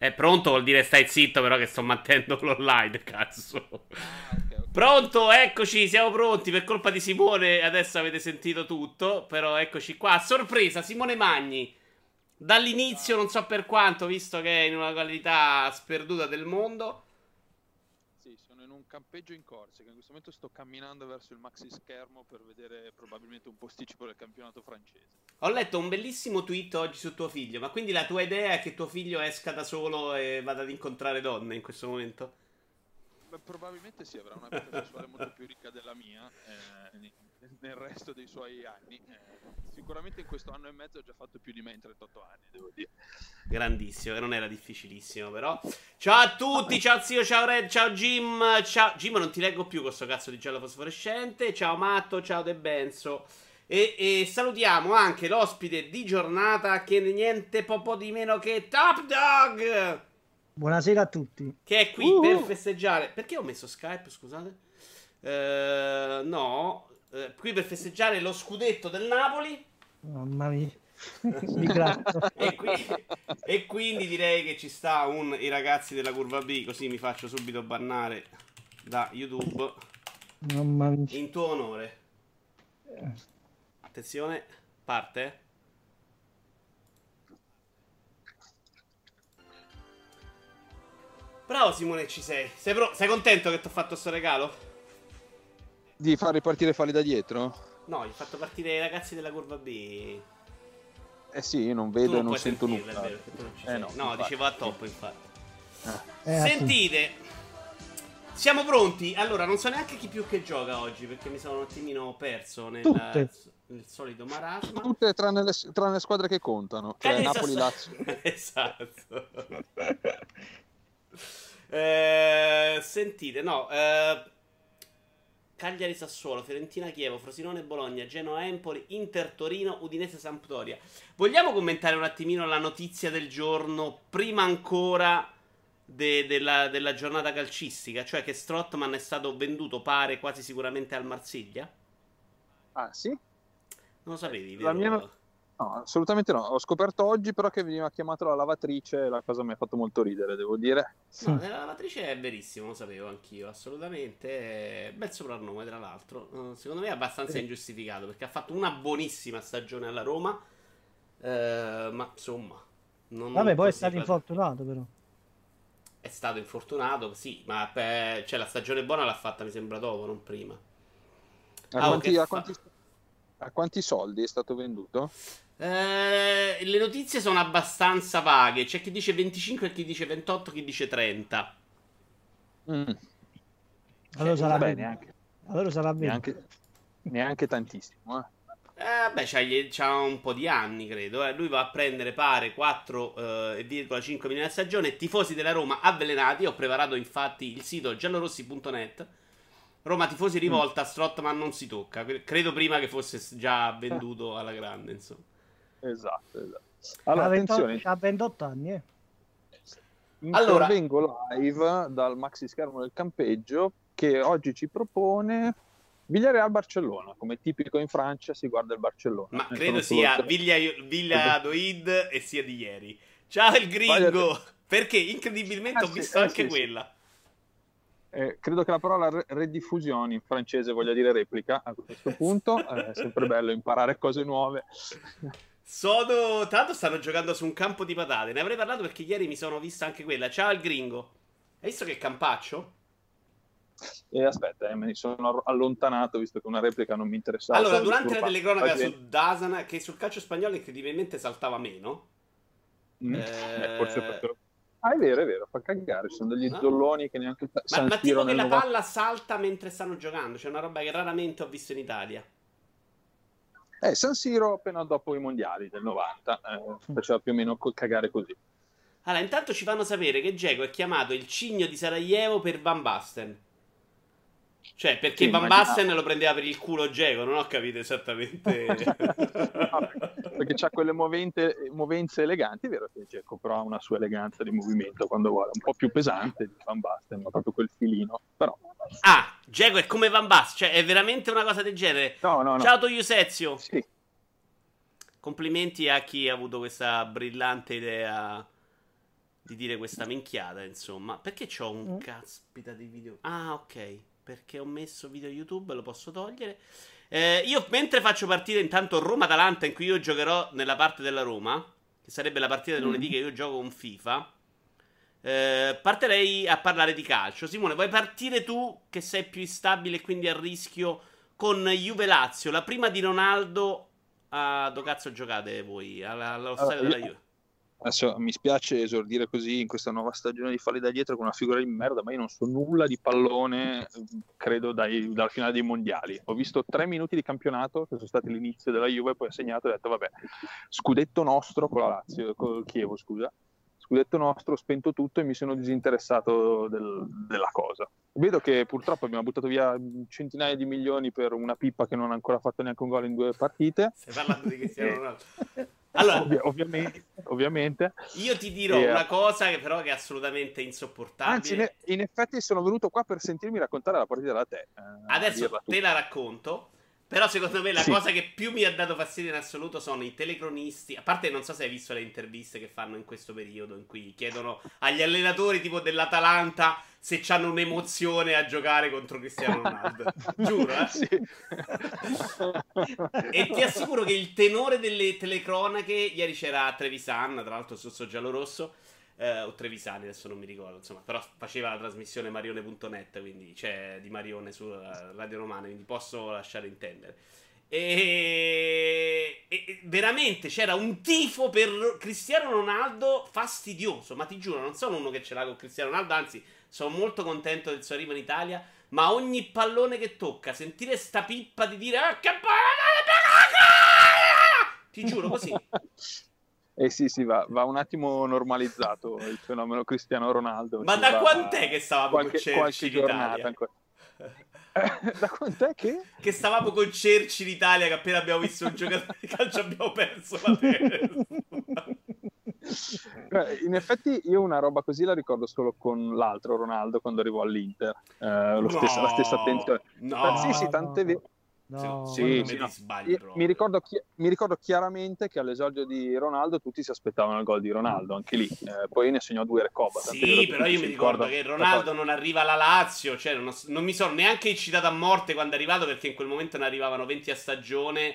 È pronto vuol dire stai zitto, però che sto mantenendo l'online, cazzo. Ah, okay, okay. Pronto, eccoci, siamo pronti. Per colpa di Simone, adesso avete sentito tutto. Però eccoci qua. Sorpresa, Simone Magni. Dall'inizio, non so per quanto, visto che è in una qualità sperduta del mondo campeggio in Corsica. In questo momento sto camminando verso il maxi schermo per vedere probabilmente un posticipo del campionato francese. Ho letto un bellissimo tweet oggi su tuo figlio, ma quindi la tua idea è che tuo figlio esca da solo e vada ad incontrare donne in questo momento? Beh, probabilmente sì, avrà una vita sessuale molto più ricca della mia. Eh, nel resto dei suoi anni. Eh, sicuramente in questo anno e mezzo ha già fatto più di me in 38 anni, devo dire. Grandissimo, che non era difficilissimo, però. Ciao a tutti, ciao zio, ciao Red, ciao Jim. Ciao Jim, non ti leggo più questo cazzo di giallo fosforescente. Ciao Matto, ciao De Benzo. E, e, salutiamo anche l'ospite di giornata che niente po' di meno che Top Dog. Buonasera a tutti. Che è qui uh. per festeggiare. Perché ho messo Skype, scusate? Uh, no, eh, qui per festeggiare lo scudetto del Napoli. Mamma mia. e, qui, e, quindi direi che ci sta un i ragazzi della curva B, così mi faccio subito bannare da YouTube. Mamma mia. In tuo onore. Attenzione, parte. Bravo Simone, ci sei. Sei, pro- sei contento che ti ho fatto questo regalo? Di far ripartire Fali da dietro? No, gli ho fatto partire i ragazzi della curva B. Eh sì, io non vedo non e non sento nulla. Vero, eh no, no dicevo a top infatti. Eh. eh Sentite, siamo pronti? Allora, non so neanche chi più che gioca oggi perché mi sono un attimino perso nel, nel solito marasma. Tutte tranne le, tranne le squadre che contano, cioè eh, Napoli-Lazio. esatto. eh, sentite, no, eh, Cagliari Sassuolo, Fiorentina Chievo, Frosinone Bologna, Genoa Empoli, Inter Torino, Udinese Sampdoria. Vogliamo commentare un attimino la notizia del giorno prima ancora de- della-, della, giornata calcistica, cioè che Strottman è stato venduto pare quasi sicuramente al Marsiglia? Ah, sì? Non lo sapevi, vero? La mia... No, assolutamente no. Ho scoperto oggi però che veniva chiamato la lavatrice la cosa mi ha fatto molto ridere, devo dire. No, la lavatrice è verissimo, lo sapevo anch'io, assolutamente. Bel soprannome, tra l'altro. Secondo me è abbastanza sì. ingiustificato perché ha fatto una buonissima stagione alla Roma. Eh, ma insomma, non Vabbè, poi è stato infortunato però. È stato infortunato, sì, ma per... cioè, la stagione buona l'ha fatta, mi sembra, dopo, non prima. A, ah, quanti, a, quanti, a quanti soldi è stato venduto? Eh, le notizie sono abbastanza vaghe. C'è chi dice 25, chi dice 28, chi dice 30. Mm. Allora sarà bene neanche. Allora sarà bene. Neanche, neanche tantissimo. Eh. Eh, beh, c'ha, c'ha, un po' di anni, credo. Eh. Lui va a prendere, pare, 4,5 eh, milioni a stagione. Tifosi della Roma avvelenati. Ho preparato, infatti, il sito giallorossi.net. Roma tifosi rivolta, mm. Strottman non si tocca. Credo prima che fosse già venduto alla grande, insomma. Esatto, esatto. Allora, attenzione. Ha 28 anni, eh. Allora... live dal maxi schermo del campeggio che oggi ci propone Villarreal Barcellona, come tipico in Francia si guarda il Barcellona. Ma ne credo sia Villa, Villa Doid e sia di ieri. Ciao il gringo! Perché incredibilmente eh, ho visto sì, anche eh, quella. Sì. Eh, credo che la parola rediffusione in francese voglia dire replica a questo punto. È sempre bello imparare cose nuove. Sono. L'altro stanno giocando su un campo di patate. Ne avrei parlato perché ieri mi sono vista anche quella. Ciao il gringo. Hai visto che campaccio? E aspetta, eh, mi sono allontanato visto che una replica non mi interessava. Allora, durante la telecronaca su Dasana, che sul calcio spagnolo incredibilmente saltava meno. Mm. Eh... forse perché Ah, è vero, è vero, fa cagare. Sono degli no. zolloni che neanche Ma, ma tipo che la palla salta mentre stanno giocando. C'è una roba che raramente ho visto in Italia. Eh, San Siro appena dopo i mondiali del 90 eh, faceva più o meno cagare così. Allora, intanto ci fanno sapere che Geco è chiamato il cigno di Sarajevo per Van Basten. Cioè, perché sì, Van Basten lo prendeva per il culo Geco, non ho capito esattamente. perché ha quelle movente, movenze eleganti, è vero che Geco però ha una sua eleganza di movimento quando vuole, un po' più pesante di Van Basten, ma proprio quel filino, però... Ah, Geco è come Van Basten, cioè è veramente una cosa del genere. No, no, no. Ciao Toiusezio. Sì. Complimenti a chi ha avuto questa brillante idea di dire questa minchiata, insomma. Perché c'ho un Mm. caspita di video? Ah, ok. Perché ho messo video YouTube, lo posso togliere. Eh, io mentre faccio partire intanto Roma-Atalanta, in cui io giocherò nella parte della Roma, che sarebbe la partita del lunedì Mm. che io gioco con FIFA. eh, partirei a parlare di calcio. Simone, vuoi partire tu che sei più instabile e quindi a rischio con Juve Lazio? La prima di Ronaldo. A dove cazzo giocate voi? Alla- Allo Allora, stadio della Juve. Adesso mi spiace esordire così in questa nuova stagione di falli da dietro con una figura di merda, ma io non so nulla di pallone, credo, dai, dal finale dei mondiali. Ho visto tre minuti di campionato, che sono stati l'inizio della Juve, poi ho segnato e ho detto, vabbè, scudetto nostro con la Lazio, con il Chievo, scusa. Scudetto nostro, ho spento tutto e mi sono disinteressato del- della cosa. Vedo che purtroppo abbiamo buttato via centinaia di milioni per una pippa che non ha ancora fatto neanche un gol in due partite. Stai parlando di Cristiano. Ronaldo. Allora, Ovvi- ovviamente, ovviamente. io ti dirò Eh, una cosa che però che è assolutamente insopportabile. Anzi, in, in effetti sono venuto qua per sentirmi raccontare la partita da te. eh, Adesso te la racconto. Però secondo me la Sì. cosa che più mi ha dato fastidio in assoluto sono i telecronisti. A parte non so se hai visto le interviste che fanno in questo periodo in cui chiedono agli allenatori tipo dell'Atalanta se hanno un'emozione a giocare contro Cristiano Ronaldo. Giuro, eh? Sì. E ti assicuro che il tenore delle telecronache, ieri c'era Trevisan, tra l'altro sul so giallo-rosso, eh, o Trevisani, adesso non mi ricordo, insomma, però faceva la trasmissione marione.net, quindi c'è di Marione su eh, Radio Romana, quindi posso lasciare intendere. E- e veramente c'era un tifo per Cristiano Ronaldo fastidioso, ma ti giuro, non sono uno che ce l'ha con Cristiano Ronaldo, anzi, sono molto contento del suo arrivo in Italia, ma ogni pallone che tocca, sentire sta pippa di dire "Ah, che pallone Ti giuro così. Eh sì, sì, va, va un attimo normalizzato il fenomeno Cristiano Ronaldo. Ma da quant'è che stavamo qualche, con Cerci qualche in giornata Italia? ancora. Da quant'è che? Che stavamo con Cerci in Italia che appena abbiamo visto un giocatore di calcio abbiamo perso la testa. In effetti io una roba così la ricordo solo con l'altro Ronaldo quando arrivò all'Inter. Eh, lo stesso- la stessa attenzione. No, sì, sì, tant'è vero. No, Sì, Sì, no. sbagli mi, ricordo chi- mi ricordo chiaramente che all'esordio di Ronaldo tutti si aspettavano il gol di Ronaldo, anche lì. Eh, poi ne segnò due Recoba. vero Sì, però io mi ricordo che Ronaldo non arriva alla Lazio, cioè non, ho- non mi sono neanche incitato a morte quando è arrivato perché in quel momento ne arrivavano 20 a stagione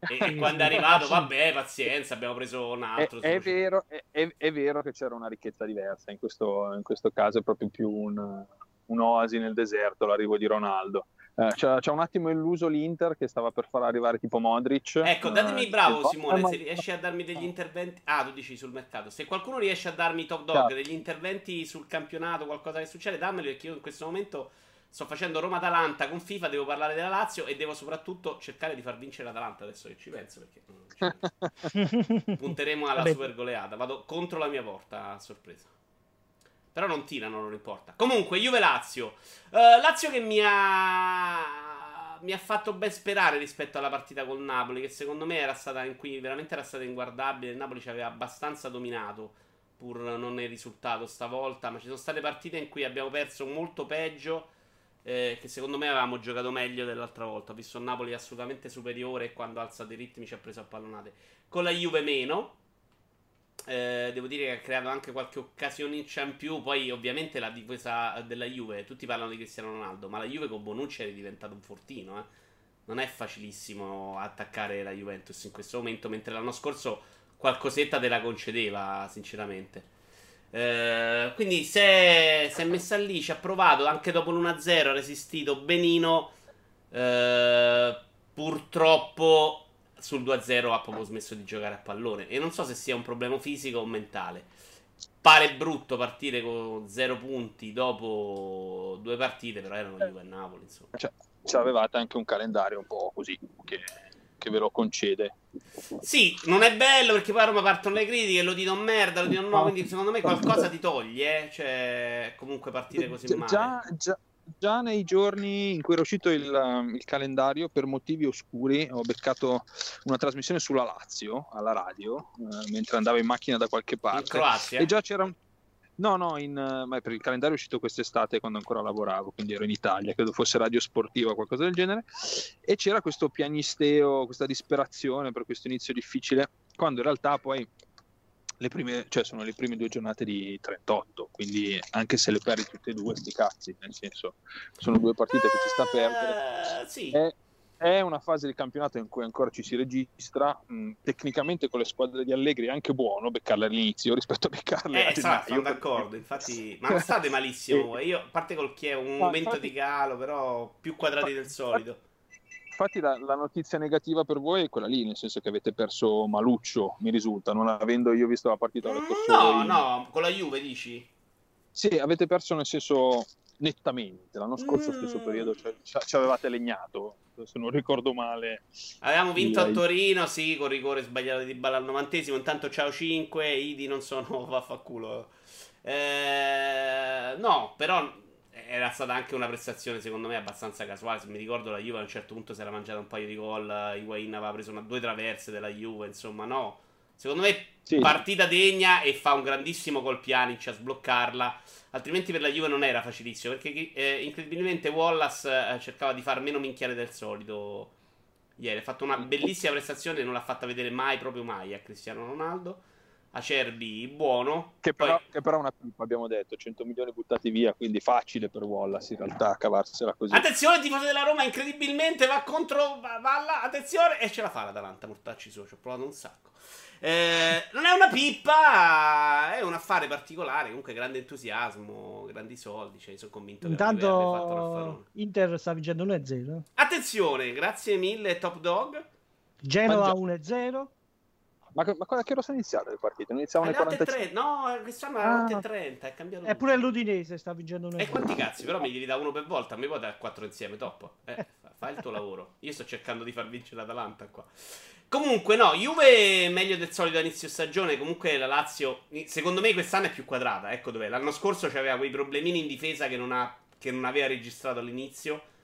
e, e quando è arrivato, vabbè, pazienza, abbiamo preso un altro. è vero, è, è- è vero che c'era una ricchezza diversa, in questo, in questo caso è proprio più un, un'oasi nel deserto l'arrivo di Ronaldo. Eh, c'ha, c'ha un attimo illuso l'Inter che stava per far arrivare tipo Modric. Ecco, eh, datemi e bravo Simone, eh, ma- se riesci a darmi degli interventi... Ah, tu dici sul mercato. Se qualcuno riesce a darmi top dog, Chiaro. degli interventi sul campionato, qualcosa che succede, dammeli perché io in questo momento sto facendo Roma-Atalanta con FIFA, devo parlare della Lazio e devo soprattutto cercare di far vincere l'Atalanta adesso che ci penso perché non- punteremo alla Vabbè, super goleata. Vado contro la mia porta a sorpresa. Però non tirano, non importa. Comunque, Juve Lazio. Eh, Lazio che mi ha. Mi ha fatto ben sperare rispetto alla partita col Napoli, che secondo me era stata in cui veramente era stata inguardabile. Il Napoli ci aveva abbastanza dominato, pur non nel risultato stavolta. Ma ci sono state partite in cui abbiamo perso molto peggio. eh, che secondo me avevamo giocato meglio dell'altra volta. Ho visto il Napoli assolutamente superiore e quando alza dei ritmi ci ha preso a pallonate. Con la Juve meno. Eh, devo dire che ha creato anche qualche occasioniccia in più. Poi, ovviamente, la difesa della Juve. Tutti parlano di Cristiano Ronaldo, ma la Juve con Bonucci è diventato un fortino. eh. Non è facilissimo attaccare la Juventus in questo momento. Mentre l'anno scorso qualcosetta te la concedeva, sinceramente. Eh, quindi, si è messa lì, ci ha provato anche dopo l'1-0. Ha resistito benino. Eh, purtroppo sul 2-0 ha proprio smesso di giocare a pallone. E non so se sia un problema fisico o mentale. Pare brutto partire con 0 punti dopo due partite, però erano Juve e Napoli. Insomma. Cioè, ci avevate anche un calendario un po' così che, che ve lo concede. Sì, non è bello perché poi a Roma partono le critiche, lo dicono merda, lo dicono no. Quindi secondo me qualcosa ti toglie. Eh? Cioè, comunque partire così male. Già, già, già nei giorni in cui era uscito il, um, il calendario, per motivi oscuri, ho beccato una trasmissione sulla Lazio alla radio eh, mentre andavo in macchina da qualche In parte. Croazia. E già c'era un. No, no, in, eh, ma per il calendario è uscito quest'estate quando ancora lavoravo, quindi ero in Italia, credo fosse radio sportiva o qualcosa del genere. E c'era questo piagnisteo, questa disperazione per questo inizio difficile, quando in realtà poi le prime, cioè sono le prime due giornate di 38, quindi anche se le perdi tutte e due, sti cazzi, nel senso, sono due partite che ci sta a perdere. Uh, sì. È, è, una fase di campionato in cui ancora ci si registra. Mh, tecnicamente con le squadre di Allegri è anche buono beccarle all'inizio rispetto a beccarle eh, a sono d'accordo, infatti, ma non state malissimo. Io, a parte col che è un momento di calo, però più quadrati del solito infatti la, la, notizia negativa per voi è quella lì, nel senso che avete perso Maluccio, mi risulta, non avendo io visto la partita. Ho no, in... no, con la Juve dici? Sì, avete perso nel senso nettamente. L'anno scorso, mm. stesso periodo, cioè, ci avevate legnato, se non ricordo male. Avevamo vinto a Torino, sì, con rigore sbagliato di balla al novantesimo. Intanto ciao 5, Idi non sono vaffanculo. Eh, no, però era stata anche una prestazione secondo me abbastanza casuale. Se mi ricordo la Juve a un certo punto si era mangiata un paio di gol. Higuain aveva preso una, due traverse della Juve. Insomma, no. Secondo me sì. partita degna e fa un grandissimo col Pjanic a sbloccarla. Altrimenti per la Juve non era facilissimo. Perché eh, incredibilmente Wallace eh, cercava di far meno minchiare del solito. Ieri ha fatto una bellissima prestazione. Non l'ha fatta vedere mai, proprio mai a Cristiano Ronaldo. Acerbi buono. Che però, poi... che però è una pippa, abbiamo detto, 100 milioni buttati via, quindi facile per Wallace in realtà cavarsela così. Attenzione, il tifoso della Roma incredibilmente va contro, va, va là, attenzione, e ce la fa l'Atalanta, mortacci su, ci ho provato un sacco. Eh, non è una pippa, è un affare particolare, comunque grande entusiasmo, grandi soldi, cioè sono convinto Intanto che Inter sta vincendo 1-0. Attenzione, grazie mille Top Dog. Genova 1-0. Ma, ma che ora sono iniziate le partite? Non iniziavano alle 45? No, quest'anno era ah. 8.30, è cambiato. Eppure l'Udinese sta vincendo un E quanti cazzi, però mi devi da uno per volta, a me puoi dare 4 insieme, top. Eh, fai il tuo lavoro. Io sto cercando di far vincere l'Atalanta qua. Comunque, no, Juve meglio del solito a inizio stagione. Comunque la Lazio, secondo me, quest'anno è più quadrata. Ecco dov'è. L'anno scorso c'aveva quei problemini in difesa che non, ha, che non aveva registrato all'inizio.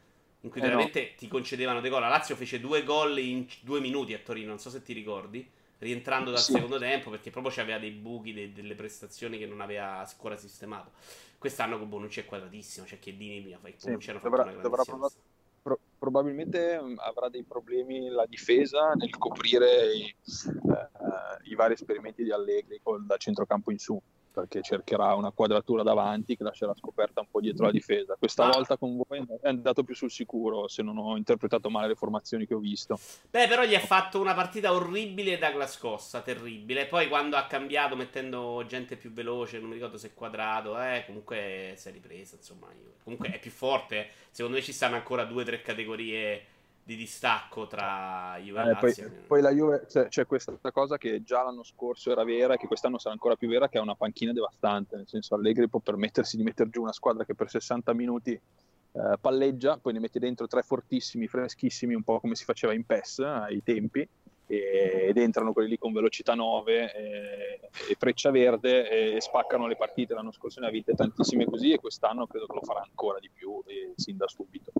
In cui eh veramente no. ti concedevano dei gol. La Lazio fece due gol in due minuti a Torino. Non so se ti ricordi rientrando dal sì. secondo tempo perché proprio aveva dei buchi, de- delle prestazioni che non aveva ancora sistemato. Quest'anno con Bonucci è quadratissimo, cioè Chiedini mi fa sì, dovrà, dovrà provare, pro- probabilmente mm, avrà dei problemi la difesa nel coprire i, eh, i vari esperimenti di Allegri col, da centrocampo in su perché cercherà una quadratura davanti che lascerà scoperta un po' dietro la difesa. Questa ah. volta con voi è andato più sul sicuro, se non ho interpretato male le formazioni che ho visto. Beh, però gli ha fatto una partita orribile da Glascossa, terribile. Poi quando ha cambiato mettendo gente più veloce, non mi ricordo se è quadrato, eh, comunque si è ripresa, insomma. Comunque è più forte. Secondo me ci stanno ancora due o tre categorie di distacco tra Juve e eh, Lazio. Poi, poi, la Juve c'è, c'è, questa cosa che già l'anno scorso era vera e che quest'anno sarà ancora più vera, che è una panchina devastante, nel senso Allegri può permettersi di mettere giù una squadra che per 60 minuti eh, palleggia, poi ne mette dentro tre fortissimi, freschissimi, un po' come si faceva in PES ai tempi, ed entrano quelli lì con velocità 9 e, e freccia verde e, spaccano le partite. L'anno scorso ne ha vinte tantissime così e quest'anno credo che lo farà ancora di più e sin da subito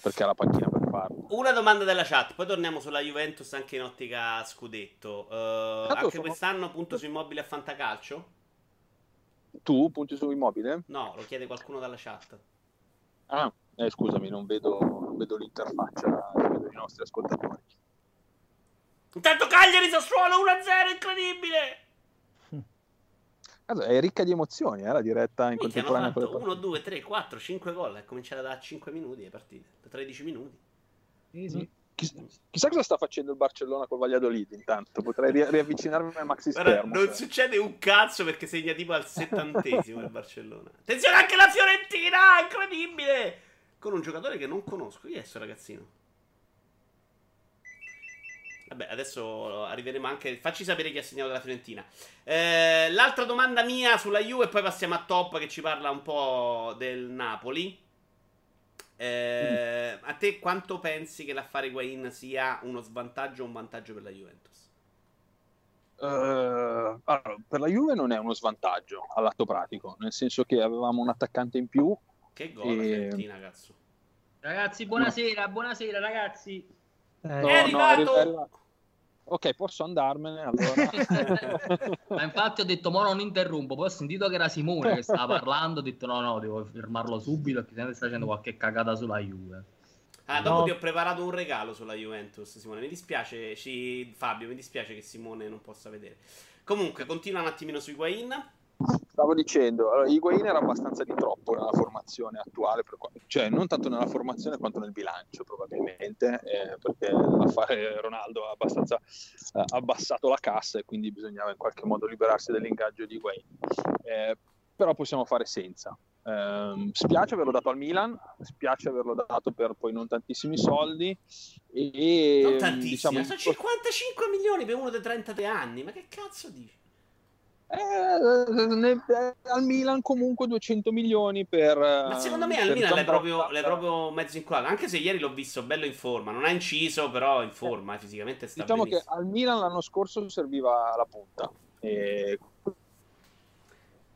perché ha la panchina per farlo. Una domanda della chat, poi torniamo sulla Juventus anche in ottica scudetto. Uh, anche sono... quest'anno punto su immobile a Fantacalcio? Tu punti su immobile? No, lo chiede qualcuno dalla chat. Ah, eh, scusami, non vedo, non vedo l'interfaccia, vedo i nostri ascoltatori. Intanto Cagliari Sassuolo 1-0, incredibile! Allora, è ricca di emozioni, eh, la diretta in Minchia, contemporanea. Fatto 1, 2, 3, 4, 5 gol. È cominciata da 5 minuti le partite, da 13 minuti. Easy. Chissà, chissà cosa sta facendo il Barcellona col Valladolid intanto. Potrei ri- riavvicinarmi al maxi schermo. non cioè. succede un cazzo perché segna tipo al settantesimo il Barcellona. Attenzione anche la Fiorentina, incredibile! Con un giocatore che non conosco. Chi è questo ragazzino? Vabbè, adesso arriveremo anche. Facci sapere chi ha segnato la Fiorentina. Eh, l'altra domanda mia sulla Juve, e poi passiamo a Top che ci parla un po' del Napoli. Eh, mm. A te quanto pensi che l'affare Guain sia uno svantaggio o un vantaggio per la Juventus? Uh, allora, per la Juve non è uno svantaggio all'atto pratico, nel senso che avevamo un attaccante in più. Che gol e... la Fiorentina, cazzo. Ragazzi, buonasera, buonasera ragazzi. Eh, è arrivato! No, arriva... Ok, posso andarmene allora. Ma infatti ho detto, mo non interrompo. Poi ho sentito che era Simone che stava parlando. Ho detto, no, no, devo fermarlo subito perché sta facendo qualche cagata sulla Juve. Ah, dopo no. ti ho preparato un regalo sulla Juventus, Simone. Mi dispiace, ci... Fabio, mi dispiace che Simone non possa vedere. Comunque, continua un attimino su Higuain. Stavo dicendo, allora, Higuain era abbastanza di troppo nella formazione attuale, per qua- cioè non tanto nella formazione quanto nel bilancio probabilmente, eh, perché l'affare Ronaldo ha abbastanza eh, abbassato la cassa e quindi bisognava in qualche modo liberarsi dell'ingaggio di Higuain. Eh, però possiamo fare senza. Eh, spiace averlo dato al Milan, spiace averlo dato per poi non tantissimi soldi. E, Non tantissimo, diciamo, sono 55 milioni per uno dei 33 anni. Ma che cazzo dici? Eh, ne- eh, al Milan comunque 200 milioni per... Ma secondo me al Milan l'hai proprio, l'hai proprio mezzo inculato. Anche se ieri l'ho visto bello in forma. Non ha inciso, però in forma. eh, fisicamente sta Diciamo che benissimo. al Milan l'anno scorso serviva la punta. E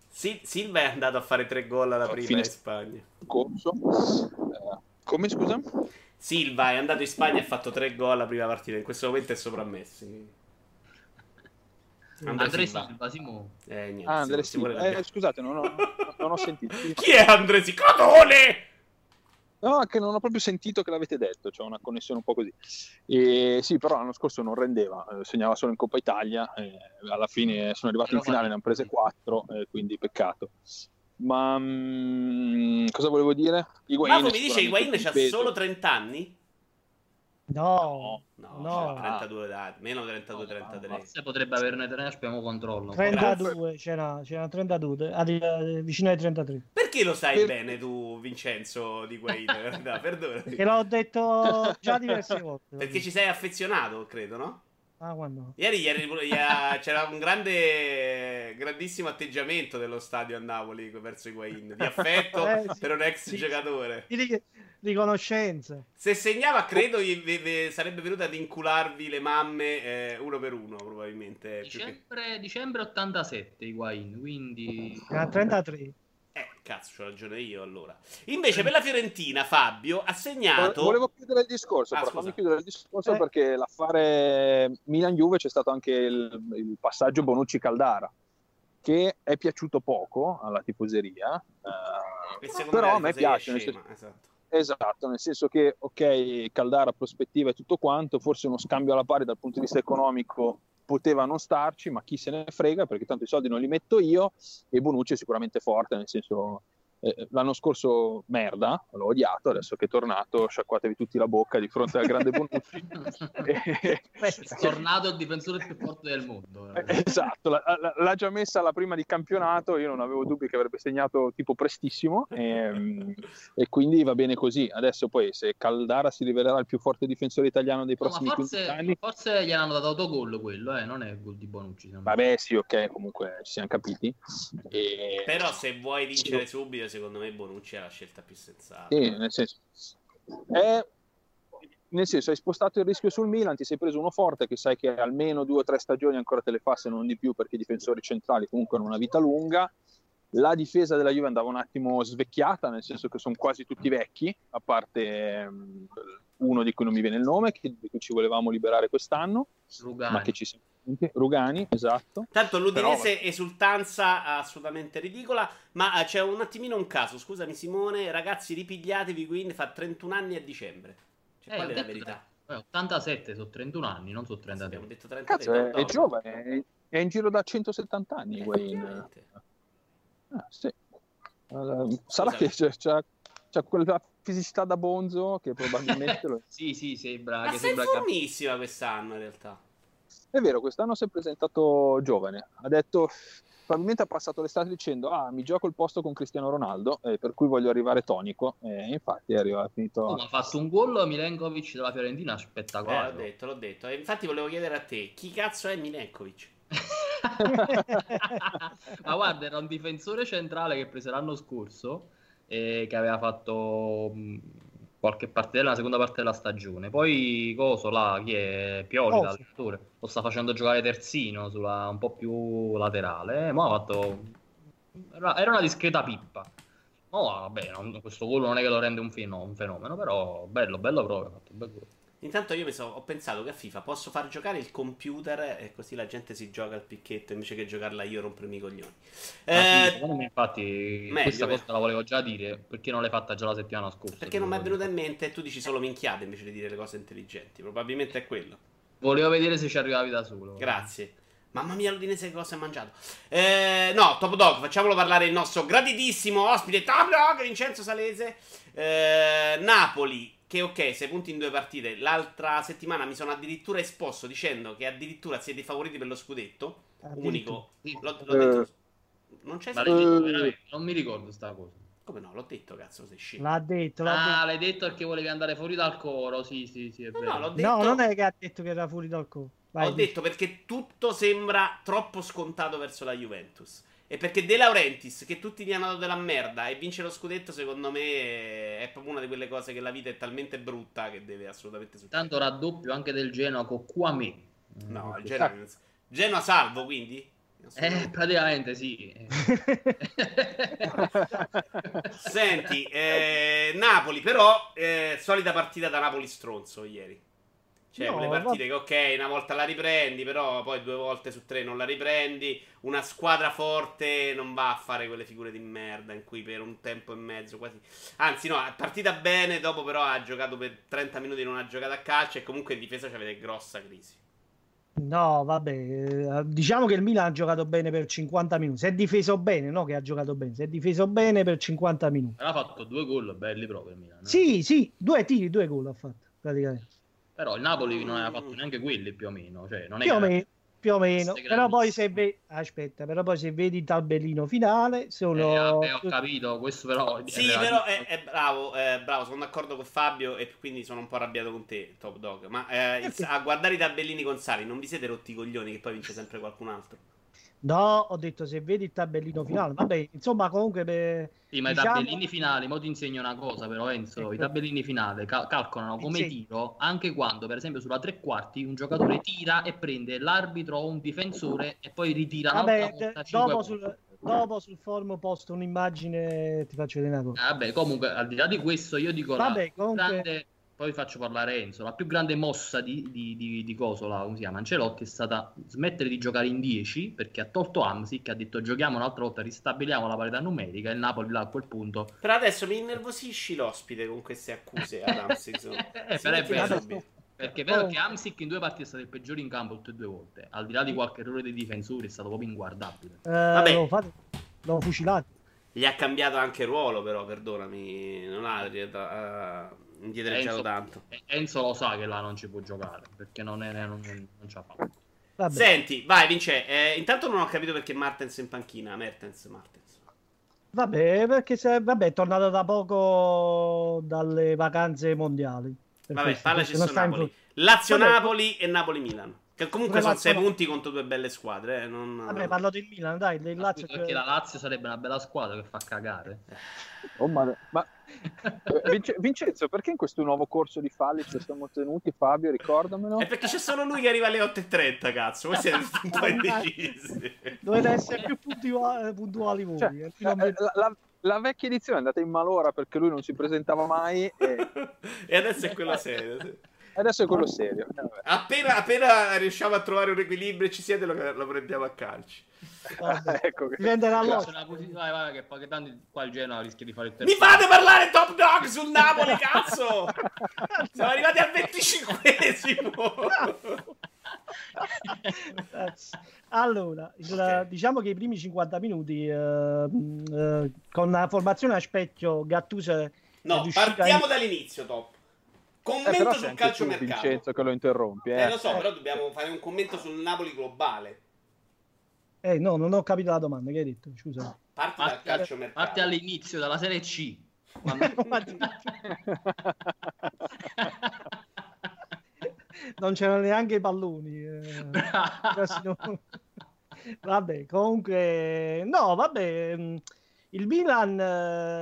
Sil- Silva è andato a fare tre gol alla prima Fine- in Spagna. corso. eh, come scusa? Silva è andato in Spagna e ha fatto tre gol alla prima partita. In questo momento è sopra Andrea Silva. Silva, Simo. Eh, niente, Ah, vuole Silva. cambiare. Eh, scusate, non ho, non ho sentito. Chi è Andrea Silva? Codone! No, che non ho proprio sentito che l'avete detto, c'è una connessione un po' così. E sì, però l'anno scorso non rendeva, eh, segnava solo in Coppa Italia, eh, alla fine sono arrivato in finale, ne hanno prese quattro, eh, quindi peccato. Ma mm, cosa volevo dire? Higuain è mi dice Higuain peso. solo 30 anni? No, No, No. c'ha 32 d'età, meno 32, 33. Forse potrebbe averne tre, abbiamo controllo. 32, c'era, c'era 32, ah, di- eh, vicino ai 33. Perché lo sai Per- bene tu, Vincenzo di Higuain? no, perdonami. Che l'ho detto già diverse volte. Perché ci sei affezionato, credo, no? Ah, quando? Ieri, ieri- ieri- c'era un grande, grandissimo atteggiamento dello stadio a Napoli verso Higuain, di affetto Eh, sì, per un ex sì. giocatore. Di ri- riconoscenze. Se segnava, credo gli- vi- vi- sarebbe venuto ad incularvi le mamme eh, uno per uno, probabilmente. più che- Dicembre, dicembre 87 Higuain, quindi... Era 33. Eh, cazzo, c'ho ragione io allora. Invece per la Fiorentina, Fabio ha segnato... Volevo chiudere il discorso, Ah, però fammi chiudere il discorso Eh. perché l'affare Milan-Juve c'è stato anche il, il passaggio Bonucci-Caldara, che è piaciuto poco alla tifoseria, eh, però a me piace, nel senso- esatto. Esatto, nel senso che, ok, Caldara, prospettiva e tutto quanto, forse uno scambio alla pari dal punto di vista economico poteva non starci, ma chi se ne frega, perché tanto i soldi non li metto io, e Bonucci è sicuramente forte, nel senso, eh, l'anno scorso merda, l'ho odiato, adesso che è tornato sciacquatevi tutti la bocca di fronte al grande Bonucci. E- È tornato il difensore più forte del mondo. eh, Esatto, la- la- l'ha già messa alla prima di campionato, io non avevo dubbi che avrebbe segnato tipo prestissimo e, e quindi va bene così. Adesso poi se Caldara si rivelerà il più forte difensore italiano dei No, ma prossimi 15 forse, anni, forse gli hanno dato autogol quello, eh, non è il gol di Bonucci. vabbè sì ok, comunque ci siamo capiti. E- Però se vuoi vincere subito, secondo me Bonucci è la scelta più sensata. Sì, nel senso, è- nel senso, hai spostato il rischio sul Milan, ti sei preso uno forte che sai che almeno due o tre stagioni ancora te le fa, se non di più, perché i difensori centrali comunque hanno una vita lunga. La difesa della Juve andava un attimo svecchiata, nel senso che sono quasi tutti vecchi, a parte ehm, uno di cui non mi viene il nome, che- di cui ci volevamo liberare quest'anno, Rugani. ma che ci siamo Rugani, esatto. Tanto l'Udinese esultanza assolutamente ridicola, ma eh, c'è un attimino un caso, scusami Simone, ragazzi ripigliatevi, quindi fa 31 anni a dicembre. Cioè, Eh, qual è la verità? tre- eh, 87 sono 31 anni, non sono Abbiamo 33. detto 33. Cazzo, è, è giovane, è, è in giro da 170 anni, Eh, ovviamente. Ah, sì. Eh, sarà Scusa. che c'è, c'è- c'è quella fisicità da bonzo che probabilmente lo... Sì, sì, sembra Ma che sei sembra che... formissima quest'anno in realtà. È vero, quest'anno si è presentato giovane. Ha detto, probabilmente ha passato l'estate dicendo, ah, mi gioco il posto con Cristiano Ronaldo, eh, per cui voglio arrivare tonico. E infatti è arrivato, ha finito... Oh, ma ha fatto un gol Milenkovic della Fiorentina Eh, spettacolare. l'ho detto, l'ho detto. E infatti volevo chiedere a te, chi cazzo è Milenkovic? ma guarda, era un difensore centrale che prese l'anno scorso e che aveva fatto mh, qualche parte della seconda parte della stagione. Poi Coso là, chi è Pioli, Coso. l'allenatore, lo sta facendo giocare terzino sulla, un po' più laterale. Eh, ma ha fatto era, una discreta pippa. Ma vabbè, non- questo gol non è che lo rende un fenomeno, però bello, bello proprio, ha fatto un bel gol. Intanto io so- ho pensato che a FIFA posso far giocare il computer e così la gente si gioca al picchetto invece che giocarla io rompermi i coglioni. Eh, secondo me, infatti, meglio, questa cosa la volevo già dire perché non l'hai fatta già la settimana scorsa. perché non mi è venuta in mente e tu dici solo minchiate invece di dire le cose intelligenti. Probabilmente è quello. Volevo vedere se ci arrivavi da solo. Grazie. Mamma mia, l'Udinese che cosa ha mangiato. Eh, no, Top Dog, facciamolo parlare il nostro graditissimo ospite Top Dog, Vincenzo Salese. Eh, Napoli, che ok, sei punti in due partite. L'altra settimana mi sono addirittura esposto dicendo che addirittura siete favoriti per lo scudetto. Unico. L'ho, l'ho detto. Non c'è veramente? Non mi ricordo sta cosa. Come no? L'ho detto, cazzo, sei scemo. L'ha detto, l'ha Ah, detto. l'hai detto perché volevi andare fuori dal coro. Sì, sì, sì, è No, vero. no, l'ho detto. No, non è che ha detto che era fuori dal co. Vai, Ho dici. detto perché tutto sembra troppo scontato verso la Juventus. E perché De Laurentiis, che tutti gli hanno dato della merda e vince lo scudetto, secondo me è proprio una di quelle cose che la vita è talmente brutta che deve assolutamente succedere. Tanto raddoppio anche del Genoa con Kwame. No, il Genoa, Genoa salvo, quindi? Eh, praticamente sì. Senti, eh, Napoli però, eh, solita partita da Napoli stronzo ieri. Cioè, No, quelle partite che ok, una volta la riprendi, però poi due volte su tre non la riprendi. Una squadra forte non va a fare quelle figure di merda in cui per un tempo e mezzo quasi... Anzi no, è partita bene, dopo però ha giocato per 30 minuti non ha giocato a calcio e comunque in difesa c'avete grossa crisi. No, vabbè, eh, diciamo che il Milan ha giocato bene per 50 minuti. Si è difeso bene, no? Che ha giocato bene, si è difeso bene per 50 minuti. Ha fatto due gol belli proprio il Milan. eh. Sì, sì, due tiri, due gol ha fatto praticamente. Però il Napoli non aveva fatto neanche quelli più o meno. Cioè, non è Più o che- meno, più o meno. Però poi vedi, aspetta, però poi se vedi il tabellino finale, Eh, sono vabbè, ho capito, questo però... è Sì, relativo. però è, è bravo, è bravo, sono d'accordo con Fabio e quindi sono un po' arrabbiato con te, Top Dog. Ma eh, a guardare i tabellini con Sari non vi siete rotti i coglioni che poi vince sempre qualcun altro? No, ho detto se vedi il tabellino finale, vabbè, insomma, comunque per- Sì, ma diciamo- i tabellini finali, mo ti insegno una cosa però Enzo, Ecco. i tabellini finali cal- calcolano come Insegni. tiro anche quando per esempio sulla tre quarti un giocatore tira e prende l'arbitro o un difensore e poi ritira Vabbè, un'altra volta dopo sul, dopo sul forum posto un'immagine, ti faccio vedere una cosa. Eh, Vabbè, comunque al di là di questo io dico la Vabbè, più comunque- grande, poi faccio parlare Enzo, la più grande mossa di, di, di, di Cosola, come si chiama, Ancelotti è stata smettere di giocare in 10 perché ha tolto Amsic, ha detto giochiamo un'altra volta, ristabiliamo la parità numerica e il Napoli là a quel punto Però adesso mi innervosisci l'ospite con queste accuse ad Amsterdam. Eh. Perché è vero che Amsic in due partite è stato il peggiore in campo tutte e due volte. Al di là di qualche errore dei difensori, è stato proprio inguardabile. Eh, Vabbè. Lo, fate, lo fucilate. Gli ha cambiato anche ruolo, però, perdonami, non ha uh, indietreggiato Enzo- tanto. Enzo lo sa che là non ci può giocare perché non, è, non, non ci ha fatto. Vabbè. Senti, vai, Vince. eh, intanto non ho capito perché Martens in panchina. Mertens, Martens. Vabbè, perché se, vabbè, è tornato da poco dalle vacanze mondiali. Vabbè, parlaci su in Napoli. Lazio-Napoli e Napoli-Milan. Che comunque sono 6 Lazio- punti contro due belle squadre. Eh, non... Vabbè, parlo del Milan, dai, del Lazio. Perché la Lazio sarebbe una bella squadra che fa cagare. Oh, ma, ma- eh, Vince- Vincenzo, perché in questo nuovo corso di falli ci siamo tenuti, Fabio? Ricordamelo. È perché c'è solo lui che arriva alle 8.30, cazzo. Voi siete un po' indecisi. Dovete essere più puntua- puntuali voi. Cioè, eh, a eh, me- la, la- la vecchia edizione è andata in malora perché lui non si presentava mai e e adesso è quello serio. Adesso è quello serio. Appena, appena riusciamo a trovare un equilibrio e ci siete, lo, lo prendiamo a calci. Vabbè. ecco che- Diventerà C'è l'osso. una posi- vai, vai, che poi che tanto qua il Genoa rischia di fare il Mi terzo. fate parlare top dog sul Napoli, cazzo! Siamo arrivati al 25esimo. Allora, il- Ok. diciamo che i primi 50 minuti eh, mh, eh, con la formazione a specchio Gattuso No, partiamo a... dall'inizio, top. Eh, Commento sei sul calcio mercato. Vincenzo che lo interrompi. Eh. Eh, lo so, però dobbiamo fare un commento sul Napoli globale. Eh, no, non ho capito la domanda che hai detto, scusa. Parti dal calcio mercato. parti all'inizio, dalla Serie C. Quando- non c'erano neanche i palloni. eh. Vabbè, comunque, no, vabbè. Il Milan eh,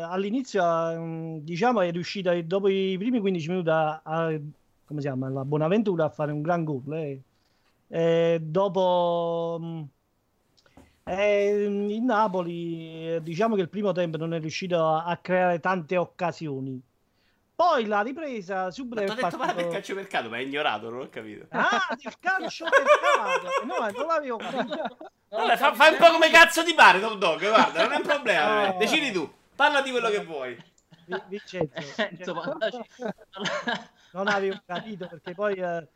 all'inizio, mh, diciamo, è riuscito dopo i primi 15 minuti a, a- come si chiama, la Bonaventura a fare un gran gol. eh. E dopo eh, il Napoli, eh, diciamo che il primo tempo non è riuscito a, a creare tante occasioni. Poi la ripresa subito Ma ti è ho detto parla del partito- calcio mercato, ma hai ignorato, non ho capito. Ah, del calcio mercato! No, non l'avevo capito. Vabbè, fa- fai un po' come cazzo ti pare, Top Dog, guarda, non è un problema. per. No. Decidi tu, parla di quello che vuoi. Vi- Vincenzo, Enzo, parlaci- non avevo capito perché poi eh,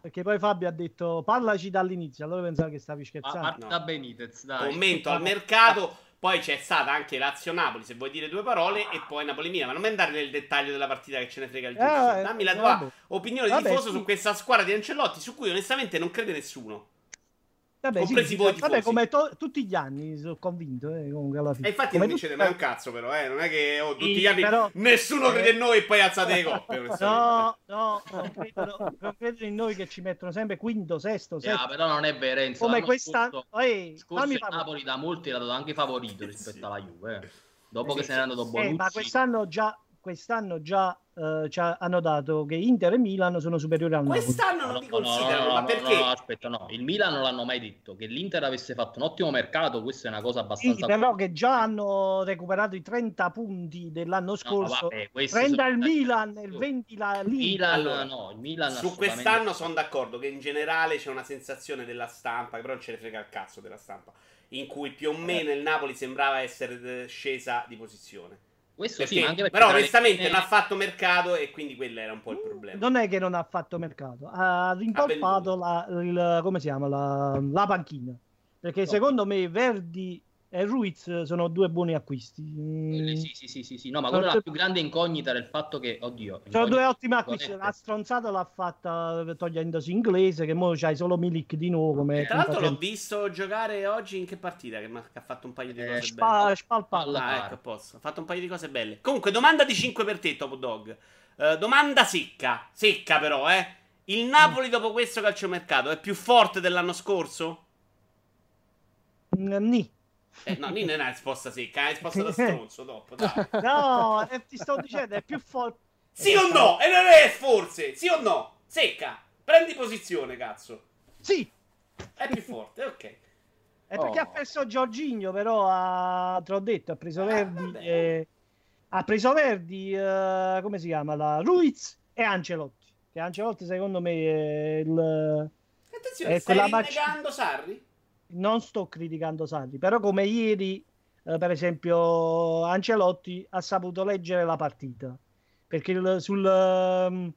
perché poi Fabio ha detto parlaci dall'inizio, allora pensavo che stavi scherzando. Ma Marta no. Benitez, dai. Commento al mercato, poi c'è stata anche Lazio-Napoli, se vuoi dire due parole, e poi Napoli-Mila, ma non mi andare nel dettaglio della partita che ce ne frega il giusto. Eh, Dammi la tua opinione di tifoso sì. su questa squadra di Ancellotti, su cui onestamente non crede nessuno. Vabbè, sì, sì, vabbè come to- tutti gli anni sono convinto. Eh, comunque alla fine. E infatti come non vincete mai un cazzo, però, eh? non è che oh, tutti sì, gli anni però... nessuno crede in noi e poi alzate le coppe. no, no, non credono, non credono in noi che ci mettono sempre quinto, sesto, sesto. Yeah, però non è vero. Enzo, come questa. Scorso, Ehi, scorso il Napoli da molti era dato anche favorito rispetto alla Juve. Eh. Dopo che se n'è andato Bonucci. Eh, ma quest'anno già quest'anno già uh, hanno dato che Inter e Milan sono superiori al Napoli. Quest'anno non li considerano, no, no, ma perché? No, aspetta, no, il Milan non l'hanno mai detto. Che l'Inter avesse fatto un ottimo mercato, questa è una cosa abbastanza... Sì, però che già hanno recuperato i 30 punti dell'anno scorso. Vabbè, 30 il Milan e il 20 la Milan, allora, no, il Milan su quest'anno sono d'accordo che in generale c'è una sensazione della stampa, che però non ce ne frega il cazzo della stampa, in cui più o meno il Napoli sembrava essere scesa di posizione. Questo perché, sì, ma anche perché però onestamente non ha fatto mercato e quindi quello era un po' il problema. Non è che non ha fatto mercato, ha rimpolpato la, il, come si chiama, la, la panchina. Perché no. secondo me Verdi e Ruiz sono due buoni acquisti. Mm. Sì, sì, sì, sì, sì. No, ma quello la più grande incognita del fatto che, oddio, sono due ottimi acquisti. La stronzata l'ha fatta togliendosi inglese, che ora c'hai solo Milik di nuovo. Come Tra l'altro l'ho visto giocare oggi in che partita? Che, ha fatto un paio di eh, cose spa, belle. Spalpalla. Ah, ecco, posso. Ha fatto un paio di cose belle. Comunque, domanda di 5 per te, Top Dog. Uh, domanda secca. Secca però, eh. Il Napoli dopo questo calciomercato è più forte dell'anno scorso? Nì. Eh, no, non è risposta secca, è risposta da stronzo dopo. Dai. No, eh, ti sto dicendo, è più forte. Sì o no? E non è forse, sì o no? Secca, prendi posizione, cazzo. Sì. È più forte, ok. È perché oh. ha perso Giorginio, però ha, te l'ho detto, ha preso ah, Verdi. E... Ha preso Verdi, uh, come si chiama? La Ruiz e Ancelotti. Che Ancelotti secondo me è il... Attenzione, è stai rinnegando mac... Sarri? Non sto criticando Sarri, però come ieri, eh, per esempio, Ancelotti ha saputo leggere la partita, perché il, sul um,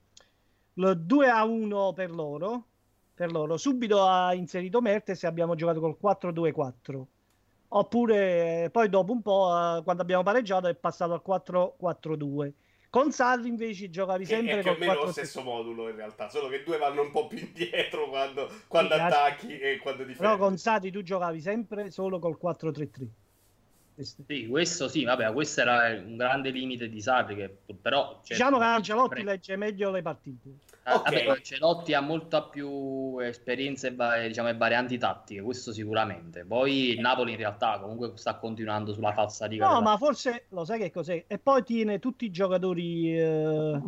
il 2 a 1 per loro, per loro, subito ha inserito Mertes e abbiamo giocato col 4-2-4. Oppure poi dopo un po', eh, quando abbiamo pareggiato, è passato al 4-4-2 con Sarri invece giocavi sempre con più o meno lo stesso modulo in realtà, solo che due vanno un po' più indietro quando, quando sì, attacchi e quando difendi. Però con Sarri tu giocavi sempre solo col 4-3-3. Sì, questo sì, vabbè, questo era un grande limite di Sarri che però... Cioè, diciamo che Ancelotti pre... legge meglio le partite. Ah, okay. Vabbè, Ancelotti ha molta più esperienza e, diciamo, varianti tattiche, questo sicuramente. Poi il Napoli in realtà comunque sta continuando sulla falsa riga. No, ma forse lo sai che cos'è? E poi tiene tutti i giocatori eh,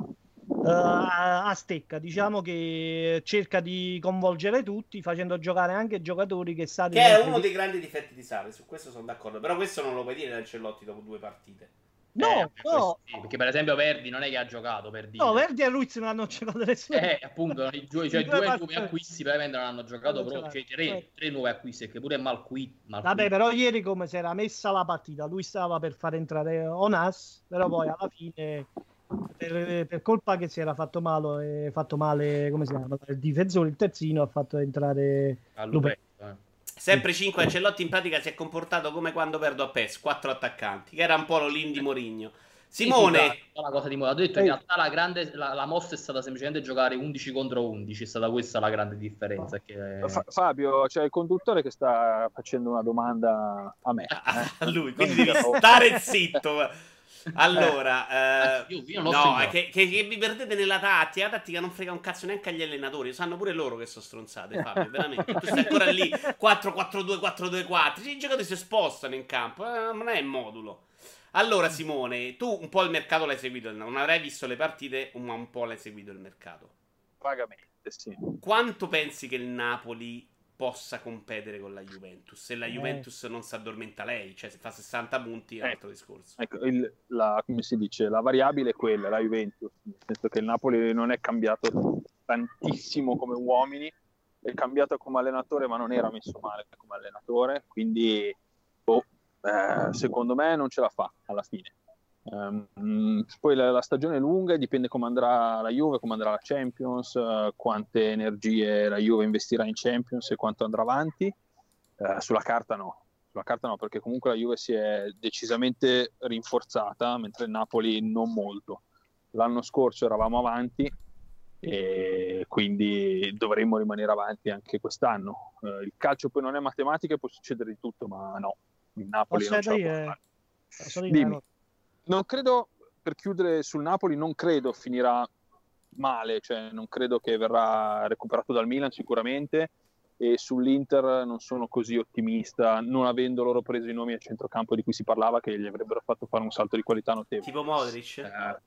uh, a stecca, diciamo che cerca di coinvolgere tutti facendo giocare anche giocatori che sa che è uno di... dei grandi difetti di Sarri, su questo sono d'accordo, però questo non lo puoi dire da Ancelotti dopo due partite. No, eh, no. Sì, perché per esempio Verdi non è che ha giocato per dire. No, Verdi e Ruiz non hanno giocato nessuno. Eh, appunto, i due, cioè, due, due nuovi acquisti veramente non hanno giocato, però cioè, tre, tre nuovi acquisti, che pure mal qui. Mal Vabbè, però ieri come si era messa la partita, lui stava per far entrare Onas, però poi alla fine per, per, colpa che si era fatto male, fatto male come si chiama? Il difensore, il terzino, ha fatto entrare Lupetto. Eh. Sempre 5 Ancelotti in pratica si è comportato come quando perdo a PES, 4 attaccanti, che era un po' l'Olin Morigno. Simone, sì, la cosa di moda. Ho detto in realtà la, grande, la, la, mossa è stata semplicemente giocare 11 contro 11, è stata questa la grande differenza. Che... Fabio, c'è il conduttore che sta facendo una domanda a me. Eh? a lui, quindi devi stare zitto. Allora, eh, io, io no, che, che, che, vi perdete nella tattica. La tattica non frega un cazzo neanche agli allenatori. Sanno pure loro che sono stronzate. Fabio, veramente. Tu stai ancora lì 4-4-2, 4-2-4. I giocatori si spostano in campo. Eh, non è il modulo. Allora, Simone, tu un po' il mercato l'hai seguito. Non avrai visto le partite, ma un po' l'hai seguito il mercato. Vagamente, sì. Quanto pensi che il Napoli possa competere con la Juventus. Se la eh. Juventus eh. non si addormenta lei, cioè se fa 60 punti è un altro discorso. Ecco, il, la, come si dice, la variabile è quella, la Juventus, nel senso che il Napoli non è cambiato tantissimo come uomini, è cambiato come allenatore, ma non era messo male come allenatore, quindi oh, eh, secondo me non ce la fa alla fine. Um, poi la, la, stagione è lunga e dipende come andrà la Juve, come andrà la Champions, uh, quante energie la Juve investirà in Champions e quanto andrà avanti. Uh, sulla carta no, sulla carta no, perché comunque la Juve si è decisamente rinforzata, mentre il Napoli non molto. L'anno scorso eravamo avanti e quindi dovremmo rimanere avanti anche quest'anno. Uh, il calcio poi non è matematica può succedere di tutto, ma no, il Napoli Posso non ce la può Non credo, per chiudere sul Napoli, non credo finirà male, cioè non credo che verrà recuperato dal Milan sicuramente e sull'Inter non sono così ottimista, non avendo loro preso i nomi a centrocampo di cui si parlava che gli avrebbero fatto fare un salto di qualità notevole. Tipo Modric? Eh,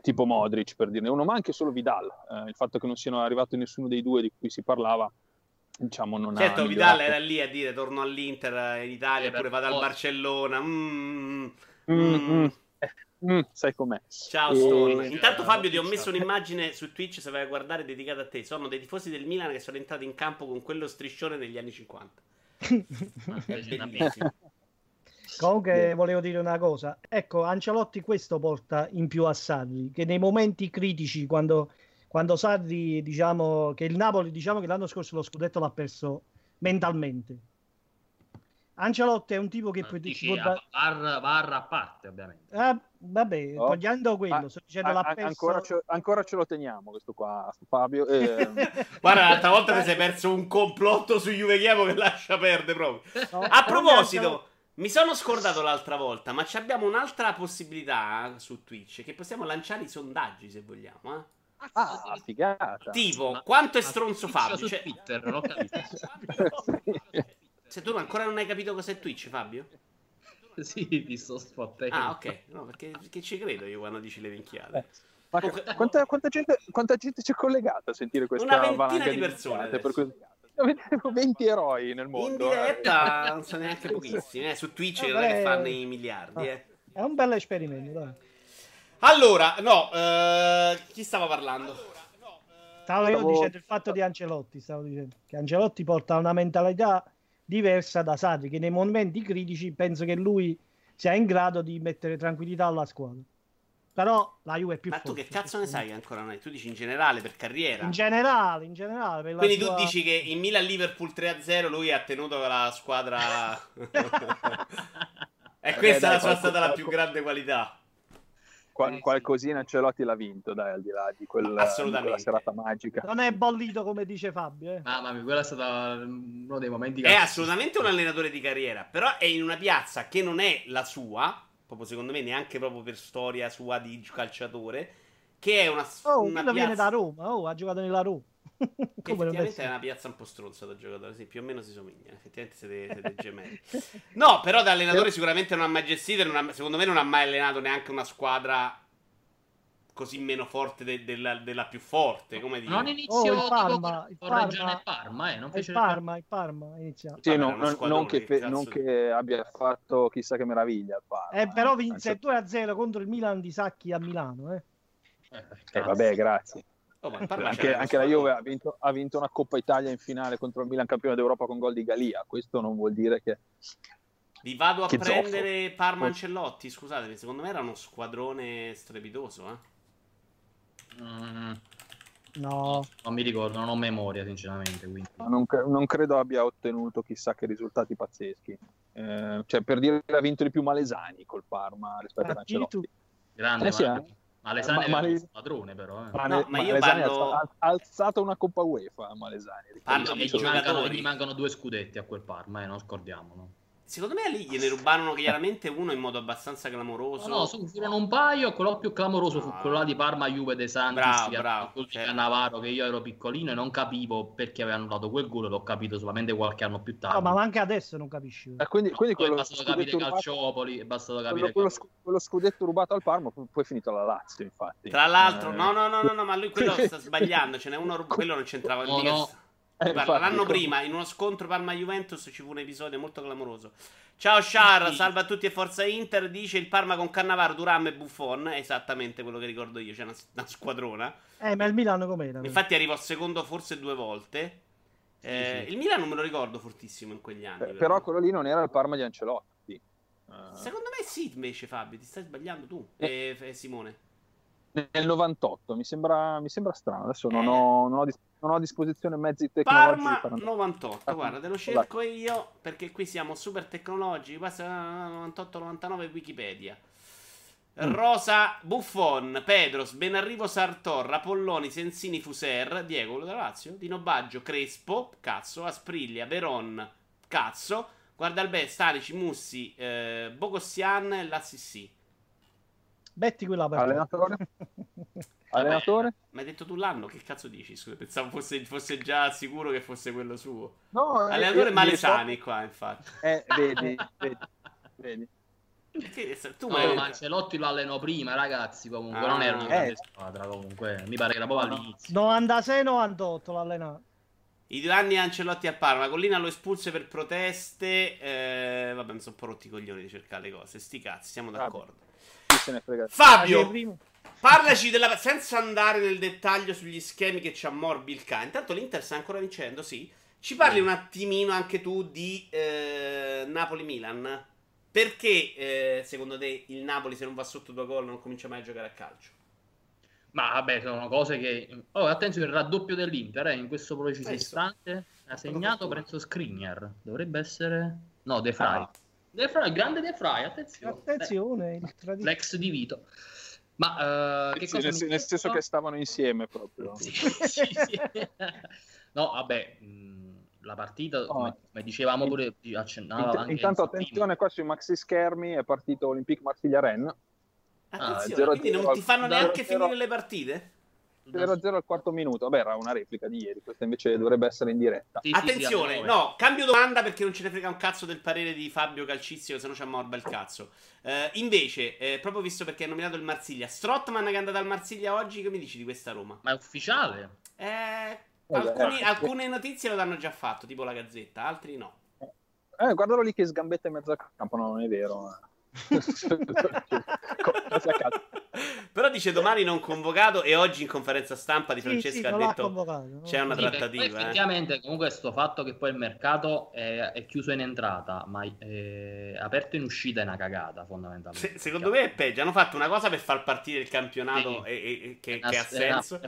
tipo Modric per dirne uno, ma anche solo Vidal. Eh, il fatto che non siano arrivati nessuno dei due di cui si parlava, diciamo, non certo, ha. Certo, Vidal era lì a dire torno all'Inter in Italia, oppure vado al Barcellona. Mm, mm, mm. Mm. Sai com'è. Ciao Stone. E... Intanto Fabio ti ho messo un'immagine su Twitch se vai a guardare dedicata a te. Sono dei tifosi del Milan che sono entrati in campo con quello striscione degli anni 50. È bellissimo. Comunque volevo dire una cosa. Ecco, Ancelotti questo porta in più a Sarri, che nei momenti critici quando, quando Sarri, diciamo, che il Napoli, diciamo che l'anno scorso lo scudetto l'ha perso mentalmente Ancelotti è un tipo che poi dici, da... var, var a parte, ovviamente. Ah, vabbè, oh. togliendo quello, ah, sto dicendo ah, perso... ancora, ce, ancora, ce, lo teniamo questo qua, Fabio. Eh... Guarda, l'altra volta ti sei perso un complotto su Juve Chiamo che lascia perdere proprio. No, a proposito, mi sono scordato l'altra volta, ma abbiamo un'altra possibilità su Twitch, che possiamo lanciare i sondaggi se vogliamo, eh? Ah, figata. Tipo, ma, quanto è stronzo Fabio? Su cioè... Twitter, non ho capito. Se tu ancora non hai capito cos'è Twitch, Fabio? Sì, visto spot. Ah, ok. No, perché, perché, ci credo io quando dici le minchiate. Eh. Ma Comunque, quanta, quanta, gente, quanta gente c'è collegata a sentire questa Una ventina di persone. Per cui... 20 eroi nel mondo. In diretta eh. non sono neanche pochissimi. Eh. Su Twitch non è che fanno i miliardi. Eh. È un bel esperimento, dai. Allora, no, eh, chi stava parlando? Stavo io dicendo il fatto di Ancelotti. Stavo dicendo che Ancelotti porta una mentalità diversa da Sarri, che nei momenti critici penso che lui sia in grado di mettere tranquillità alla squadra. Però la Juve è più Ma forte. Ma tu che cazzo ne sai che ancora non è? Tu dici in generale per carriera? In generale, in generale. Quindi sua... tu dici che in Milan-Liverpool 3-0 lui ha tenuto la squadra... e questa è la sua stata la più grande qualità. Qual- qualcosina Ancelotti l'ha vinto, dai, al di là di, quel, di quella serata magica. Non è bollito come dice Fabio. Eh. Mamma mia, quello è stato uno dei momenti... È assolutamente un allenatore di carriera, però è in una piazza che non è la sua, proprio secondo me neanche proprio per storia sua di calciatore, che è una, oh, una piazza... viene da Roma, oh, ha giocato nella Roma. effettivamente è una piazza un po' stronza da giocatore, sì, più o meno si somigliano, effettivamente siete, siete gemelli. No, però da allenatore sicuramente non ha mai gestito, ha, secondo me non ha mai allenato neanche una squadra così meno forte de- della, della, più forte, come dire. Non iniziò oh, il Parma, il Parma, Parma, eh, non fece il Parma, il Parma iniziò. Sì, no, non, non, che fe- non, che abbia fatto chissà che meraviglia il Parma. Eh, però vinse 2-0 contro il Milan di Sacchi a Milano, eh. Eh, eh vabbè, grazie. Oh, anche, anche la Juve ha vinto, ha vinto, una Coppa Italia in finale contro il Milan campione d'Europa con gol di Galia. Questo non vuol dire che. Vi vado a che prendere zoffo. Parma Ancellotti. Scusatemi, secondo me era uno squadrone strepitoso. Eh? Mm. No, non mi ricordo, non ho memoria, sinceramente. Non, non, credo abbia ottenuto chissà che risultati pazzeschi. Eh, cioè, per dire, ha vinto di più Malesani col Parma rispetto a Ancelotti. Grande, eh, sì, eh. Malesani ma, è un padrone però. Eh. Ma, no, ma io parlo... ha alzato una Coppa UEFA Malesani. Parlo giocatori. Gli mancano due scudetti a quel Parma, eh, non scordiamolo. Secondo me lì gliene rubarono chiaramente uno in modo abbastanza clamoroso. No, no furono un paio. Quello più clamoroso no. fu quello là di Parma Juve De Santis. Bravo, bravo. Col cioè... Navarro che io ero piccolino e non capivo perché avevano dato quel gol. L'ho capito solamente qualche anno più tardi. No, ma anche adesso non capisci. Eh, quindi, quindi quello è bastato capire Calciopoli. È bastato capire quello, quello, quello, scudetto rubato al Parma, poi è finito alla Lazio, infatti. Tra l'altro, eh... no, no, no, no, no, ma lui quello sta sbagliando. Ce n'è uno, quello non c'entrava no, mica. No. Eh, l'anno prima, in uno scontro Parma-Juventus, ci fu un episodio molto clamoroso. Ciao Char, salve a tutti e Forza Inter. Dice il Parma con Cannavaro, Duram e Buffon. È esattamente quello che ricordo io. C'è una, una squadrona. Eh, ma il Milano com'era? Infatti arrivò secondo forse due volte. Eh, sì, sì. Il Milano non me lo ricordo fortissimo in quegli anni. Eh, però. quello lì non era il Parma di Ancelotti. Uh... Secondo me sì, invece, Fabio, ti stai sbagliando tu, eh. e, Simone. Nel 98, mi sembra, mi sembra strano. Adesso eh. non, ho, non, ho, non, ho, a disposizione mezzi tecnologici. Parma 98, guarda, te lo cerco io perché qui siamo super tecnologici. Passa 98-99 Wikipedia. Mm. Rosa, Buffon, Pedros, Benarrivo, Sartor, Apolloni, Sensini, Fuser, Diego, della Lazio, Dino Baggio, Crespo, cazzo, Aspriglia, Veron, cazzo, Guardalbè, Starici, Mussi, eh, Bogossian e l'Assissi. Betti quella per Allenatore? Allenatore? Ma hai detto tu l'anno? Che cazzo dici? Scusa, pensavo fosse, fosse, già sicuro che fosse quello suo. No, Allenatore Malesani qua, infatti. Eh, vedi, vedi, vedi. Perché, tu no, ma Ancelotti lo allenò prima, ragazzi. Comunque, ah, non era una grande eh. squadra. Comunque, mi pare che era proprio all'inizio. 96-98 l'allenò. I due anni Ancelotti a Parma. Collina lo espulse per proteste. Eh, vabbè, mi sono un po' rotti i coglioni di cercare le cose. Sti cazzi, siamo d'accordo. Fabio, parlaci della. Senza andare nel dettaglio sugli schemi che c'ha Morbi il cane. Intanto l'Inter sta ancora vincendo, sì. Ci parli un attimino anche tu di eh, Napoli-Milan? Perché eh, secondo te il Napoli se non va sotto due gol non comincia mai a giocare a calcio? Ma vabbè, sono cose che... Oh, attenzione, il raddoppio dell'Inter eh, in questo preciso istante ha segnato prezzo Skriniar. Dovrebbe essere... No, De Frey. Ah. De Frey, grande De Frey, attenzione. Attenzione, l'ex di Vito. Ma uh, che sì, cosa nel, nel senso che stavano insieme proprio. Sì, sì, sì. no, vabbè... Mh la partita, oh. come, come, dicevamo pure, accennava Int- Intanto attenzione qua sui maxi schermi, è partito Olympique Marsiglia-Rennes. Attenzione, ah, quindi non ti fanno neanche 0, finire le partite? 0-0 al quarto minuto. Vabbè, era una replica di ieri. Questa invece dovrebbe essere in diretta. Sì, Attenzione, sì, no, cambio domanda perché non ce ne frega un cazzo del parere di Fabio Calcizio, se no c'è morba il cazzo. Uh, invece, eh, proprio visto perché hai nominato il Marsiglia, Strottman che è andato al Marsiglia oggi, che mi dici di questa Roma? Ma è ufficiale? Eh, Alcuni, alcune notizie lo danno già fatto, tipo la Gazzetta, altri no. Eh, guardalo lì che sgambetta in mezzo al campo, no, non è vero. Però dice domani non convocato e oggi in conferenza stampa di Francesca sì, sì, ha detto c'è una sì, trattativa. Eh. Effettivamente, eh. comunque, questo fatto che poi il mercato è, è, chiuso in entrata, ma è aperto in uscita è una cagata, fondamentalmente. Se, secondo me è peggio. Hanno fatto una cosa per far partire il campionato e, e, che, che ha senso.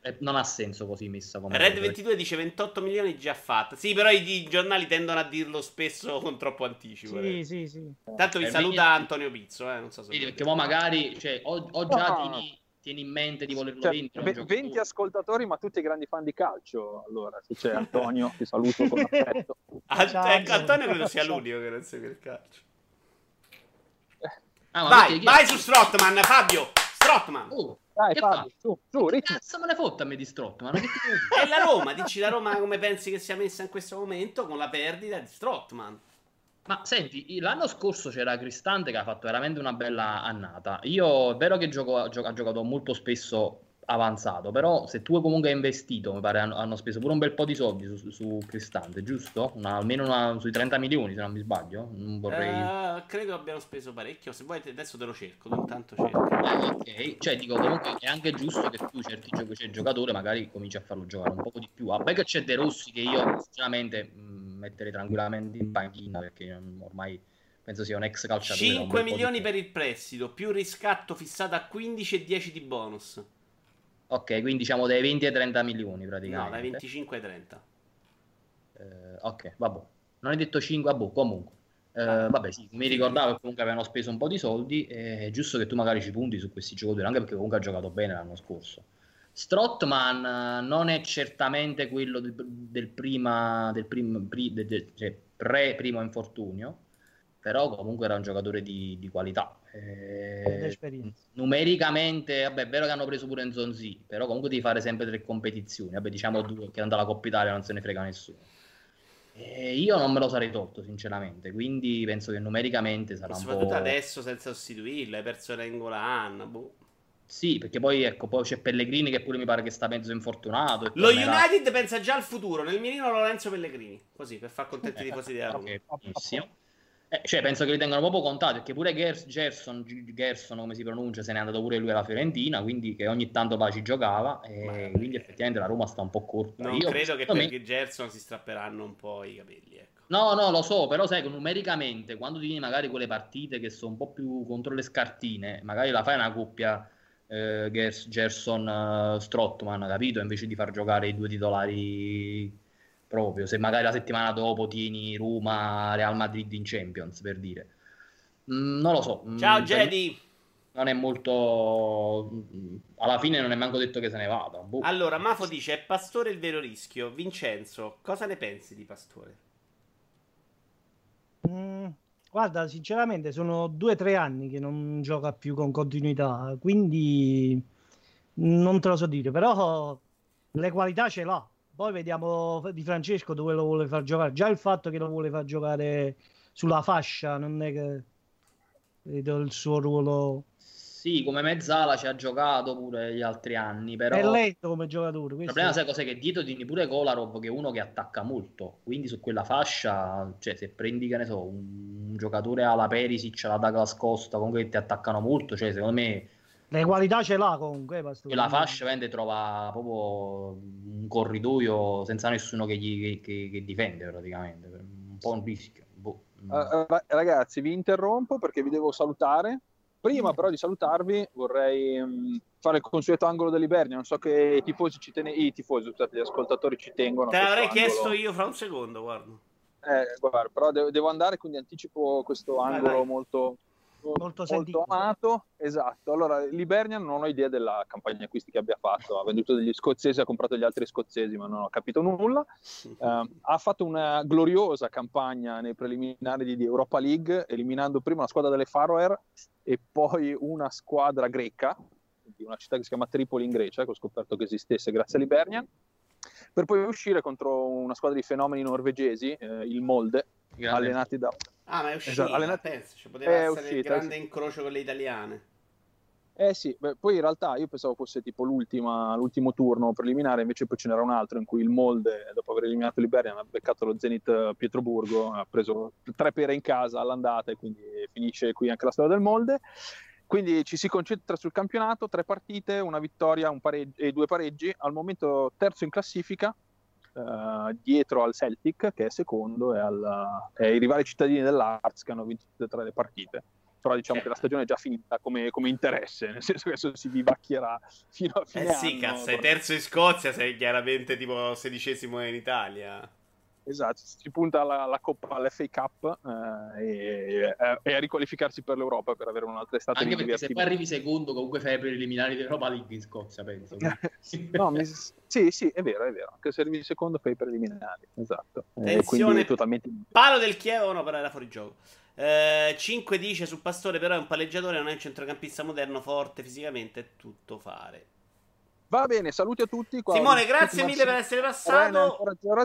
È, non ha senso così messa come. Red 22 dice 28 milioni già fatta. Sì, però i, i, giornali tendono a dirlo spesso con troppo anticipo. Sì, sì, sì. Tanto vi saluta Antonio Pizzo, eh, non so se sì, perché magari cioè, o, o già no. tieni, tieni, in mente di volerlo cioè, vendere. 20 ascoltatori, ma tutti grandi fan di calcio. Allora, se c'è Antonio, ti saluto con affetto. Ciao, ecco, Antonio credo sia l'unico che non segue il calcio. Ah, vai, vai su Strottman, Fabio. Strottman. Uh, dai, Fabio, su, su, ritmo. Cazzo me ne fotta a me di Strottman? È la Roma, dici la Roma come pensi che sia messa in questo momento con la perdita di Strottman. Ma senti, l'anno scorso c'era Cristante che ha fatto veramente una bella annata. Io è vero che gioco, ha giocato molto spesso avanzato, però se tu comunque hai investito, mi pare hanno, hanno speso pure un bel po' di soldi su, su Cristante, giusto? Una, almeno una, sui 30 milioni, se non mi sbaglio. Non vorrei... Uh, credo abbiano speso parecchio. Se vuoi adesso te lo cerco, intanto cerco. Eh, ok, cioè dico comunque è anche giusto che tu certi giochi, cioè, giocatore magari cominci a farlo giocare un po' di più. A che c'è De Rossi che io sinceramente mh, metterei tranquillamente in panchina perché ormai penso sia un ex calciatore. 5 milioni per il prestito, più riscatto fissato a 15 e 10 di bonus. Ok, quindi diciamo dai 20 ai 30 milioni praticamente. No, dai 25 ai 30. Eh, ok, vabbè. Non hai detto 5, vabbè, comunque. Eh, ah. vabbè, sì, mi ricordavo che comunque avevano speso un po' di soldi. È giusto che tu magari ci punti su questi giocatori, anche perché comunque ha giocato bene l'anno scorso. Strottman eh, non è certamente quello del, del prima, del prim, pri, de, de, cioè pre primo infortunio, però comunque era un giocatore di, di qualità. Eh, numericamente, vabbè, è vero che hanno preso pure in Zonzi, però comunque devi fare sempre tre competizioni. Vabbè, diciamo due, che andare alla Coppa Italia non se ne frega nessuno. E io non me lo sarei tolto, sinceramente. Quindi penso che numericamente sarà un po'. Soprattutto adesso senza sostituirlo, hai perso Rengolan. Boh. Sì, perché poi ecco, poi c'è Pellegrini che pure mi pare che sta mezzo infortunato. Lo tornerà... United pensa già al futuro, nel mirino Lorenzo Pellegrini, così per far contenti i tifosi della Roma. Okay, benissimo. Eh, cioè, penso che li tengano proprio contati, perché pure Gers- Gerson, Gerson, come si pronuncia, se n'è andato pure lui alla Fiorentina, quindi che ogni tanto va ci giocava, e quindi effettivamente la Roma sta un po' corta. Non Io, credo che per me... Gerson si strapperanno un po' i capelli, ecco. No, no, lo so, però sai che numericamente quando ti magari quelle partite che sono un po' più contro le scartine, magari la fai una coppia eh, Gers- Gerson uh, Strottman, capito? Invece di far giocare i due titolari proprio, se magari la settimana dopo tieni Roma, Real Madrid in Champions, per dire. Mm, non lo so. Mm, Ciao Jedi! Non è molto... Mm, alla fine non è manco detto che se ne vada. Boh. Allora, Mafo dice, è Pastore il vero rischio. Vincenzo, cosa ne pensi di Pastore? Mm, guarda, sinceramente sono due o tre anni che non gioca più con continuità, quindi non te lo so dire, però le qualità ce l'ha. Poi vediamo di Francesco dove lo vuole far giocare. Già il fatto che lo vuole far giocare sulla fascia non è che vedo il suo ruolo sì, come mezzala ci ha giocato pure gli altri anni, però... È lento come giocatore. Il problema, sai cos'è? Che dietro tieni pure Kolarov, che è uno che attacca molto. Quindi su quella fascia, cioè se prendi, che ne so, un, un giocatore alla Perisic, alla Douglas Costa, comunque ti attaccano molto, cioè secondo me... Le qualità ce l'ha comunque. Eh, la fascia vende trova proprio un corridoio senza nessuno che, gli, che, che difende praticamente. Un po' un rischio. Boh. Uh, ragazzi, vi interrompo perché vi devo salutare. Prima però di salutarvi vorrei um, fare il consueto angolo dell'Ibernia, non so che i tifosi ci tengono, i tifosi, scusate, gli ascoltatori ci tengono. Te l'avrei chiesto io fra un secondo, guarda. Eh, guarda, però devo, devo andare, quindi anticipo questo angolo vai, vai. molto molto, molto amato. Esatto. Allora, Libernia non ho idea della campagna acquisti che abbia fatto. Ha venduto degli scozzesi, ha comprato gli altri scozzesi, ma non ho capito nulla. Uh, ha fatto una gloriosa campagna nei preliminari di Europa League, eliminando prima una squadra delle Faroe e poi una squadra greca, di una città che si chiama Tripoli in Grecia, che ho scoperto che esistesse grazie a Libernia per poi uscire contro una squadra di fenomeni norvegesi, eh, il Molde, Grande. allenati da Ah, ma è uscita, esatto, allenati... penso, cioè, poteva è essere uscita, il grande sì. incrocio con le italiane. Eh sì, beh, poi in realtà io pensavo fosse tipo l'ultimo turno preliminare, invece poi ce n'era un altro in cui il Molde, dopo aver eliminato Liberia, ha beccato lo Zenit Pietroburgo, ha preso tre pere in casa all'andata e quindi finisce qui anche la storia del Molde. Quindi ci si concentra sul campionato, tre partite, una vittoria un pareggi, e due pareggi, al momento terzo in classifica, uh, dietro al Celtic che è secondo e, al, e ai rivali cittadini dell'Arts che hanno vinto tutte e tre le partite però diciamo che la stagione è già finita come, come, interesse, nel senso che adesso si vivacchierà fino a fine eh sì, anno. cazzo, sei terzo in Scozia, sei chiaramente tipo sedicesimo in Italia. Esatto, si punta alla, alla Coppa, all'FA Cup eh, e, e, a riqualificarsi per l'Europa per avere un'altra estate Anche perché se poi arrivi secondo comunque fai per eliminare l'Europa League in Scozia, penso. no, mi, sì, sì, è vero, è vero. Anche se arrivi secondo fai per eliminare, esatto. Tensione, totalmente... palo del Chievo, no, però era fuori gioco. Eh, 5 dice su Pastore, però è un palleggiatore, non è un centrocampista moderno, forte fisicamente, è tutto fare. Va bene, saluti a tutti. Qua Simone, grazie mille per essere passato.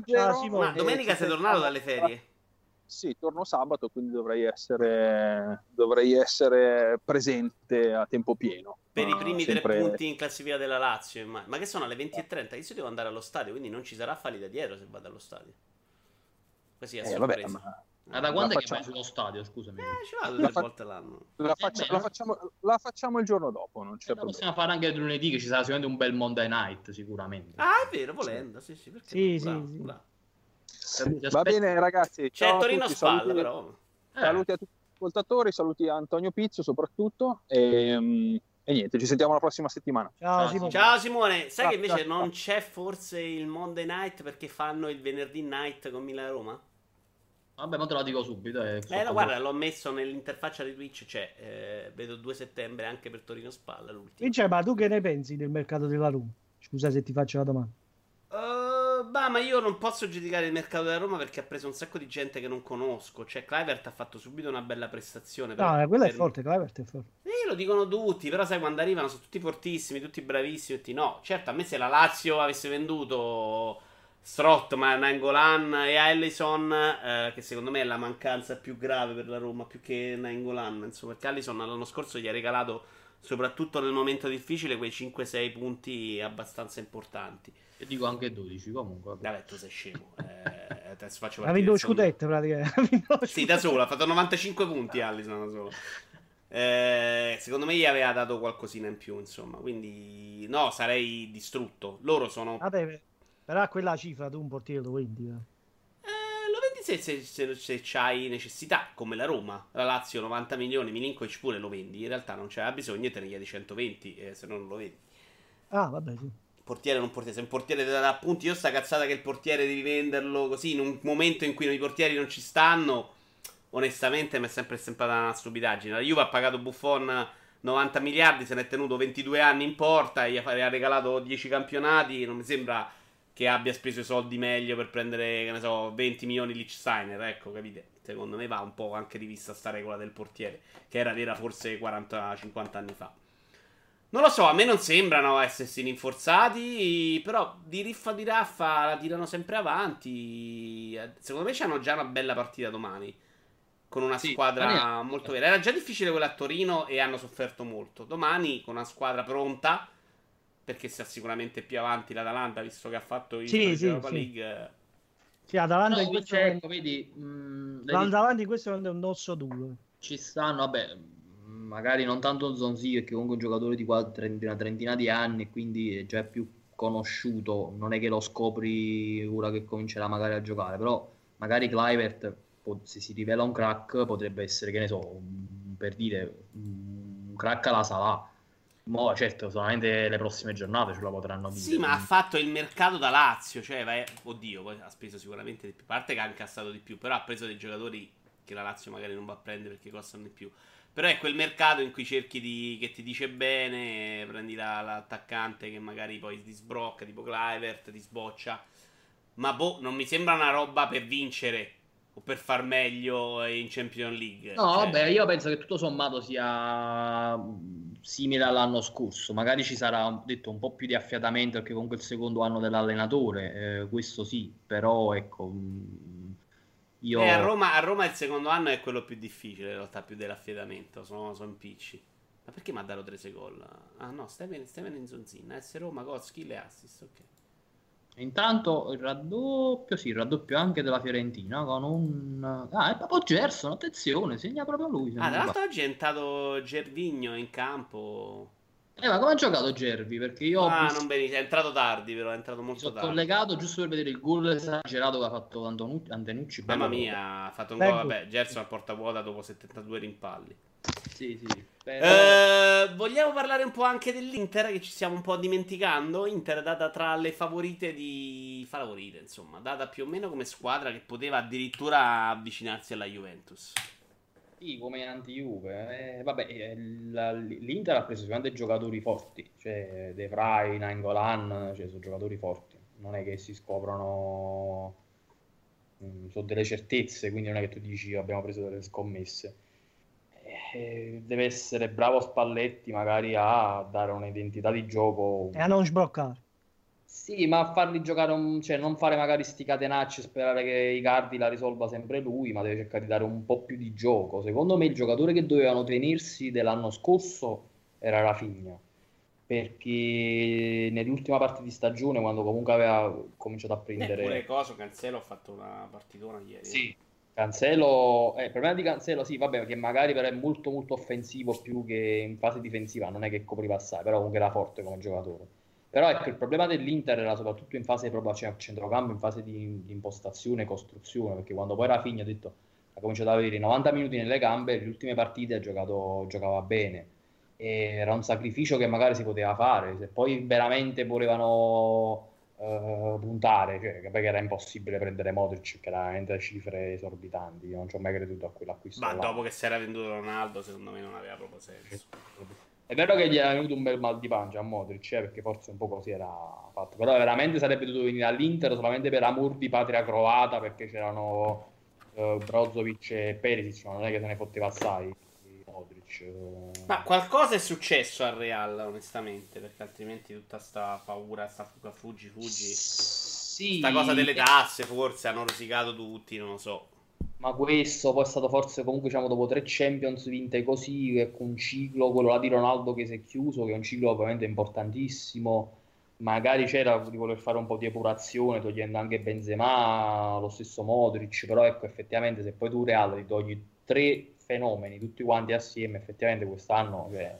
Ciao, Simone. Ma domenica sei tornato dalle ferie? Sì, torno sabato, quindi dovrei essere, dovrei essere presente a tempo pieno. Per i primi sempre... tre punti in classifica della Lazio, ma, ma che sono alle 20.30? Io devo andare allo stadio, quindi non ci sarà falli da dietro se vado allo stadio. Così è eh, vabbè, ma ma da quando è che vai sullo stadio? Scusami. Eh, ci vado due fa- volte l'anno. La, faccia- la, facciamo, la, facciamo, il giorno dopo. Non c'è eh, problema. Possiamo fare anche lunedì, che ci sarà sicuramente un bel Monday night, sicuramente. Ah, è vero, volendo. Sì, sì, perché sì, sì, sì. Va bene, ragazzi. C'è Torino tutti, spalla, saluti, però. Eh. Saluti a tutti gli ascoltatori, saluti a Antonio Pizzo soprattutto. E, um, e niente, ci sentiamo la prossima settimana. Ciao, Simone. Ciao Simone. Sai ciao, che invece ciao, non c'è forse il Monday night perché fanno il venerdì night con Milan Roma? Vabbè, ma te la dico subito. Eh, eh no, guarda, l'ho messo nell'interfaccia di Twitch. Cioè, eh, vedo 2 settembre anche per Torino Spalla. L'ultimo. Cioè, ma tu che ne pensi del mercato della Roma? Scusa se ti faccio la domanda. Uh, bah, ma io non posso giudicare il mercato della Roma perché ha preso un sacco di gente che non conosco. Cioè, Clivert ha fatto subito una bella prestazione. Per, no, eh, quella per... è forte. Clivert è forte. Eh, lo dicono tutti. Però, sai, quando arrivano sono tutti fortissimi, tutti bravissimi. Tutti... No, certo, a me se la Lazio avesse venduto Strottman, Nangolan e Allison, eh, che secondo me è la mancanza più grave per la Roma, più che Nangolan, insomma, perché Allison l'anno scorso gli ha regalato, soprattutto nel momento difficile, quei 5-6 punti abbastanza importanti. E dico anche 12 comunque. Vabbè, tu sei scemo. Eh, adesso faccio ha vinto lo scudetto praticamente. sì, da solo, ha fatto 95 punti Allison da solo. Eh, secondo me gli aveva dato qualcosina in più, insomma. Quindi, no, sarei distrutto. Loro sono. Vabbè, però a quella cifra tu un portiere lo vendi. Eh? eh, lo vendi se, se, se, se c'hai necessità, come la Roma, la Lazio 90 milioni, Milinkovic pure lo vendi, in realtà non c'era bisogno e te ne chiedi 120, eh, se no non lo vendi. Ah, vabbè, sì. Portiere non portiere, se un portiere ti dà appunti, io sta cazzata che il portiere devi venderlo così in un momento in cui i portieri non ci stanno, onestamente mi è sempre sembrata una stupidaggine. La Juve ha pagato Buffon 90 miliardi, se ne è tenuto 22 anni in porta, gli ha regalato 10 campionati, non mi sembra che abbia speso i soldi meglio per prendere, che ne so, 20 milioni Lichsteiner, ecco, capite? Secondo me va un po' anche rivista sta regola del portiere, che era vera forse 40-50 anni fa. Non lo so, a me non sembrano essersi rinforzati, però di riffa di raffa la tirano sempre avanti. Secondo me c'hanno già una bella partita domani, con una sì, squadra molto vera. Era già difficile quella a Torino e hanno sofferto molto. Domani, con una squadra pronta, perché sta sicuramente più avanti l'Atalanta, visto che ha fatto il sì, sì, Europa sì. League. Sì, Atalanta No, in questo ecco, momento, vedi, mh, vedi, l'Atalanta in questo momento è un osso duro. ci stanno, vabbè, mh, magari non tanto Zonzi, perché comunque è un giocatore di quasi trentina, trentina di anni, quindi è già più conosciuto, non è che lo scopri ora che comincerà magari a giocare, però magari Clivert, se si rivela un crack, potrebbe essere, che ne so, un- per dire, un crack alla Salah. Mo, certo, solamente le prossime giornate ce la potranno dire. Sì, ma ha fatto il mercato da Lazio, cioè, vai- oddio, poi ha speso sicuramente di più, a parte che ha incassato di più, però ha preso dei giocatori che la Lazio magari non va a prendere perché costano di più. Però è quel mercato in cui cerchi di che ti dice bene, prendi la- l'attaccante che magari poi ti sbrocca, tipo Clivert, ti sboccia. Ma boh, non mi sembra una roba per vincere o per far meglio in Champions League. No, Cioè, vabbè, io penso che tutto sommato sia simile all'anno scorso. Magari ci sarà detto un po' più di affiatamento perché comunque il secondo anno dell'allenatore, eh, questo sì, però ecco, mh, io eh, a, Roma, a Roma il secondo anno è quello più difficile, in realtà, più dell'affidamento. Sono, sono impicci. Ma perché mi ha dato 3 gol? Ah no, Steven, Steven Inzonzin, S Roma, gol, skill e assist, ok. Intanto il raddoppio, sì, il raddoppio anche della Fiorentina con un... Ah, è proprio Gerson, attenzione, segna proprio lui. Ah, tra l'altro oggi è entrato Gervigno in campo. Eh, ma come ha giocato Gervi? Perché io ho Ah, visto- non benissimo, è entrato tardi, però è entrato molto sono tardi. collegato giusto per vedere il gol esagerato che ha fatto Antonu- Antenucci. Mamma mia, ha fatto un gol, vabbè, Gerson a porta vuota dopo 72 rimpalli. Sì, sì. Però- Eh, vogliamo parlare un po' anche dell'Inter, che ci stiamo un po' dimenticando. Inter è data tra le favorite di... favorite, insomma, data più o meno come squadra che poteva addirittura avvicinarsi alla Juventus. Sì, come anti-Juve. Eh, vabbè, eh, la- l'Inter ha preso sicuramente giocatori forti, cioè De Vrij, Nainggolan, cioè sono giocatori forti. Non è che si scoprono, mm, sono delle certezze, quindi non è che tu dici abbiamo preso delle scommesse. Eh, deve essere bravo Spalletti magari a dare un'identità di gioco. E a non sbloccare. Sì, ma a farli giocare, un- cioè non fare magari sti catenacci e sperare che Icardi la risolva sempre lui, ma deve cercare di dare un po' più di gioco. Secondo me il giocatore che dovevano tenersi dell'anno scorso era Rafinha, perché nell'ultima parte di stagione, quando comunque aveva cominciato a Pure prendere... Coso, Cancelo ha fatto una partitona ieri. Sì, Cancelo, eh, il problema di Cancelo, sì, vabbè, che magari però è molto molto offensivo più che in fase difensiva, non è che copriva assai, però comunque era forte come giocatore. Però ecco, il problema dell'Inter era soprattutto in fase proprio a centrocampo, in fase di, di impostazione, costruzione, perché quando poi Rafinha ha detto, ha cominciato ad avere i 90 minuti nelle gambe, le ultime partite giocato, giocava bene. E era un sacrificio che magari si poteva fare, se poi veramente volevano eh, puntare, cioè, perché era impossibile prendere Modric, che era veramente cifre esorbitanti, io non ci ho mai creduto a quell'acquisto. Ma là. dopo che si era venduto Ronaldo, secondo me non aveva proprio senso. È vero che gli era venuto un bel mal di pancia a Modric, eh, perché forse un po' così era fatto, però veramente sarebbe dovuto venire all'Inter solamente per amor di patria croata, perché c'erano eh, Brozovic e Perisic, non è che se ne fotteva assai Modric. eh. Ma qualcosa è successo al Real, onestamente, perché altrimenti tutta sta paura, sta fuga, fuggi, fuggi. Sì, Sta cosa delle tasse, forse hanno rosicato tutti, non lo so. ma questo poi è stato forse comunque diciamo dopo tre Champions vinte così, ecco, un ciclo, quello là di Ronaldo che si è chiuso, che è un ciclo ovviamente importantissimo. Magari c'era di voler fare un po' di epurazione, togliendo anche Benzema, lo stesso Modric, però ecco, effettivamente se poi tu Real ti togli tre fenomeni tutti quanti assieme, effettivamente quest'anno, cioè,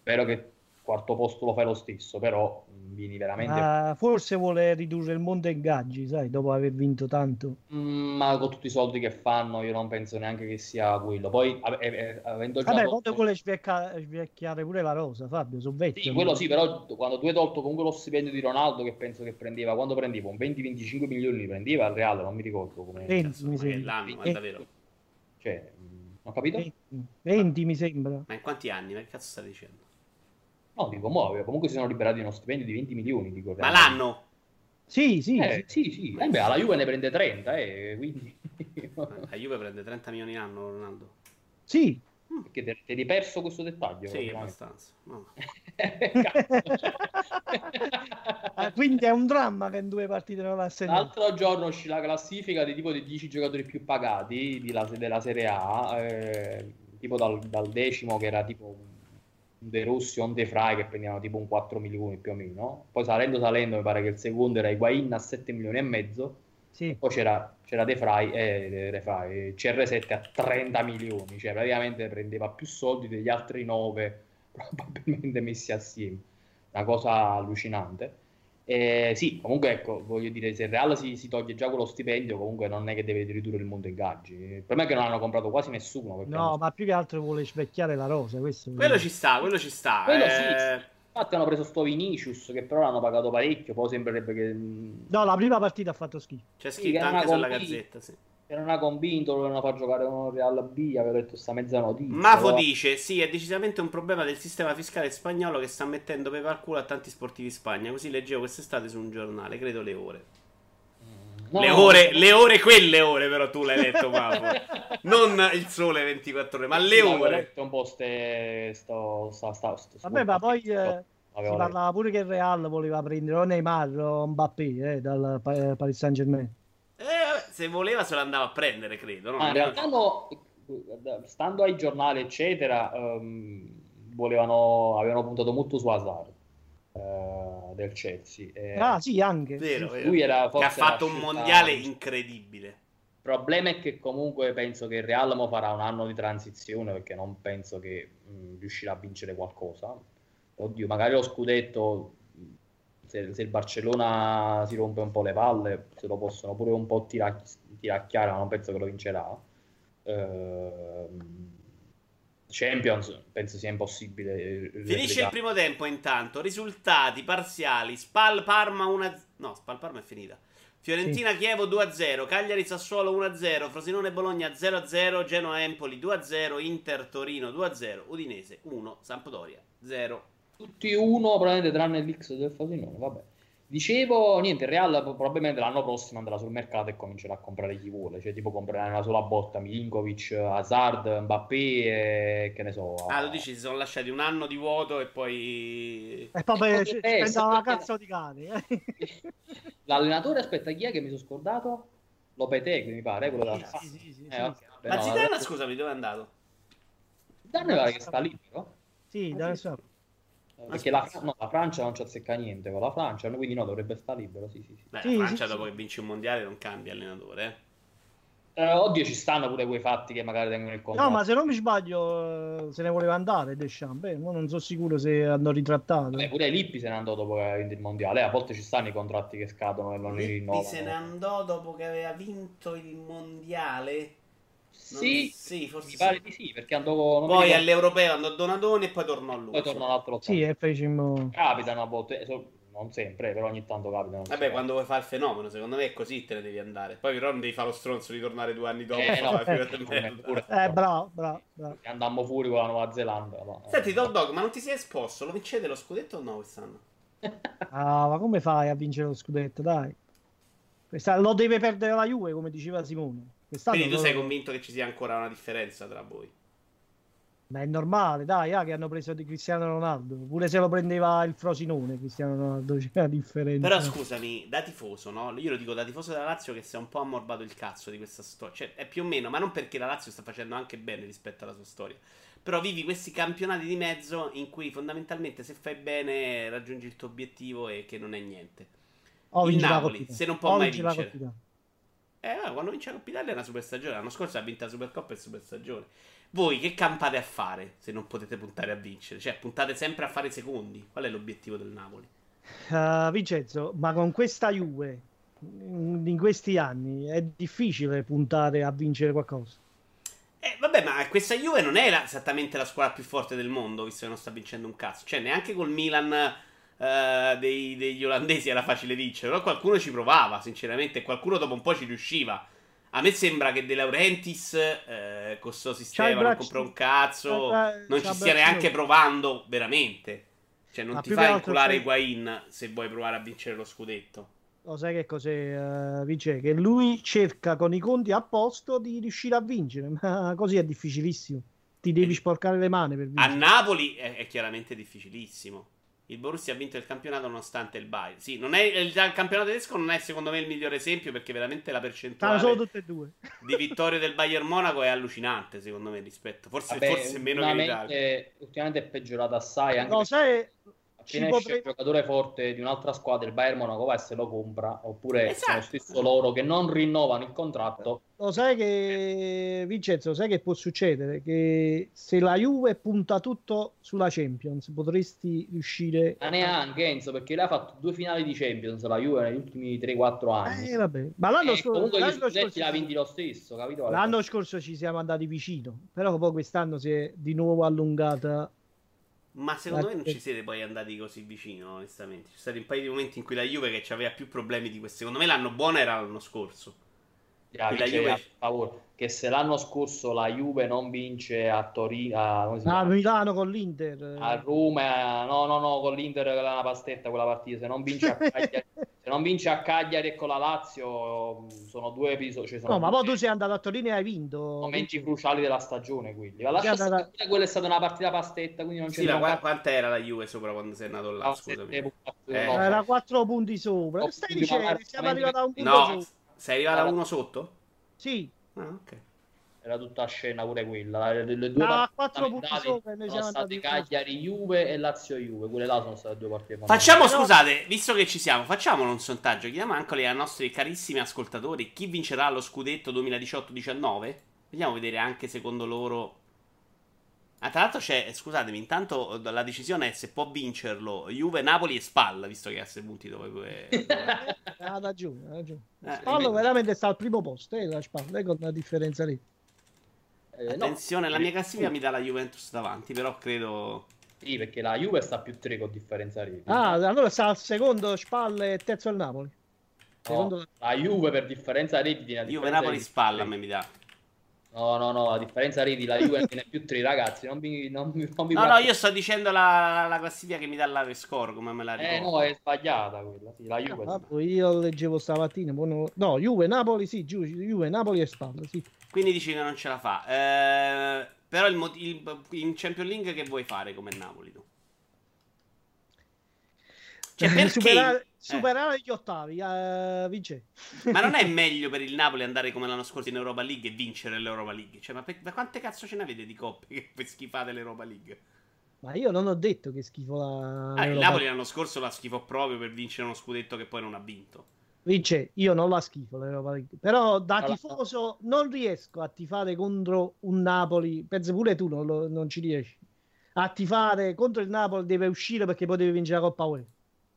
spero che quarto posto lo fai lo stesso, però vieni veramente... Uh, forse vuole ridurre il monte ingaggi, sai, dopo aver vinto tanto. Mm, ma con tutti i soldi che fanno io non penso neanche che sia quello. Poi avendo giocato... Vabbè, quando vuole svecchiare pure la rosa, Fabio, sono vecchio. Sì, quello sì, però quando tu hai tolto comunque lo stipendio di Ronaldo che penso che prendeva, quando prendeva un 20-25 milioni li prendeva al Reale, non mi ricordo come... 20 mi sembra. L'anno, ma davvero. Cioè, ho capito? 20, 20 mi sembra. Ma in quanti anni? Ma che cazzo stai dicendo? No, dico, muove. Comunque si sono liberati di uno stipendio di 20 milioni. Dico, Ma l'anno? Sì, sì. Eh, sì, sì. Eh, beh, la Juve ne prende 30, eh, quindi... la Juve prende 30 milioni l'anno, Ronaldo? Sì. Perché ti eri perso questo dettaglio? Sì, abbastanza. No. ah, quindi è un dramma che in due partite non va a segnare. L'altro giorno uscì la classifica di tipo dei 10 giocatori più pagati la, della Serie A, eh, tipo dal, dal, decimo che era tipo De Rossi o De Frey che prendevano tipo un 4 milioni più o meno. Poi salendo salendo mi pare che il secondo era Higuain a 7 milioni e mezzo. Sì. Poi c'era, c'era De Frey e eh, Frey, CR7 a 30 milioni, cioè praticamente prendeva più soldi degli altri 9 probabilmente messi assieme. Una cosa allucinante. Eh, sì, comunque ecco, voglio dire, se il Real si, si, toglie già quello stipendio, comunque non è che deve ridurre il mondo ingaggi. Il problema è che non hanno comprato quasi nessuno. No, non... ma più che altro vuole svecchiare la rosa. Questo quello ci sta, quello ci sta. Quello eh... sì. Infatti hanno preso sto Vinicius che però l'hanno pagato parecchio, poi sembrerebbe che... No, la prima partita ha fatto schifo. C'è scritto sì, anche sulla gazzetta, sì che non ha convinto, lo volevano far giocare con Real B, aveva detto sta mezza notizia. Mafo però... dice, sì, è decisamente un problema del sistema fiscale spagnolo che sta mettendo pepe al culo a tanti sportivi in Spagna. Così leggevo quest'estate su un giornale, credo le ore. No, le, ore, le ore, quelle ore però tu l'hai letto Mafo. non il sole 24 ore, ma le sì, ore. letto un po' ste, sto, sta, sta, sto, Vabbè, ma poi... Eh... Si parlava pure che il Real voleva prendere o Neymar o Mbappé eh, dal Paris Saint Germain. Eh, se voleva se lo andava a prendere, credo. No? Ah, in realtà no, stando ai giornali, eccetera, um, volevano, avevano puntato molto su Hazard. Uh, del Chelsea eh, ah sì anche vero, vero. lui era che ha fatto un mondiale incredibile il problema è che comunque penso che il Real mo farà un anno di transizione perché non penso che mh, riuscirà a vincere qualcosa oddio magari lo scudetto se, se, il Barcellona si rompe un po' le palle, se lo possono pure un po' tirac- tiracchiare, ma non penso che lo vincerà. Uh, Champions penso sia impossibile. Finisce il primo tempo intanto. Risultati parziali: Spal Parma 1 No, Spal Parma è finita. Fiorentina sì. Chievo 2-0, Cagliari Sassuolo 1-0, Frosinone Bologna 0-0, Genoa Empoli 2-0, Inter Torino 2-0, Udinese 1, Sampdoria 0 tutti uno probabilmente tranne l'X del Frosinone vabbè dicevo niente il Real probabilmente l'anno prossimo andrà sul mercato e comincerà a comprare chi vuole cioè tipo comprerà una sola botta Milinkovic Hazard Mbappé e che ne so ah lo dici si sono lasciati un anno di vuoto e poi e poi spendono la cazzo di cane eh. l'allenatore aspetta chi è che mi sono scordato Lopetegui mi pare quello della sì, sì, sì, eh, okay, ma no, Zidane scusami dove è andato? Zidane pare che sta libero sì, ah, da so. Perché la, no, la, Francia non ci azzecca niente con la Francia, quindi no, dovrebbe stare libero. Sì, sì, sì. Beh, sì, la Francia dopo che vince un mondiale non cambia allenatore. Eh? Eh, oddio, ci stanno pure quei fatti che magari tengono il contratto. No, ma se non mi sbaglio, se ne voleva andare Deschamps. Beh, non sono sicuro se hanno ritrattato. Beh, pure Lippi se ne andò dopo che aveva vinto il mondiale. A volte ci stanno i contratti che scadono e non li rinnovano. Lippi se ne andò dopo che aveva vinto il mondiale. Sì, sì, forse mi pare sì. di sì, perché andò... Poi all'europeo andò Donadoni e poi tornò a lui. Poi tornò l'altro Sì, e fecimo... Capitano a volte, non sempre, però ogni tanto capitano. Vabbè, quando vuoi fare il fenomeno, secondo me è così te ne devi andare. Poi però non devi fare lo stronzo di tornare due anni dopo. Eh, no, eh, pure, eh bravo, bravo, bravo. Andammo fuori con la Nuova Zelanda. Ma... Senti, Dog Dog, ma non ti sei esposto? Lo vincete lo scudetto o no quest'anno? ah, ma come fai a vincere lo scudetto, dai? Questa... Lo deve perdere la Juve, come diceva Simone. Quest'anno Quindi tu sei convinto che ci sia ancora una differenza tra voi? Ma è normale, dai, ah, che hanno preso di Cristiano Ronaldo. Pure se lo prendeva il Frosinone, Cristiano Ronaldo, c'è una differenza. Però scusami, da tifoso, no? Io lo dico da tifoso della Lazio che si è un po' ammorbato il cazzo di questa storia. Cioè, è più o meno, ma non perché la Lazio sta facendo anche bene rispetto alla sua storia. Però vivi questi campionati di mezzo in cui fondamentalmente se fai bene raggiungi il tuo obiettivo e che non è niente. Oh, il Napoli, se non può mai vincere. Eh, quando vince la Coppa Italia è una super stagione. L'anno scorso ha vinto la Supercoppa e Super stagione. voi che campate a fare se non potete puntare a vincere? Cioè, puntate sempre a fare i secondi. Qual è l'obiettivo del Napoli? Uh, Vincenzo, ma con questa Juve in questi anni è difficile puntare a vincere qualcosa. Eh, vabbè, ma questa Juve non è la, esattamente la squadra più forte del mondo, visto che non sta vincendo un cazzo. Cioè, neanche col Milan uh, dei, degli olandesi era facile vincere. Però qualcuno ci provava, sinceramente, qualcuno dopo un po' ci riusciva. A me sembra che De Laurentiis eh, con questo sistema non compra un cazzo, non ci stia neanche provando veramente. Cioè, non Ma ti fai inculare Higuain se vuoi provare a vincere lo scudetto. Lo sai che cos'è, uh, Vince? Che lui cerca con i conti a posto di riuscire a vincere, ma così è difficilissimo. Ti devi eh, sporcare le mani per vincere. A Napoli è, è chiaramente difficilissimo. Il Borussia ha vinto il campionato nonostante il Bayern. Sì, non è, il, il, campionato tedesco non è secondo me il migliore esempio perché veramente la percentuale di vittorie del Bayern Monaco è allucinante secondo me rispetto. Forse, Vabbè, forse meno che l'Italia. Ultimamente è peggiorata assai. Anche no, sai, appena esce potrei... un giocatore forte di un'altra squadra, il Bayern Monaco va e se lo compra, oppure esatto. sono stesso loro che non rinnovano il contratto. Lo sai che Vincenzo, lo sai che può succedere? Che se la Juve punta tutto sulla Champions, potresti riuscire. Ma neanche Enzo, perché lei ha fatto due finali di Champions la Juve negli ultimi 3-4 anni. Eh, vabbè. Ma l'anno eh, scorso. L'anno scorso l'ha vinti lo stesso, capito? L'anno scorso ci siamo andati vicino, però poi quest'anno si è di nuovo allungata ma secondo me non ci siete poi andati così vicino, onestamente. Ci sono stati un paio di momenti in cui la Juve che aveva più problemi di questi. Secondo me l'anno buono era l'anno scorso. Yeah, la Juve... a favore che se l'anno scorso la Juve non vince a Torino, a, a Milano con l'Inter, a Roma, no, no, no, con l'Inter è una pastetta quella partita. Se non vince a Cagliari, se non vince a Cagliari e con la Lazio, sono due episodi. Cioè no, ma poi tu sei andato a Torino e hai vinto. Momenti cruciali della stagione, quindi. La andata... quella è stata una partita pastetta, quindi non c'è sì, ma quanta era la Juve sopra quando sei andato là? Scusami. Eh. Era 4 punti sopra. No, stai dicendo? Siamo arrivati a un punto no, sopra. Sei arrivato a uno sotto? Sì. Ah, ok. Era tutta scena pure quella. Le, le due no, quattro punti sopra sono state Cagliari Juve e Lazio Juve. Quelle là sono state due partite. Facciamo, scusate, visto che ci siamo, facciamolo un sondaggio. Chiediamo anche ai nostri carissimi ascoltatori chi vincerà lo scudetto 2018-19. Vediamo a vedere anche secondo loro. Ah, tra l'altro c'è, scusatemi, intanto la decisione è se può vincerlo Juve, Napoli e Spalla, visto che ha 6 punti dove... dove... ha ragione, ha ragione. Eh, Spalla veramente sta al primo posto, eh, la Spalla, con una differenza lì. Eh, Attenzione, no. la mia classifica mi dà la Juventus davanti, però credo... Sì, perché la Juve sta più 3 con differenza reti. Ah, allora sta al secondo Spalle e terzo il Napoli. No, la Juve per differenza reti tiene Juve, Napoli, Spalla a me mi dà. No, no, no, a differenza reti la Juve ne è più 3, ragazzi, non mi, non mi, non mi No, no, io sto dicendo la, la, classifica che mi dà la score, come me la ricordo. Eh, no, è sbagliata quella, sì, la Juve. Ah. Io leggevo stamattina, no, no, Juve, Napoli, sì, Juve, Napoli e Spalla, sì. Quindi dici che non ce la fa. Eh, però il, il, in Champions League che vuoi fare come Napoli tu? Cioè, perché... superare, superare eh. gli ottavi, uh, vince. Ma non è meglio per il Napoli andare come l'anno scorso in Europa League e vincere l'Europa League? Cioè, ma per, ma quante cazzo ce ne avete di coppe che poi schifate l'Europa League? Ma io non ho detto che schifo la. Ah, il Napoli l'anno scorso la schifò proprio per vincere uno scudetto che poi non ha vinto. Vince, io non la schifo però da tifoso non riesco a tifare contro un Napoli, penso pure tu non, lo, non ci riesci, a tifare contro il Napoli deve uscire perché poi deve vincere la Coppa UE,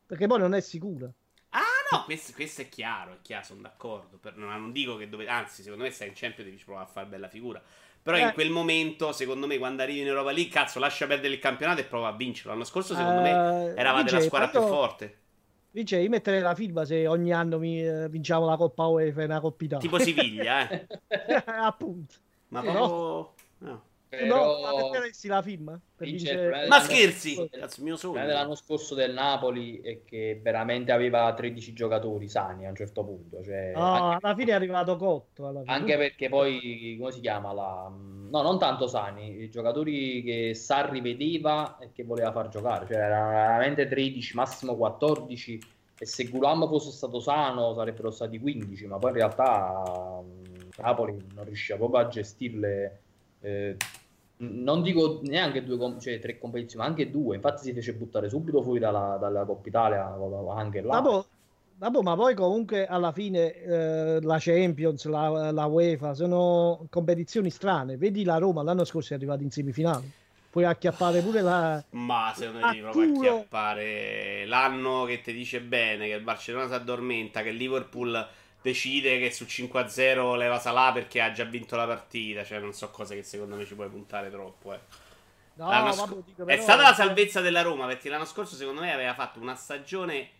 perché poi non è sicura. Ah no, questo, questo è chiaro, è chiaro, sono d'accordo, per, non, dico che dove, anzi secondo me stai in Champions devi provare a fare bella figura, però eh. in quel momento secondo me quando arrivi in Europa League, cazzo lascia perdere il campionato e prova a vincerlo, l'anno scorso secondo uh, me eh, eravate la squadra quando... più forte. Vince, io metterei la firma se ogni anno mi, eh, vinciamo la Coppa UEFA e una Coppa Italia. Tipo Siviglia, eh. Appunto. Ma però... No. Però... No, metteresti la firma? Vincere... Ma scherzi! Cazzo, mio sogno. L'anno scorso del Napoli è che veramente aveva 13 giocatori sani a un certo punto. Cioè, no, anche... alla fine è arrivato Cotto. Anche perché poi, come si chiama? La... No, non tanto sani, i giocatori che Sarri vedeva e che voleva far giocare. Cioè, erano veramente 13, massimo 14. E se Gulam fosse stato sano sarebbero stati 15, ma poi in realtà Napoli non riusciva proprio a gestirle eh, non dico neanche due, cioè tre competizioni, ma anche due. Infatti si fece buttare subito fuori dalla, dalla Coppa Italia, anche là. Dopo, Vabbè, ma poi comunque alla fine eh, la Champions, la, la, UEFA sono competizioni strane. Vedi la Roma l'anno scorso è arrivata in semifinale. Puoi acchiappare pure la. Ma secondo me devi proprio acchiappare l'anno che ti dice bene, che il Barcellona si addormenta, che il Liverpool decide che su 5-0 leva Salah perché ha già vinto la partita. Cioè, non so cose che secondo me ci puoi puntare troppo. Eh. No, vabbè, sc- dico, è stata la salvezza della Roma perché l'anno scorso, secondo me, aveva fatto una stagione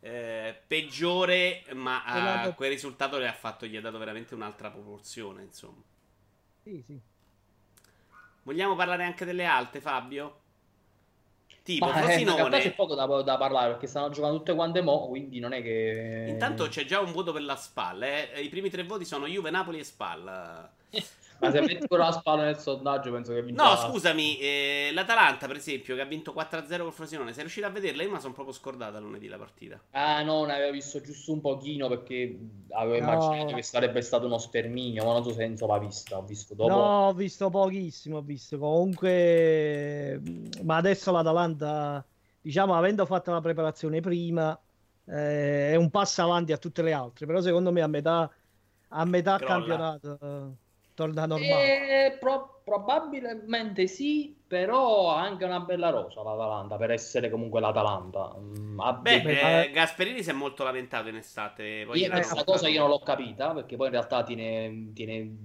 eh, peggiore, ma a quel risultato le ha fatto, gli ha dato veramente un'altra proporzione. Insomma, sì, sì. Vogliamo parlare anche delle alte, Fabio? Tipo, Ma, Frosinone... Eh, c'è poco da, da, parlare perché stanno giocando tutte quante mo, quindi non è che... Intanto c'è già un voto per la SPAL, eh. I primi tre voti sono Juve, Napoli e SPAL. Ma se metti pure la spalla nel sondaggio, penso che vinca. No, scusami, eh, l'Atalanta, per esempio, che ha vinto 4-0 col Frosinone, sei riuscito a vederla? Io me la sono proprio scordata lunedì la partita. Ah, no, ne avevo visto giusto un pochino perché avevo no. immaginato che sarebbe stato uno sterminio, ma non so se Enzo l'ha vista. Ho visto dopo. No, ho visto pochissimo, ho visto. Comunque, ma adesso l'Atalanta, diciamo, avendo fatto la preparazione prima, eh, è un passo avanti a tutte le altre. Però secondo me a metà, a metà campionato... Eh, torna normale? Eh, pro- probabilmente sì, però ha anche una bella rosa l'Atalanta per essere comunque l'Atalanta. Mm, Beh, eh, Gasperini si è molto lamentato in estate. Poi io, questa cosa io non l'ho capita perché poi in realtà tiene, tiene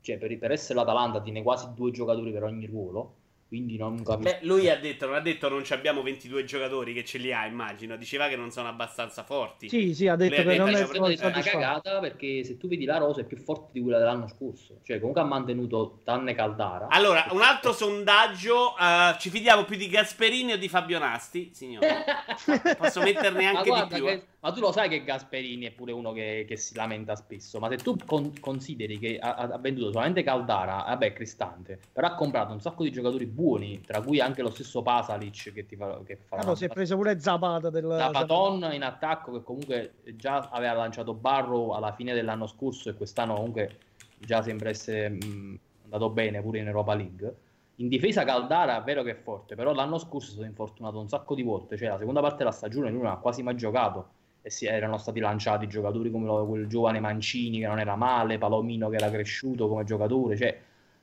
cioè per, per essere l'Atalanta tiene quasi due giocatori per ogni ruolo quindi non capisco. Beh, lui ha detto, non ha detto non abbiamo 22 giocatori che ce li ha, immagino. Diceva che non sono abbastanza forti. Sì, sì, ha detto che non è, una cagata perché se tu vedi la rosa è più forte di quella dell'anno scorso. Cioè, comunque ha mantenuto Tanne Caldara. Allora, un altro sondaggio, uh, ci fidiamo più di Gasperini o di Fabio Nasti, signore? Posso metterne anche di più. Che, eh. Ma tu lo sai che Gasperini è pure uno che, che si lamenta spesso, ma se tu con, consideri che ha, ha, venduto solamente Caldara, vabbè, Cristante, però ha comprato un sacco di giocatori buoni, tra cui anche lo stesso Pasalic che ti fa... Che fa ah, no, si è preso pure Zapata del... Zapaton in attacco che comunque già aveva lanciato Barrow alla fine dell'anno scorso e quest'anno comunque già sembra essere mh, andato bene pure in Europa League. In difesa Caldara è vero che è forte, però l'anno scorso è stato infortunato un sacco di volte, cioè la seconda parte della stagione lui non ha quasi mai giocato e si erano stati lanciati giocatori come lo, quel giovane Mancini che non era male, Palomino che era cresciuto come giocatore, cioè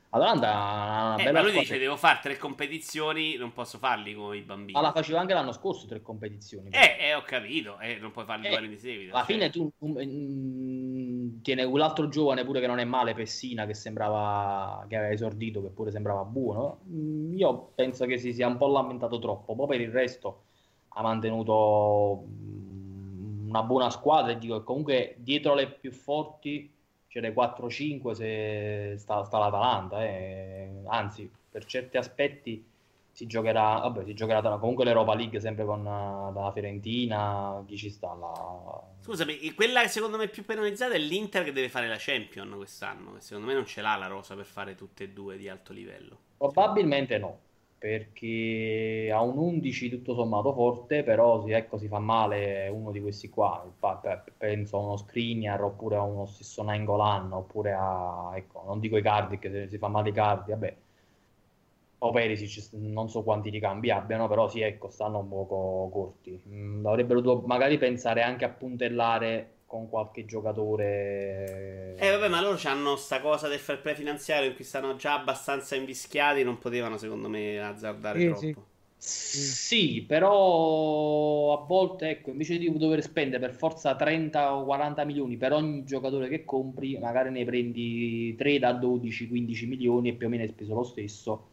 Atalanta ha una eh, bella ma lui dice devo fare tre competizioni, non posso farli come i bambini. Ma la faceva anche l'anno scorso tre competizioni. Eh, eh ho capito, eh, non puoi farli eh, di seguito. Alla cioè. fine tu, tu mh, tiene quell'altro giovane pure che non è male, Pessina, che sembrava che aveva esordito, che pure sembrava buono. Mh, io penso che si sia un po' lamentato troppo, poi per il resto ha mantenuto una buona squadra e dico che comunque dietro le più forti ce ne 4-5 se sta, sta l'Atalanta eh. anzi per certi aspetti si giocherà vabbè si giocherà comunque l'Europa League sempre con la Fiorentina chi ci sta la... scusami quella secondo me più penalizzata è l'Inter che deve fare la Champion quest'anno che secondo me non ce l'ha la rosa per fare tutte e due di alto livello. Probabilmente no perché ha un 11 tutto sommato forte, però si, ecco, si fa male uno di questi qua, penso a uno Skriniar oppure a uno stesso Nainggolan oppure a, ecco, non dico i cardi che se si fa male i cardi, vabbè, o Perisic non so quanti ricambi abbiano, però sì, ecco, stanno un poco corti. Mm, dovuto magari pensare anche a puntellare con qualche giocatore. Eh vabbè, ma loro hanno sta cosa del fair play finanziario in cui stanno già abbastanza invischiati, non potevano secondo me azzardare sì, troppo. Sì. Sì, però a volte, ecco, invece di dover spendere per forza 30 o 40 milioni per ogni giocatore che compri, magari ne prendi 3 da 12, 15 milioni e più o meno hai speso lo stesso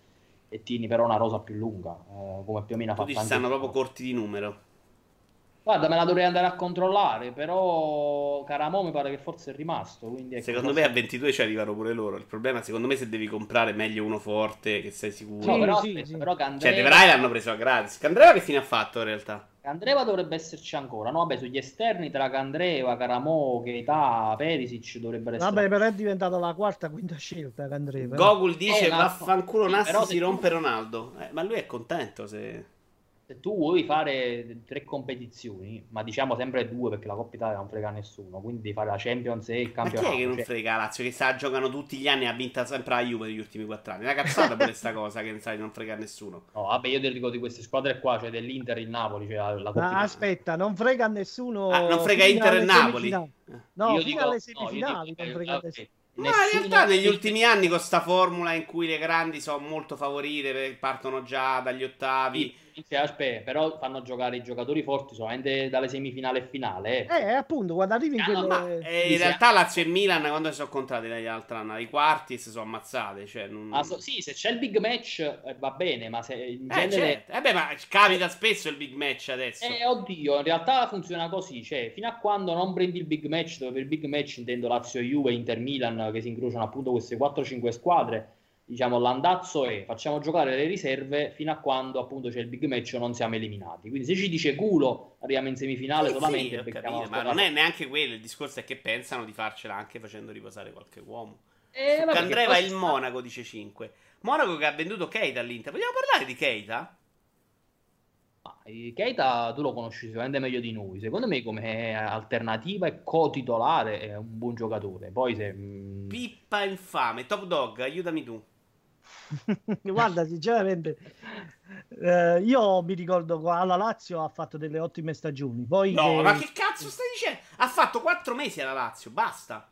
e tieni però una rosa più lunga, eh, come più o meno ha fatto. stanno proprio corti di numero. Guarda, me la dovrei andare a controllare, però Caramo mi pare che forse è rimasto. Ecco, secondo forse... me a 22 ci arrivano pure loro. Il problema, secondo me, se devi comprare meglio uno forte, che sei sicuro. No, però, sì, sì. però Candreva... Cioè, De Vrij l'hanno preso a gratis. Candreva che fine ha fatto in realtà? Candreva dovrebbe esserci ancora, no? Vabbè, sugli esterni tra Candreva, Caramo, Keita, Perisic dovrebbero essere. Vabbè, però è diventata la quarta, quinta scelta Candreva. Gogol dice: eh, Vaffanculo, Nassi si rompe Ronaldo. Eh, ma lui è contento se. Se tu vuoi fare tre competizioni, ma diciamo sempre due perché la Coppa Italia non frega a nessuno, quindi devi fare la Champions e il campionato. Ma chi è che non cioè... frega Lazio? Che sa, giocano tutti gli anni e ha vinto sempre la Juve negli ultimi quattro anni. È una cazzata pure questa cosa che sai, non frega a nessuno. No, vabbè, io ti dico di queste squadre qua, cioè dell'Inter il Napoli, cioè la, la Coppa ah, Aspetta, non frega a nessuno. Ah, non frega Inter e Napoli. No, io fino dico, alle semifinali no, non frega a nessuno. Ma in realtà negli ultimi anni con sta formula in cui le grandi sono molto favorite, partono già dagli ottavi. Sì, aspetta, però fanno giocare i giocatori forti solamente dalle semifinali e finale. Eh, eh appunto, quando arrivi in ah, quelle... No, eh, in realtà Lazio e Milan quando si sono incontrati l'altro anno, ai quarti si sono ammazzate. Cioè non... ah, so, sì, se c'è il big match eh, va bene, ma se in eh, genere... Eh beh, ma capita spesso il big match adesso. Eh, oddio, in realtà funziona così, cioè fino a quando non prendi il big match, dove per il big match intendo Lazio Juve, Inter Milan, che si incrociano appunto queste 4-5 squadre diciamo l'andazzo è facciamo giocare le riserve fino a quando appunto c'è il big match non siamo eliminati quindi se ci dice culo arriviamo in semifinale sì, solamente sì, capito, ma non è neanche quello il discorso è che pensano di farcela anche facendo riposare qualche uomo eh, Candreva il Monaco dice 5 Monaco che ha venduto Keita all'Inter vogliamo parlare di Keita? Keita tu lo conosci sicuramente meglio di noi. Secondo me, come alternativa e co-titolare è un buon giocatore. Poi se. Mm, Pippa infame, top dog, aiutami tu. Guarda, sinceramente, eh, io mi ricordo alla Lazio ha fatto delle ottime stagioni. Poi no, che... ma che cazzo stai dicendo? Ha fatto quattro mesi alla Lazio, basta.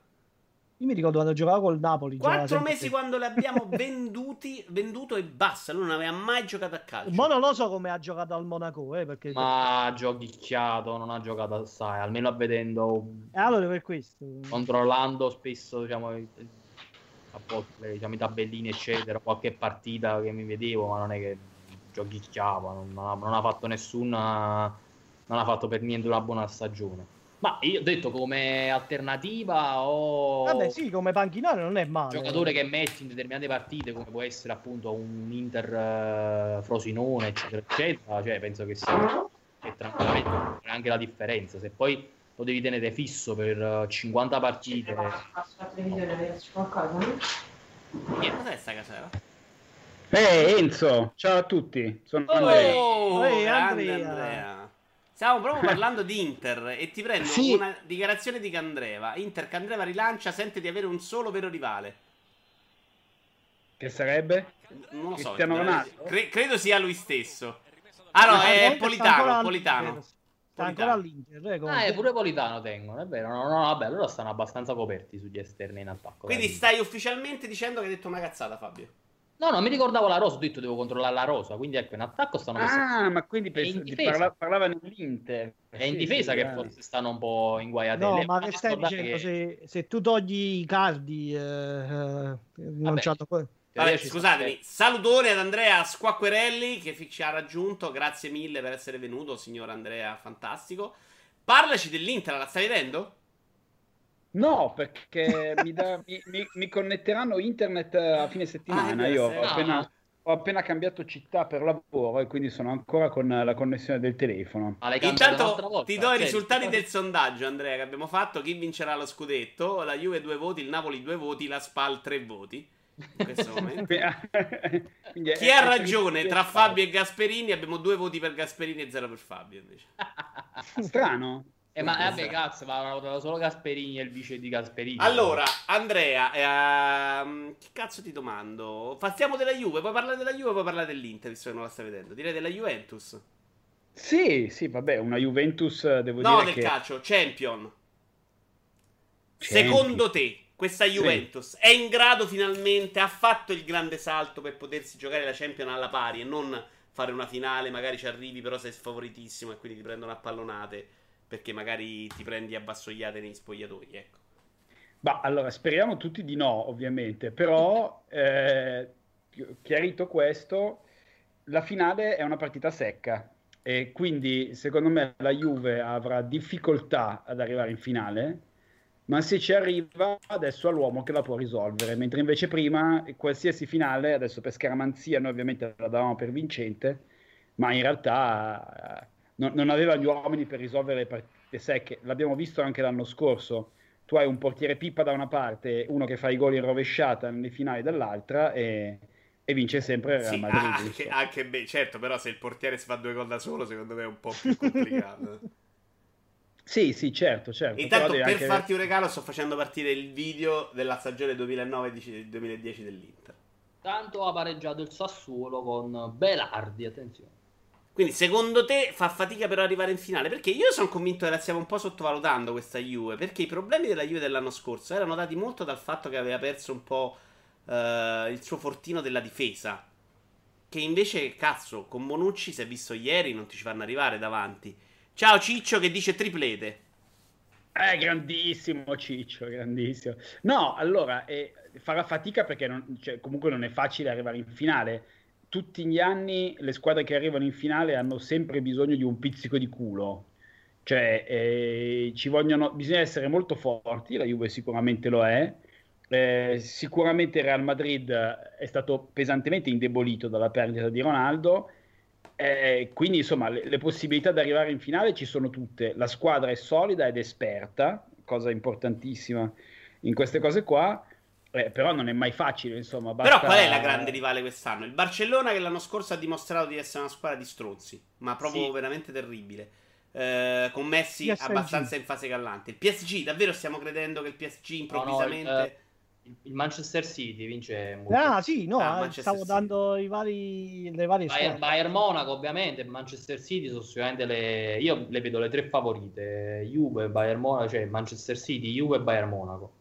Io mi ricordo quando giocava col Napoli. Quattro mesi quando li abbiamo venduti, venduto e basta. Lui non aveva mai giocato a calcio. Ma non lo so come ha giocato al Monaco. Eh, perché... Ma ha giochicchiato, non ha giocato assai. Almeno vedendo. E allora per questo. Controllando spesso, diciamo, a volte diciamo, i tabellini, eccetera. Qualche partita che mi vedevo, ma non è che giochicchiava. Non, non, ha, non ha fatto nessuna. Non ha fatto per niente una buona stagione. Ma io ho detto come alternativa o... Vabbè sì, come panchinare non è male. Giocatore che metti in determinate partite come può essere appunto un Inter uh, Frosinone eccetera eccetera, cioè penso che sia che tranquillamente anche la differenza. Se poi lo devi tenere fisso per 50 partite... Passo la televisione, vederci qualcosa, no? Cos'è sta casella? Eh Enzo, ciao a tutti, sono oh, Andrea. Oh, hey, Andrea. Andrea. Stiamo proprio parlando di Inter e ti prendo sì. una dichiarazione di Candreva. Inter Candreva rilancia, sente di avere un solo vero rivale. Che sarebbe? Non lo so. Cre- credo sia lui stesso. Ah no, è Politano. Politano. Sta ancora all'Inter. Eh, ah, è pure Politano tengono, è vero. No, no, vabbè, loro stanno abbastanza coperti sugli esterni in attacco. Quindi stai ufficialmente dicendo che hai detto una cazzata, Fabio? No, no, mi ricordavo la rosa, ho detto devo controllare la rosa, quindi ecco, in attacco stanno... Ah, ma quindi penso, parla, parlava nell'Inter. È in difesa che forse stanno un po' inguaiatelle. No, ma che stai dicendo? Che... Se, se, tu togli i cardi, eh, eh non c'ha... Vabbè, scusatemi, salutone ad Andrea Squacquerelli che ci ha raggiunto, grazie mille per essere venuto, signor Andrea, fantastico. Parlaci dell'Inter, la stai vedendo? No, perché mi, da, mi, mi, mi, connetteranno internet a fine settimana. Ah, Io ho appena, ho appena, cambiato città per lavoro e quindi sono ancora con la connessione del telefono. Intanto ti do i risultati del sondaggio, Andrea, che abbiamo fatto. Chi vincerà lo scudetto? La Juve due voti, il Napoli due voti, la Spal tre voti. In questo momento. Chi ha ragione tra Fabio e Gasperini? Abbiamo due voti per Gasperini e zero per Fabio. Invece. Strano. Eh, ma vabbè, cazzo, ma votato solo Gasperini e il vice di Gasperini. Allora, Andrea, ehm, che cazzo ti domando? Passiamo della Juve, puoi parlare della Juve, puoi parlare dell'Inter, visto che non la stai vedendo. Direi della Juventus. Sì, sì, vabbè, una Juventus, devo no, dire del che... calcio, Champion. Champion. Secondo te, questa Juventus sì. è in grado finalmente, ha fatto il grande salto per potersi giocare la Champion alla pari e non fare una finale, magari ci arrivi, però sei sfavoritissimo e quindi ti prendono a pallonate perché magari ti prendi a bassoiate nei spogliatoi, ecco. Bah, allora, speriamo tutti di no, ovviamente, però eh, chiarito questo, la finale è una partita secca e quindi secondo me la Juve avrà difficoltà ad arrivare in finale, ma se ci arriva adesso ha l'uomo che la può risolvere, mentre invece prima qualsiasi finale, adesso per scaramanzia noi ovviamente la davamo per vincente, ma in realtà non, non aveva gli uomini per risolvere le partite secche. L'abbiamo visto anche l'anno scorso. Tu hai un portiere pippa da una parte, uno che fa i gol in rovesciata nelle finali dall'altra e e vince sempre Real Sì, Madrid. anche, anche beh, certo, però se il portiere si fa due gol da solo, secondo me è un po' più complicato. Sì, sì, certo, certo. Intanto, per anche- farti un regalo, sto facendo partire il video della stagione 2009-2010 dell'Inter. Tanto ha pareggiato il Sassuolo con Belardi, attenzione. Quindi, secondo te fa fatica però arrivare in finale? Perché io sono convinto che la stiamo un po' sottovalutando questa Juve. Perché i problemi della Juve dell'anno scorso erano dati molto dal fatto che aveva perso un po' eh, il suo fortino della difesa. Che invece, cazzo, con Bonucci si è visto ieri, non ti ci fanno arrivare davanti. Ciao Ciccio che dice triplete. Eh, grandissimo Ciccio, grandissimo. No, allora, eh, farà fatica perché non- cioè, comunque non è facile arrivare in finale. Tutti gli anni le squadre che arrivano in finale hanno sempre bisogno di un pizzico di culo. Cioè, eh, vogliono, bisogna essere molto forti, la Juve sicuramente lo è. Eh, sicuramente il Real Madrid è stato pesantemente indebolito dalla perdita di Ronaldo. Eh, quindi, insomma, le, le possibilità di arrivare in finale ci sono tutte. La squadra è solida ed esperta, cosa importantissima in queste cose qua. Eh, però non è mai facile, insomma. Però basta- qual è la grande rivale quest'anno? Il Barcellona che l'anno scorso ha dimostrato di essere una squadra di stronzi, ma proprio Sì. veramente terribile. Eh, con Messi PSG. abbastanza in fase gallante. Il PSG, davvero stiamo credendo che il PSG No, no, improvvisamente... il, eh, il- Manchester City vince molto. Ah, sì, no, Ah, eh, stavo City. dando i vari, le varie Bayern. Bayern Monaco, ovviamente, Manchester City sono sicuramente le. Io le vedo le tre favorite: Juve, Bayern Monaco, cioè Manchester City, Juve e Bayern Monaco.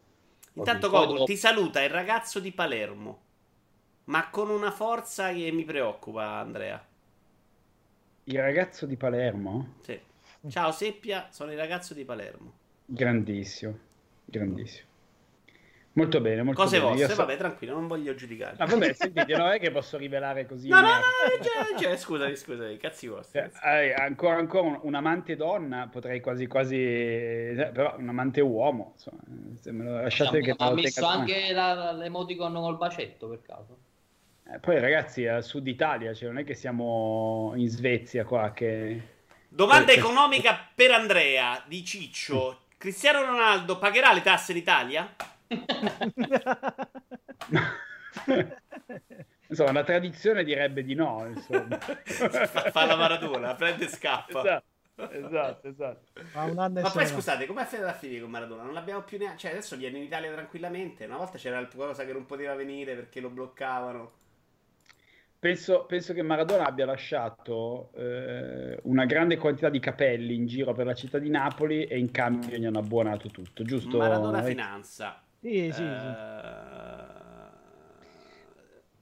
Intanto dopo- ti saluta il ragazzo di Palermo, ma con una forza che mi preoccupa, Andrea. Il ragazzo di Palermo? Sì. Ciao Seppia, sono il ragazzo di Palermo. Grandissimo, grandissimo. Molto bene, molto Cose bene. Vostre, so- vabbè, tranquillo, non voglio giudicare. Ah, vabbè, sentite, non è che posso rivelare così. No, no, no, no, cioè, cioè, scusami, scusami, cazzi vostri. Cioè, eh, ancora, ancora un, un amante donna, potrei quasi quasi, eh, però un amante uomo, insomma, se me lo lasciate che ma ha messo anche la- l'emoticon col bacetto per caso. Eh, poi ragazzi, al sud Italia, cioè non è che siamo in Svezia qua che... Domanda Eh, economica per Andrea di Ciccio. Cristiano Ronaldo pagherà le tasse in Italia? insomma, la tradizione direbbe di no, insomma. fa, fa la maratona, prende e scappa. Esatto, esatto, esatto. Ma un anno Ma poi scusate, com'è finita a finire con Maradona? Non l'abbiamo più neanche. Cioè, adesso viene in Italia tranquillamente. Una volta c'era qualcosa che non poteva venire perché lo bloccavano. Penso, penso che Maradona abbia lasciato eh, una grande quantità di capelli in giro per la città di Napoli e in cambio gli hanno abbuonato tutto, giusto? Maradona Eh, finanza. Sì, sì, sì. Eh,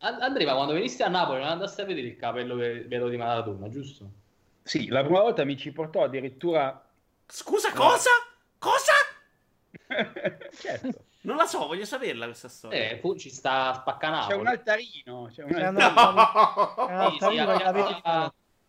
An- Andrea, ma quando veniste a Napoli non andasti a vedere il capello ve- vero di Maradona, giusto? Sì, la prima volta mi ci portò addirittura... Scusa, cosa? Cosa? certo, Non la so, voglio saperla questa storia. Eh, fu- ci sta spaccanavo. c'è un altarino. C'è un C'è un altarino. No! Eh, Altarino a con i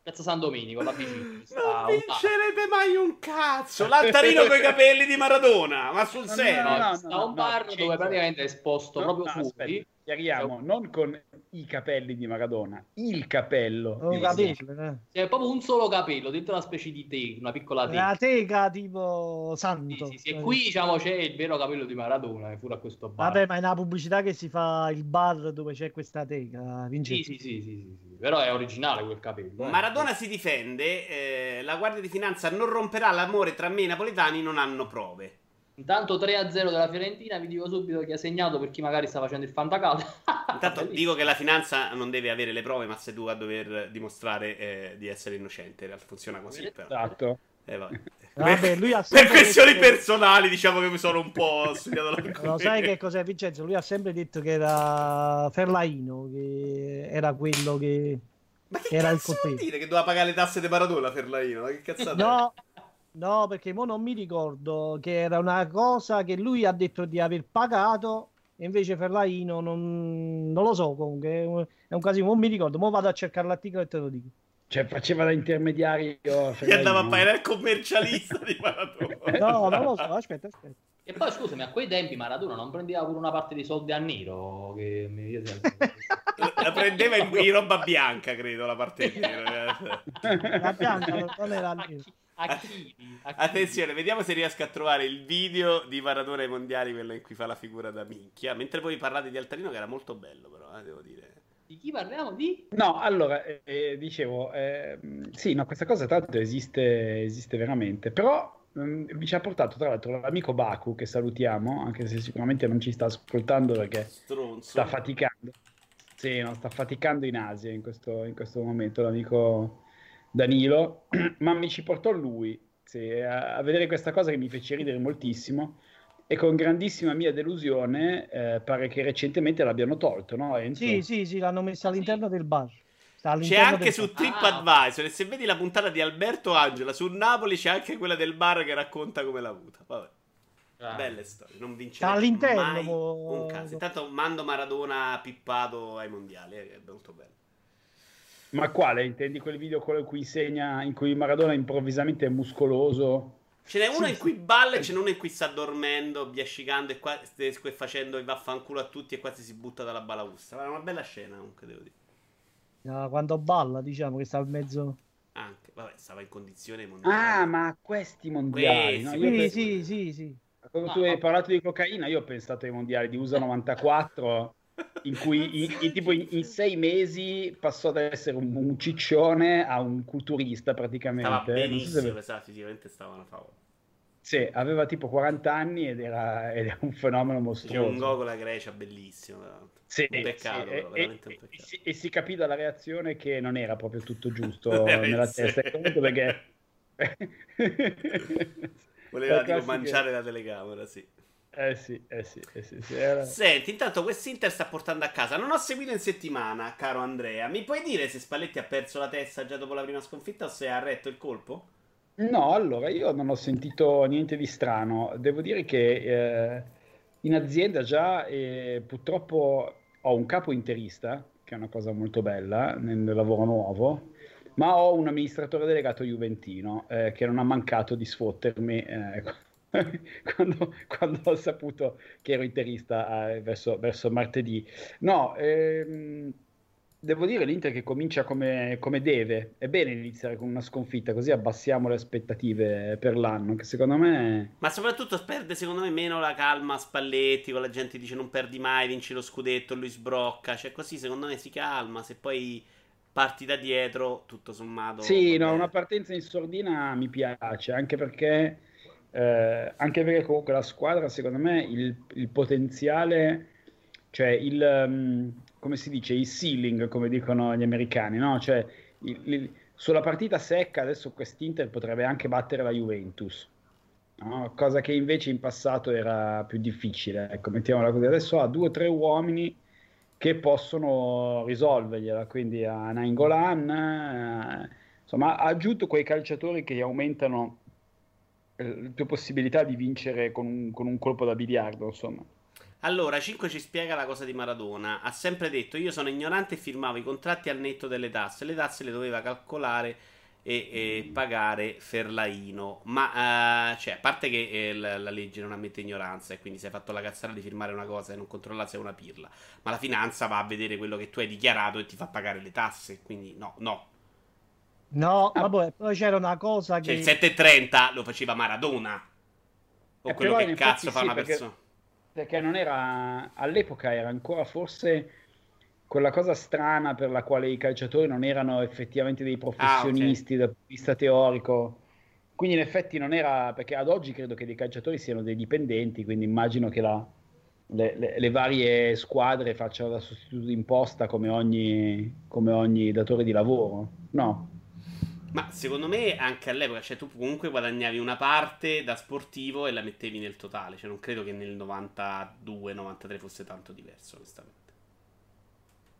piazza, San Domenico, la vicino. ci sta Non vincerete mai un cazzo. L'altarino con i capelli di Maradona. Ma sul No, no, serio? No, no, sta no, un no, bar dove praticamente è esposto No, proprio no, fuori. Chiariamo, non con i capelli di Maradona, il capello. Sì, Maradona. capello, eh. C'è proprio un solo capello dentro una specie di teca, una piccola teca. La teca tipo Sì, santo. sì, sì. E qui diciamo c'è il vero capello di Maradona, è pure a questo bar. Vabbè, ma è una pubblicità che si fa il bar dove c'è questa teca, Sì, Vincenzo. sì, sì, sì, sì, sì. Però è originale quel capello. eh. Maradona si difende. eh, la Guardia di Finanza non romperà l'amore tra me e i napoletani. Non hanno prove. Intanto 3-0 della Fiorentina, vi dico subito chi ha segnato per chi magari sta facendo il fantacalcio. Intanto dico che la finanza non deve avere le prove, ma sei tu a dover dimostrare eh, di essere innocente. In realtà funziona così. Però. Esatto. Eh, vabbè. Vabbè, lui ha per questioni detto- personali, diciamo che mi sono un po' studiato l'argomento. Lo sai che cos'è Vincenzo? Lui ha sempre detto che era Ferlaino, che era quello che... Ma che Era il colpevole. dire che doveva pagare le tasse di Maradona Ferlaino? Ma che cazzata è? No, perché mo non mi ricordo che era una cosa che lui ha detto di aver pagato e invece Ferlaino non, non lo so comunque, è un, è un casino, non mi ricordo, mo vado a cercare l'articolo e te lo dico. Cioè, faceva da intermediario. Che andava a pagare il commercialista di Maradona. No, non lo so, aspetta, aspetta. E poi scusami, a quei tempi Maradona non prendeva pure una parte dei soldi a nero. Che mi io La prendeva in, in roba bianca, credo, la parte nera. La bianca non era a, nero. Chi, a chi? A chi? Attenzione, vediamo se riesco a trovare il video di Maradona ai mondiali, quello in cui fa la figura da minchia. Mentre voi parlate di Altarino, che era molto bello, però, eh, devo dire. Di chi parliamo? Di? No, allora, eh, eh dicevo, eh, sì, no, questa cosa tra l'altro esiste, esiste veramente, però mm, mi ci ha portato tra l'altro l'amico Baku, che salutiamo, anche se sicuramente non ci sta ascoltando perché Stronzo. sta faticando. Sì, no, sta faticando in Asia in questo, in questo momento, l'amico Danilo, ma mi ci portò lui, sì, a, a vedere questa cosa che mi fece ridere moltissimo e con grandissima mia delusione eh, pare che recentemente l'abbiano tolto, no Enzo? Sì, sì, sì, l'hanno messo all'interno sì. del bar. C'è anche su TripAdvisor ah. e se vedi la puntata di Alberto Angela su Napoli c'è anche quella del bar che racconta come l'ha avuta. Vabbè. Ah. Belle storie, non vince all'interno mai un caso. Intanto mando Maradona pippato ai mondiali, eh, è molto bello. Ma quale? Intendi quel video in cui segna, in cui Maradona improvvisamente è muscoloso? Ce n'è uno sì, in cui balla e ce n'è uno in cui sta dormendo, biascicando e qua facendo il vaffanculo a tutti e quasi si butta dalla balaustra. Era una bella scena comunque, devo dire. No, quando balla, diciamo che sta in mezzo... Anche, vabbè, stava in condizione mondiale. Ah, ma questi mondiali, questi, no? Sì, penso... sì, sì, sì. Quando no, tu hai parlato di cocaina, io ho pensato ai mondiali di USA 94 in cui in, in, tipo in, in, sei mesi passò da essere un, un, ciccione a un culturista praticamente. Stava benissimo, so se... fisicamente stava una favola. Sì, aveva tipo 40 anni ed era, ed era un fenomeno mostruoso. C'è un gol con la Grecia bellissimo. Sì, un peccato, sì, e, un peccato. E, si, e, si, capì dalla reazione che non era proprio tutto giusto nella testa. Perché... Voleva tipo mangiare che... la telecamera, sì. Eh sì, eh sì, eh sì, sì era... Senti, intanto quest'Inter sta portando a casa. Non ho seguito in settimana, caro Andrea. Mi puoi dire se Spalletti ha perso la testa già dopo la prima sconfitta o se ha retto il colpo? No, allora io non ho sentito niente di strano. Devo dire che eh, in azienda già eh, purtroppo ho un capo interista, che è una cosa molto bella nel lavoro nuovo, ma ho un amministratore delegato juventino eh, che non ha mancato di sfottermi eh, quando, quando, ho saputo che ero interista eh, verso, verso, martedì. No, ehm, devo dire l'Inter che comincia come, come, deve. È bene iniziare con una sconfitta, così abbassiamo le aspettative per l'anno. Che secondo me. Ma soprattutto perde, secondo me, meno la calma a Spalletti. Con la gente dice non perdi mai, vinci lo scudetto, lui sbrocca. Cioè, così secondo me si calma. Se poi parti da dietro, tutto sommato. Sì, no, una partenza in sordina mi piace, anche perché. Eh, anche perché comunque la squadra, secondo me, il, il potenziale, cioè il, um, come si dice, il ceiling, come dicono gli americani, no? Cioè, il, il, sulla partita secca adesso quest'Inter potrebbe anche battere la Juventus, no? cosa che invece in passato era più difficile. Ecco, mettiamola così. Adesso ha due o tre uomini che possono risolvergliela, quindi a Nainggolan, eh, insomma, ha aggiunto quei calciatori che aumentano eh, tue possibilità di vincere con un, con un colpo da biliardo, insomma. Allora, 5 ci spiega la cosa di Maradona. Ha sempre detto: Io sono ignorante e firmavo i contratti al netto delle tasse. Le tasse le doveva calcolare e, e pagare Ferlaino. Ma, uh, cioè, a parte che eh, la, la, legge non ammette ignoranza, e quindi se hai fatto la cazzata di firmare una cosa e non controlla se è una pirla. Ma la finanza va a vedere quello che tu hai dichiarato e ti fa pagare le tasse. Quindi, no, no. No, ah. vabbè, poi c'era una cosa che. Cioè, il 7,30 lo faceva Maradona. O eh, quello che cazzo fa sì, una perché... persona perché non era all'epoca era ancora forse quella cosa strana per la quale i calciatori non erano effettivamente dei professionisti ah, okay. dal punto di vista teorico. Quindi in effetti non era, perché ad oggi credo che dei calciatori siano dei dipendenti, quindi immagino che la, le, le, le, varie squadre facciano da sostituto d'imposta come ogni, come ogni datore di lavoro. No, ma secondo me anche all'epoca, cioè tu comunque guadagnavi una parte da sportivo e la mettevi nel totale, cioè non credo che nel 92-93 fosse tanto diverso, onestamente.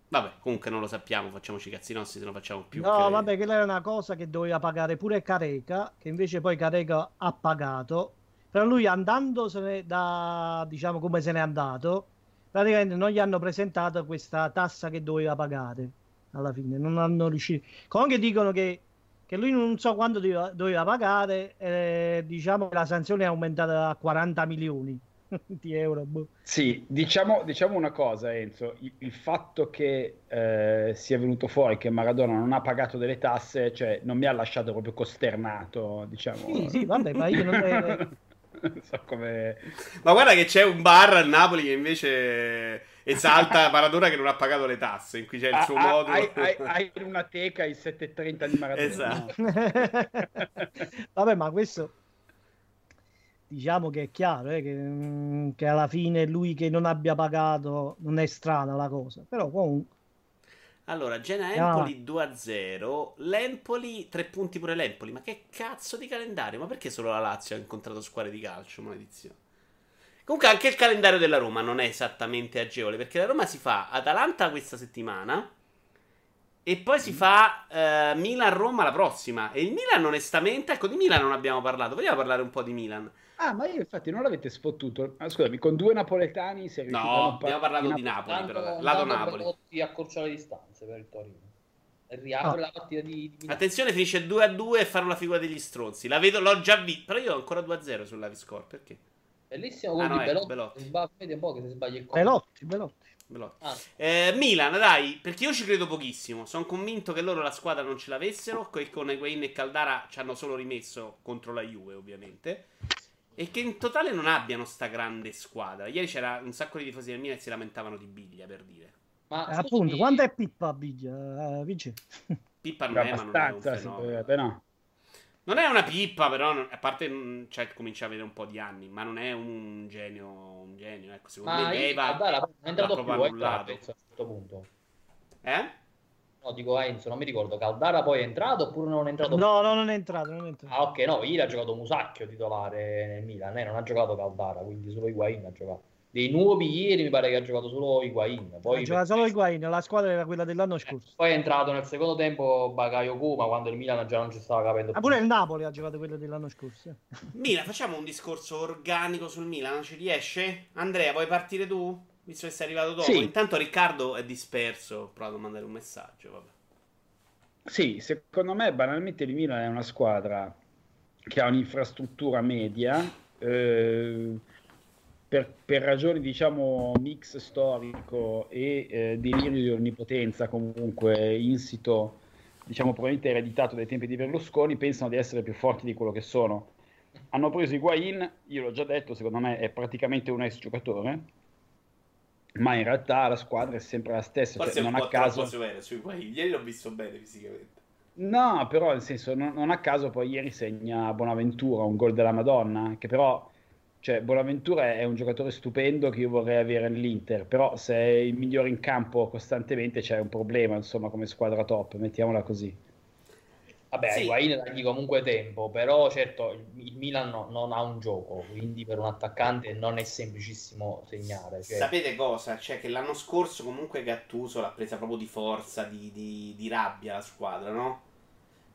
Vabbè, comunque non lo sappiamo, facciamoci i cazzi nostri se non facciamo più. No, che... vabbè, quella era una cosa che doveva pagare pure Careca, che invece poi Careca ha pagato. Però lui andandosene da, diciamo, come se n'è andato, praticamente non gli hanno presentato questa tassa che doveva pagare alla fine. Non hanno riuscito. Comunque dicono che che lui non so quanto doveva, doveva pagare, eh, diciamo che la sanzione è aumentata a 40 milioni di euro. Boh. Sì, diciamo, diciamo, una cosa Enzo, il, il fatto che eh, sia venuto fuori che Maradona non ha pagato delle tasse, cioè non mi ha lasciato proprio costernato, diciamo. Sì, sì, vabbè, ma io non... È... non so come... Ma guarda che c'è un bar a Napoli che invece esalta Maradona che non ha pagato le tasse, in cui c'è il suo Ah, ah, modulo. Hai, hai- hai una teca il 7.30 di Maradona. Esatto. Vabbè, ma questo diciamo che è chiaro eh, che, mm, che alla fine lui che non abbia pagato non è strana la cosa, però comunque Allora, Genoa Empoli 2-0. L'Empoli, tre punti pure l'Empoli. Ma che cazzo di calendario? Ma perché solo la Lazio ha incontrato squadre di calcio? Maledizione. Comunque anche il calendario della Roma non è esattamente agevole, perché la Roma si fa Atalanta questa settimana e poi si fa eh, Milan-Roma la prossima. E il Milan onestamente, ecco di Milan non abbiamo parlato, vogliamo parlare un po' di Milan? Ah, ma io infatti non l'avete sfottuto. Ah, scusami, con due napoletani sei riuscito a No, non abbiamo parlato di Napoli, Tanto, però, lato tanto Napoli. Belotti accorcia le distanze per il Torino. Riapre la partita di, di. Attenzione, finisce 2-2 e fanno la figura degli stronzi. La vedo, l'ho già vista, però io ho ancora 2-0 sul live score, perché? Bellissimo Ah, gol no, di Belotti. Belotti. Sbaglia- Vedi un po' che si sbaglia il colpo. Belotti, Belotti. Veloce. Ah, Eh, Milan, dai, perché io ci credo pochissimo. Sono convinto che loro la squadra non ce l'avessero. Que- Con Higuain e Caldara ci hanno solo rimesso contro la Juve, ovviamente. E che in totale non abbiano sta grande squadra. Ieri c'era un sacco di tifosi del Milan che si lamentavano di Biglia, per dire. ma Eh, appunto, quanto è Pippa Biglia? Eh, Vince? Pippa non è, ma non è un abbastanza, sì, fenomeno. Eh. Non è una pippa, però, non- a parte, mm, cioè, comincia a avere un po' di anni, ma non è un genio, un genio, ecco, secondo ma me io- Neva Caldara non è entrato l'ha più proprio è entrato annullato. Enzo, a un certo punto. Eh? No, dico Enzo, non mi ricordo. Caldara poi è entrato oppure non è entrato più? No, no, non è entrato, non è entrato. Ah, ok, no, ieri ha giocato Musacchio titolare nel Milan, eh, non ha giocato Caldara, quindi solo Higuain ha giocato. Dei nuovi ieri mi pare che ha giocato solo Higuain. Poi, Ha giocato solo Higuain, la squadra era quella dell'anno scorso. poi è entrato nel secondo tempo Bakayoko, ma quando il Milan già non ci stava capendo Ah, più. pure il Napoli ha giocato quella dell'anno scorso. eh. Milan, facciamo un discorso organico sul Milan, ci riesce? Andrea, vuoi partire tu? Visto che sei arrivato dopo. Sì. Intanto Riccardo è disperso, ho provato a mandare un messaggio, vabbè. Sì, secondo me banalmente il Milan è una squadra che ha un'infrastruttura media eh, per, per ragioni diciamo mix storico e eh, delirio di onnipotenza comunque insito diciamo probabilmente ereditato dai tempi di Berlusconi pensano di essere più forti di quello che sono hanno preso Higuain, io l'ho già detto secondo me è praticamente un ex giocatore ma in realtà la squadra è sempre la stessa cioè, non a caso severo sui guai. Ieri l'ho visto bene fisicamente. No, però nel senso, non, non a caso poi ieri segna Bonaventura un gol della Madonna, che però, cioè, Bonaventura è un giocatore stupendo che io vorrei avere nell'Inter, però se è il migliore in campo costantemente c'è un problema, insomma, come squadra top, mettiamola così. Vabbè, Sì. Higuain dagli comunque tempo, però certo il, il Milan no- non ha un gioco, quindi per un attaccante non è semplicissimo segnare. Cioè, Sapete cosa? Cioè che l'anno scorso comunque Gattuso l'ha presa proprio di forza, di, di- di rabbia la squadra, no?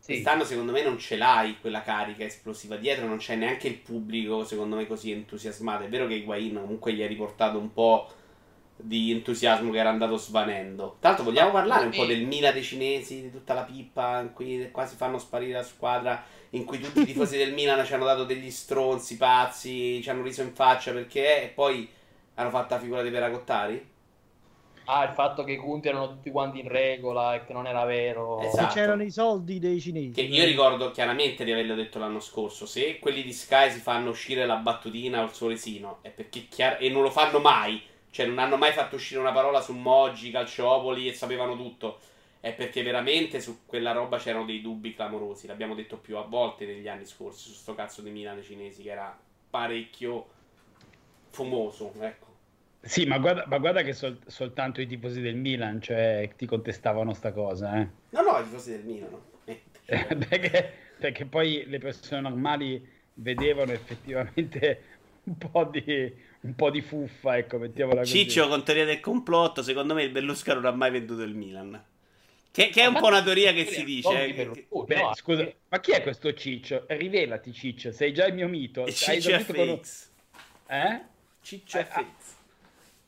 Sì. Quest'anno secondo me non ce l'hai quella carica esplosiva dietro, non c'è neanche il pubblico secondo me così entusiasmato. È vero che Higuain comunque gli ha riportato un po' di entusiasmo che era andato svanendo. Tanto vogliamo parlare un po' del Milan dei cinesi, di tutta la pippa in cui quasi fanno sparire la squadra, in cui tutti i tifosi del Milan ci hanno dato degli stronzi pazzi, ci hanno riso in faccia perché e poi hanno fatto la figura dei peracottari? Ah, il fatto che i conti erano tutti quanti in regola e che non era vero. Esatto. C'erano i soldi dei cinesi. Che io ricordo chiaramente di averlo detto l'anno scorso. Se quelli di Sky si fanno uscire la battutina o il soresino, è perché chiar- e non lo fanno mai. Cioè, non hanno mai fatto uscire una parola su Moggi, Calciopoli e sapevano tutto. È perché veramente su quella roba c'erano dei dubbi clamorosi. L'abbiamo detto più a volte negli anni scorsi su sto cazzo di Milan cinesi che era parecchio fumoso. Ecco. Sì, ma guarda, ma guarda che sol- soltanto i tifosi del Milan, cioè, ti contestavano sta cosa, eh. No, no, i tifosi del Milan. no. Perché, perché poi le persone normali vedevano effettivamente un po' di, un po' di fuffa, ecco, mettiamola così. Ciccio con teoria del complotto, secondo me il Berlusconi non ha mai venduto il Milan. Che, che è un po' una teoria che si dice. Eh, Berlusconi, Beh, no, scusa, eh, ma chi è questo Ciccio? Rivelati, Ciccio, sei già il mio mito. Ciccio esordito con- FX. Eh? Ciccio Eh, FX.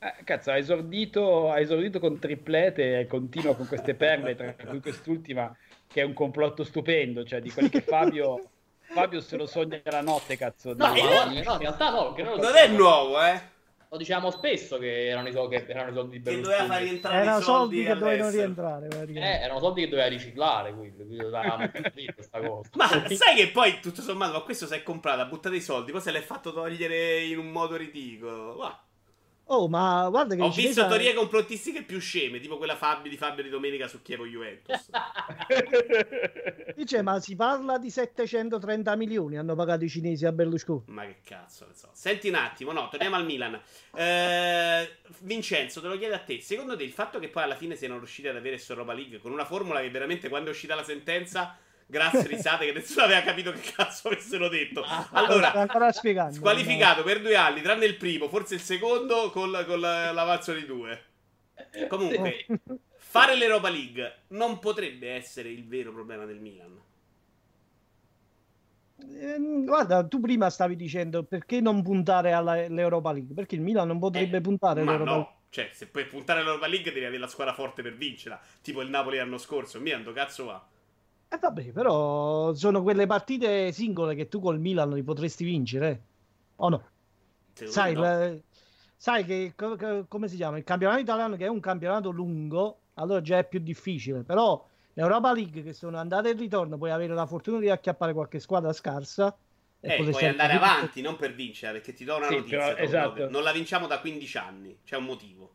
Eh, cazzo, ha esordito, ha esordito con triplete e continua con queste perle, tra cui quest'ultima che è un complotto stupendo, cioè di quelli che Fabio, Fabio se lo sogna la notte, cazzo. No, di- no, no, in realtà no, lo Non è nuovo, eh. lo dicevamo spesso che erano i soldi, che erano i soldi di Che Berlusconi. doveva far rientrare Erano i soldi, soldi che dovevano rientrare. Eh, erano soldi che doveva riciclare, quindi, quindi dovevamo questa cosa. Ma sai che poi tutto sommato, ma questo si è comprato, ha buttato i soldi, poi se l'è fatto togliere in un modo ridicolo. Guarda. Oh, ma guarda che Ho visto cinese- teorie complottistiche più sceme, tipo quella Fabio di Fabio di domenica su Chievo Juventus. Dice, ma si parla di 730 milioni hanno pagato i cinesi a Berlusconi. Ma che cazzo ne so. Senti un attimo, no, torniamo al Milan. Eh, Vincenzo, te lo chiedo a te. Secondo te il fatto che poi alla fine siano riusciti ad avere su Europa League con una formula che veramente quando è uscita la sentenza, grazie risate che nessuno aveva capito che cazzo avessero detto. Sto Allora, ancora spiegando. squalificato per due anni, tranne il primo, forse il secondo con, con la- l'avanzo di due. Comunque, fare l'Europa League non potrebbe essere il vero problema del Milan. Ehm, Guarda, tu prima stavi dicendo perché non puntare all'Europa League? Perché il Milan non potrebbe Eh, puntare all'Europa League. no, cioè, se puoi puntare all'Europa League devi avere la squadra forte per vincerla. Tipo il Napoli l'anno scorso. Il Milan, dove cazzo va? Eh vabbè, però sono quelle partite singole che tu col Milan li potresti vincere. O no? Sai, no. la- sai che co- co- come si chiama? Il campionato italiano che è un campionato lungo, allora già è più difficile, però l'Europa League che sono andate e ritorno, puoi avere la fortuna di acchiappare qualche squadra scarsa e Eh, puoi andare vincere. avanti, non per vincere, perché ti do una Sì, notizia. però- esatto. Non la vinciamo da 15 anni. C'è un motivo.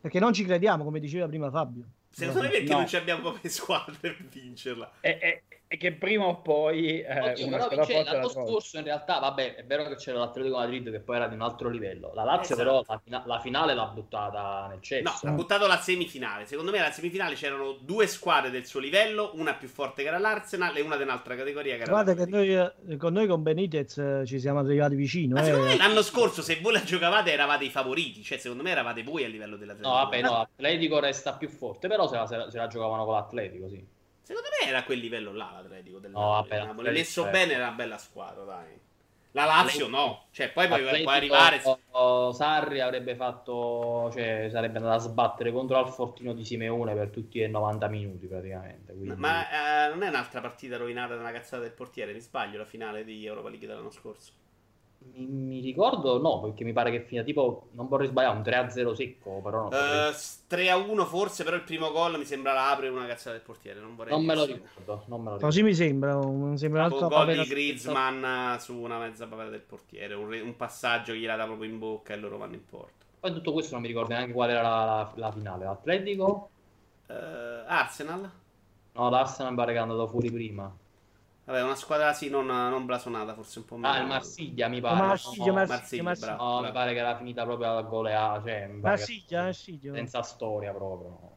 Perché non ci crediamo, come diceva prima Fabio. Secondo me perché No. non ci abbiamo proprio squadre per vincerla. E, e- e che prima o poi eh, Oddio, una però la l'anno scorso in realtà, vabbè, è vero che c'era l'Atletico Madrid che poi era di un altro livello. La Lazio Esatto. però la, la finale l'ha buttata nel No, cesso. ha buttato la semifinale. Secondo me alla semifinale c'erano due squadre del suo livello, una più forte che era l'Arsenal e una di un'altra categoria che era Guarda che noi, con noi con Benitez eh, ci siamo arrivati vicino. Ma eh. secondo me l'anno scorso, se voi la giocavate, eravate i favoriti. Cioè, secondo me eravate voi a livello dell'Atletico. No, vabbè, no, l'Atletico resta più forte, però la, se la- se la giocavano con l'Atletico, sì. Secondo me era quel livello là l'Atletico del No, Napoli. vabbè, Napoli messo è- bene era una bella squadra, dai. La Lazio no. Cioè, poi puoi, arrivare... oh, Sarri avrebbe fatto, cioè sarebbe andato a sbattere contro il Fortino di Simeone per tutti i 90 minuti praticamente. quindi- Ma eh, non è un'altra partita rovinata da una cazzata del portiere, mi sbaglio, la finale di Europa League dell'anno scorso. Mi, mi ricordo, no, perché mi pare che fino tipo, non vorrei sbagliare, un 3-0 secco, però no, Eh, 3 a 1 forse, però il primo gol mi sembra la apre una cazzata del portiere, non vorrei non me lo ricordo. Non me lo ricordo. Così mi sembra, un, sembra altro gol di Griezmann eh, su una mezza papera del portiere, un, re- un passaggio che gli dà proprio in bocca e loro vanno in porto. Poi tutto questo non mi ricordo neanche qual era la, la- la finale. L'Atletico? Eh, Arsenal? No, l'Arsenal mi pare che è andato fuori prima. Vabbè, una squadra sì, non, non blasonata, forse un po' meno. Ah, il Marsiglia mi pare. Marsiglia, no, Marsiglia, Marsiglia, Marsiglia. no, mi pare che era finita proprio a goleata. Cioè, mi pare che- Marsiglia, Marsiglia. Senza storia proprio.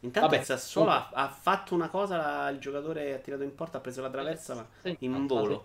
Intanto Vabbè, il Sassuolo ha, ha fatto una cosa, la- il giocatore ha tirato in porta, ha preso la traversa, ma Sì, in sì. volo.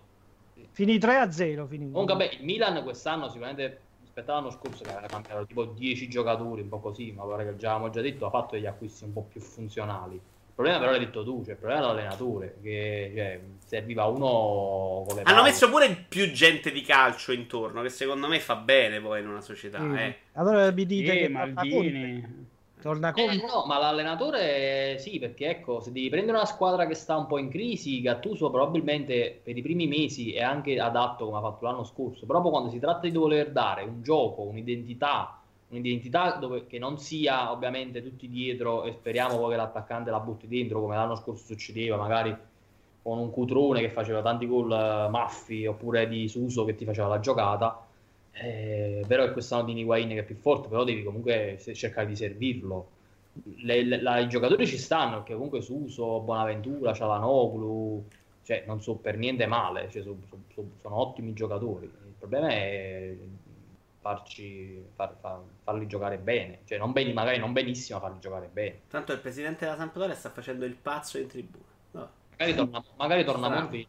Finì 3 a 0. Finì. Comunque, vabbè, il Milan quest'anno sicuramente rispetto all'anno scorso che aveva cambiato tipo 10 giocatori, un po' così, ma pare che già avevamo già detto, ha fatto degli acquisti un po' più funzionali. Il problema però l'hai detto tu, cioè il problema è l'allenatore, che cioè, serviva uno con le Hanno palle. messo pure più gente di calcio intorno, che secondo me fa bene poi in una società. Sì. Eh. Allora vi dite Sì, che torna Conte. Maldini. Torna Eh, Conte. no, ma l'allenatore sì, perché ecco, se devi prendere una squadra che sta un po' in crisi, Gattuso probabilmente per i primi mesi è anche adatto come ha fatto l'anno scorso, però poi quando si tratta di voler dare un gioco, un'identità, un'identità dove, che non sia ovviamente tutti dietro e speriamo poi che l'attaccante la butti dentro come l'anno scorso succedeva, magari con un Cutrone che faceva tanti gol eh, maffi oppure di Suso che ti faceva la giocata. Eh, è vero che quest'anno di Higuain che è più forte, però devi comunque cercare di servirlo. Le- le- la- I giocatori ci stanno, perché comunque Suso, Bonaventura, Cialanoglu, cioè non so per niente male, cioè, so- so- so- sono ottimi giocatori. Il problema è farci, far- far- farli giocare bene, cioè non bene, magari non benissimo, farli giocare bene. Tanto il presidente della Sampdoria sta facendo il pazzo in tribuna. No. Magari torna, magari torna. Monti.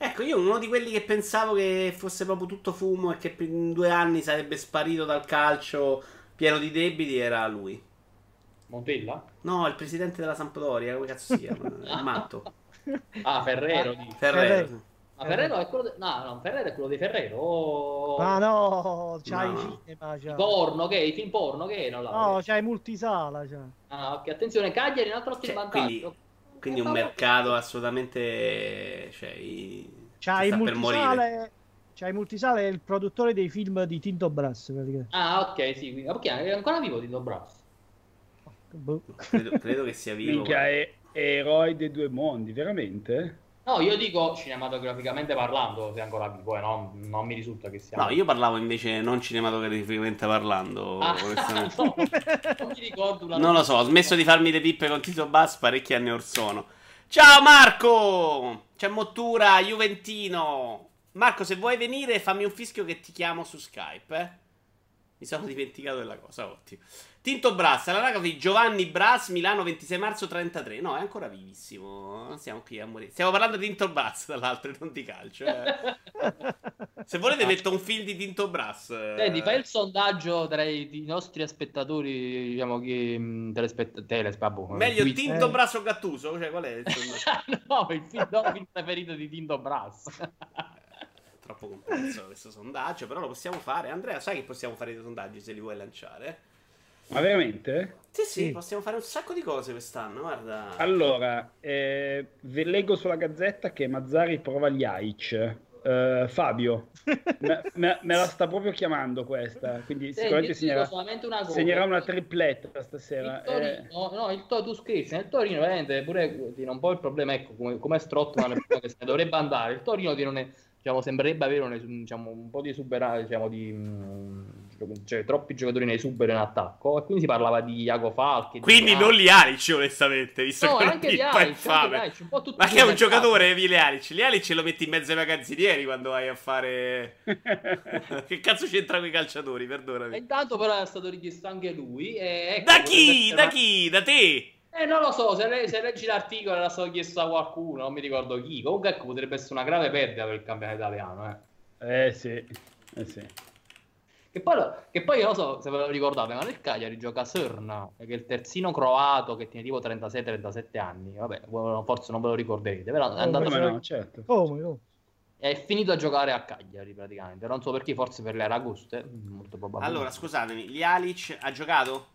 Ecco, io uno di quelli che pensavo che fosse proprio tutto fumo e che in due anni sarebbe sparito dal calcio pieno di debiti era lui. Montella? No, il presidente della Sampdoria, come cazzo si chiama? Matto. Ah, Ferrero. Ferrero. Ferrero. Ma Ferrero è quello de- no, no, Ferrero è quello di Ferrero. Oh... Ma no, c'hai No. i cinema, c'ha. Porno, che? I film porno, che là? No, c'hai multisala, c'ha. Ah, ok, attenzione, Cagliari, un altro Cioè, ottimo quindi- vantaggio. Quindi un mercato assolutamente... Cioè, i- C'hai il sta per morire. multisale, Cioè, Multisala è il produttore dei film di Tinto Brass. Ah, ok, sì. Perché è ancora vivo Tinto Brass? Boh. Credo, credo, che sia vivo. Minchia, è, è eroe dei due mondi, veramente? No, io dico cinematograficamente parlando, se ancora vivo, eh, no? non mi risulta che sia. No, io parlavo invece non cinematograficamente parlando. Ah, no, non mi ricordo. Una non lo so, ho smesso di farmi le pippe con Tito Bass parecchi anni or sono. Ciao Marco! C'è Mottura, Juventino. Marco, se vuoi venire, fammi un fischio che ti chiamo su Skype, eh? Mi sono dimenticato della cosa, ottimo. Tinto Brass, all'anagrafe Giovanni Brass, Milano 26 marzo 33. No, è ancora vivissimo. Siamo qui a morire. Stiamo parlando di Tinto Brass, tra l'altro, e non di calcio. Eh. Se volete metto un film di Tinto Brass. Senti, fai il sondaggio tra i, i nostri spettatori, diciamo che... Mm, telespett- telesp- Meglio qui. Tinto eh. Brass o Gattuso? Cioè, qual è il no, il film, no, il film preferito di Tinto Brass. Troppo complesso questo sondaggio, però lo possiamo fare. Andrea, sai che possiamo fare dei sondaggi se li vuoi lanciare? Ma veramente? Sì, sì, sì, possiamo fare un sacco di cose quest'anno, guarda. Allora, eh, ve leggo sulla gazzetta che Mazzari prova gli AIC. Uh, Fabio, me, me, me, la sta proprio chiamando questa, quindi sì, sicuramente segnerà, una segnerà una tripletta stasera. Il Torino, eh. no, il to, tu scrivi, il Torino veramente pure tiene un po' il problema, ecco, come, come Strottman che dovrebbe andare, il Torino tiene diciamo, sembrerebbe avere un, diciamo, un po' di esuberato, diciamo, di... Mh, cioè, troppi giocatori nei super in attacco e quindi si parlava di Iago Falchi quindi non li Alic onestamente visto no, che anche di Alic, Alic, ma che è un giocatore Vile Alic li Alic lo metti in mezzo ai magazzinieri quando vai a fare che cazzo c'entra con i calciatori perdonami e intanto però è stato richiesto anche lui ecco, da chi? da chi? da te? Eh, non lo so, se, le, se leggi l'articolo era stato chiesto a qualcuno, non mi ricordo chi. Comunque, ecco, potrebbe essere una grave perdita per il campionato italiano. Eh, eh sì, eh sì. Che poi, che poi non so se ve lo ricordate, ma nel Cagliari gioca Serna, che è il terzino croato che tiene tipo 36-37 anni. Vabbè, forse non ve lo ricorderete, però è andato oh, no, certo. oh, oh. È finito a giocare a Cagliari praticamente. Non so perché, forse per le Aragoste. Molto probabilmente. Allora, scusatemi, Lialic ha giocato?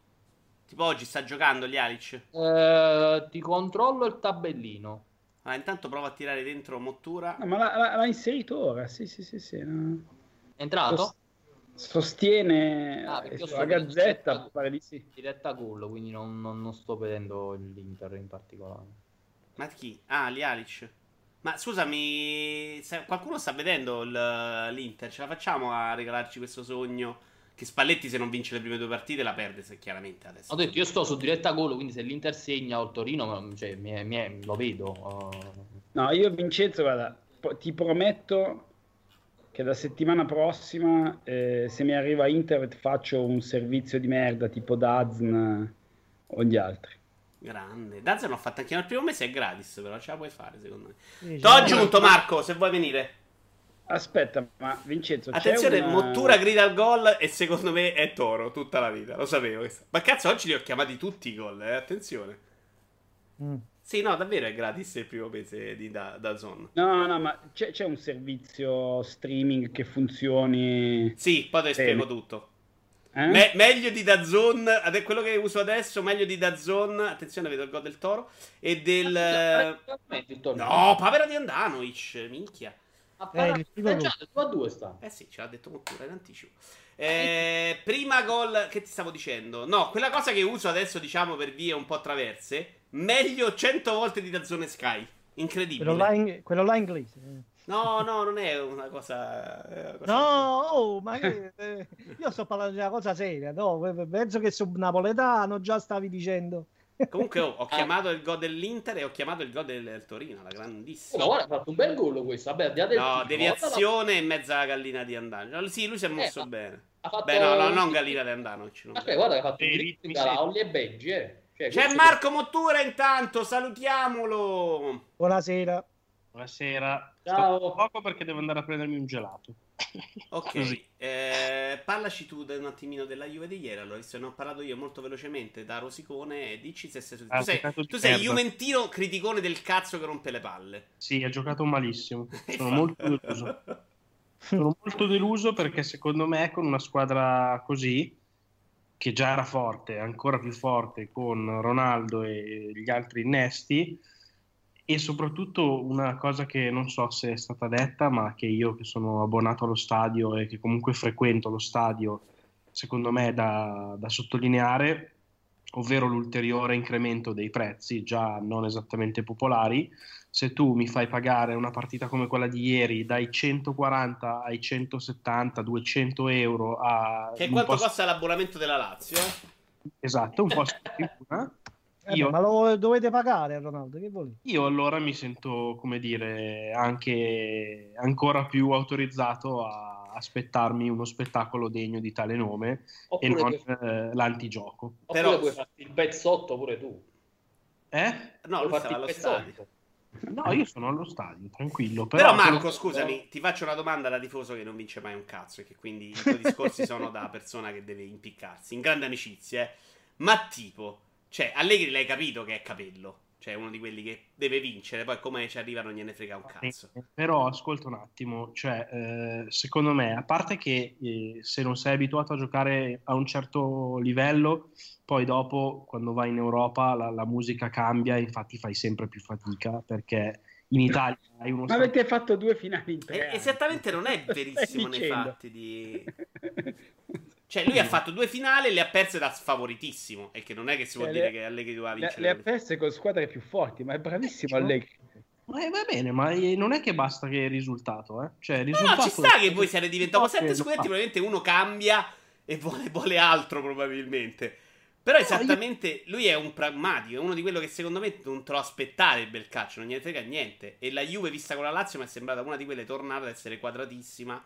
Tipo oggi sta giocando Lialic? Eh, ti controllo il tabellino. Ah, intanto prova a tirare dentro Mottura. No, ma l'ha, l'ha, inserito ora, sì, sì, sì. sì no. È entrato? Sostiene ah, la Gazzetta pare di sì. diretta gol quindi non, non, non, sto vedendo l'Inter in particolare. Ma chi? ah Lialic ma scusami qualcuno sta vedendo l'Inter ce la facciamo a regalarci questo sogno? Che Spalletti se non vince le prime due partite la perde se chiaramente adesso. Ho detto io sto su diretta gol quindi se l'Inter segna o il Torino cioè, mi, mi, lo vedo uh... no io Vincenzo guarda ti prometto che da settimana prossima, eh, se mi arriva internet, faccio un servizio di merda tipo Dazn o gli altri. Grande. Dazn l'ho fatto anche nel primo mese, è gratis, però ce la puoi fare secondo me. T'ho aggiunto Marco, se vuoi venire. Aspetta, ma Vincenzo, Attenzione, una... Mottura grida al gol e secondo me è Toro tutta la vita, lo sapevo. Ma cazzo, oggi li ho chiamati tutti i gol, eh? attenzione. Mm. Sì, no, davvero è gratis il primo mese di da, da Zone. No, no, ma c'è, c'è, un servizio streaming che funzioni. Sì, poi ti spiego tutto. Eh? Me- meglio di Dazon, quello che uso adesso, meglio di Dazon. Attenzione, vedo il gol del toro. E del. No, Pavera di Andanovic, minchia. Ah, eh, eh, già, 2 a 2 sta. Eh sì, ce l'ha detto Mottura in anticipo. Eh, prima gol che ti stavo dicendo. No, quella cosa che uso adesso, diciamo, per vie un po' traverse meglio 100 volte di Dazzone Sky. Incredibile. Quello là, in, quello là inglese. No, no, non è una cosa. È una cosa no, oh, ma che, eh, io sto parlando di una cosa seria. No, penso che su napoletano già stavi dicendo. Comunque oh, ho chiamato il gol dell'Inter e ho chiamato il gol del Torino, la grandissima. Oh, guarda, ha fatto un bel gol questo. Vabbè, no, tipo, deviazione la... e mezza gallina di Andano. Sì, lui si è eh, mosso eh, bene. Fatto... Beh, no, no, non gallina di Andano. Aspetta, guarda ha fatto un ritmo da Olli e Benji, eh. Cioè, C'è Marco Mottura intanto, salutiamolo. Buonasera. Buonasera. Ciao. Sto poco perché devo andare a prendermi un gelato. Ok, eh, parlaci tu un attimino della Juve di ieri. Allora, visto ne ho parlato io molto velocemente da Rosicone. Dici se sei, ah, tu sei, tu sei Juventino criticone del cazzo che rompe le palle. Sì, ha giocato malissimo. Sono molto deluso. Sono molto deluso perché secondo me con una squadra così che già era forte, ancora più forte con Ronaldo e gli altri innesti, e soprattutto una cosa che non so se è stata detta, ma che io che sono abbonato allo stadio e che comunque frequento lo stadio, secondo me è da, da sottolineare, ovvero l'ulteriore incremento dei prezzi, già non esattamente popolari. Se tu mi fai pagare una partita come quella di ieri dai 140 ai 170, 200 euro a... Che quanto costa l'abbonamento della Lazio? Esatto, un po' scrivuna. Eh io... ma lo dovete pagare Ronaldo, che volete? Io allora mi sento, come dire, anche ancora più autorizzato a aspettarmi uno spettacolo degno di tale nome Oppure e non puoi... eh, l'antigioco. Oppure Però puoi farti il pezzotto pure tu. Eh? No, lui sarà allo stadio. No, io sono allo stadio, tranquillo. Però, però Marco, scusami, ti faccio una domanda da tifoso che non vince mai un cazzo e che quindi i tuoi discorsi sono da persona che deve impiccarsi, in grande amicizia, eh. Ma tipo, cioè, Allegri l'hai capito che è capello. Cioè, uno di quelli che deve vincere, poi come ci arriva non gliene frega un cazzo. Però ascolta un attimo, cioè, eh, secondo me, a parte che eh, se non sei abituato a giocare a un certo livello, poi dopo, quando vai in Europa, la, la musica cambia, infatti fai sempre più fatica, perché in Italia hai uno... Ma avete fatto due finali in tre. Esattamente, non è verissimo nei fatti di... Cioè, lui ha fatto due finali e le ha perse da sfavoritissimo. E che non è che si cioè, vuol le, dire che Allegri doveva vincere. Le, le ha perse con squadre più forti, ma è bravissimo Allegri. Ma va bene, ma non è che basta che il risultato, eh? Cioè, il risultato... No, no, ci sta che voi siete diventati sette scudetti, probabilmente uno cambia e vuole, vuole altro, probabilmente. Però esattamente lui è un pragmatico, è uno di quello che secondo me non te lo aspettare il bel calcio, non gliene frega niente. E la Juve vista con la Lazio mi è sembrata una di quelle tornate ad essere quadratissima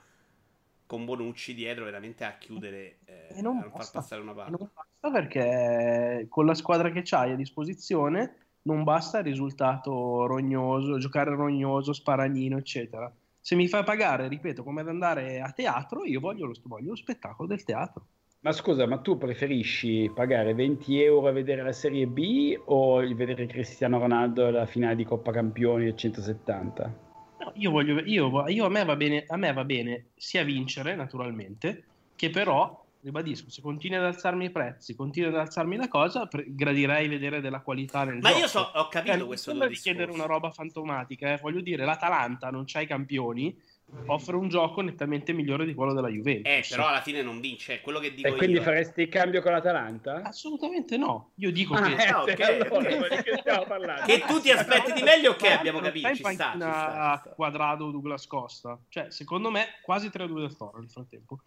con Bonucci dietro veramente a chiudere eh, e non a far passare una parte. Non basta perché con la squadra che c'hai a disposizione non basta il risultato rognoso, giocare rognoso, sparagnino, eccetera. Se mi fai pagare, ripeto, come ad andare a teatro, io voglio lo, voglio lo spettacolo del teatro. Ma scusa, ma tu preferisci pagare 20 euro a vedere la Serie B o vedere Cristiano Ronaldo alla finale di Coppa Campioni del 170? Io voglio, io, io a, me va bene, a me va bene sia vincere, naturalmente, che però, ribadisco, se continui ad alzarmi i prezzi, continui ad alzarmi la cosa, pre- gradirei vedere della qualità nel Ma gioco. io so, ho capito eh, questo. Non chiedere una roba fantomatica, eh. voglio dire, l'Atalanta non c'ha i campioni, offre un gioco nettamente migliore di quello della Juventus. Eh, però alla fine non vince, quello che dico E quindi io. faresti il cambio con l'Atalanta? Assolutamente no. Io dico ah, che... Eh, ah, okay. allora, che, che tu ti aspetti di meglio, ok, abbiamo capito. Ci sta, ci sta, Quadrado Douglas Costa. Cioè, secondo me, quasi 3-2 del Toro nel frattempo.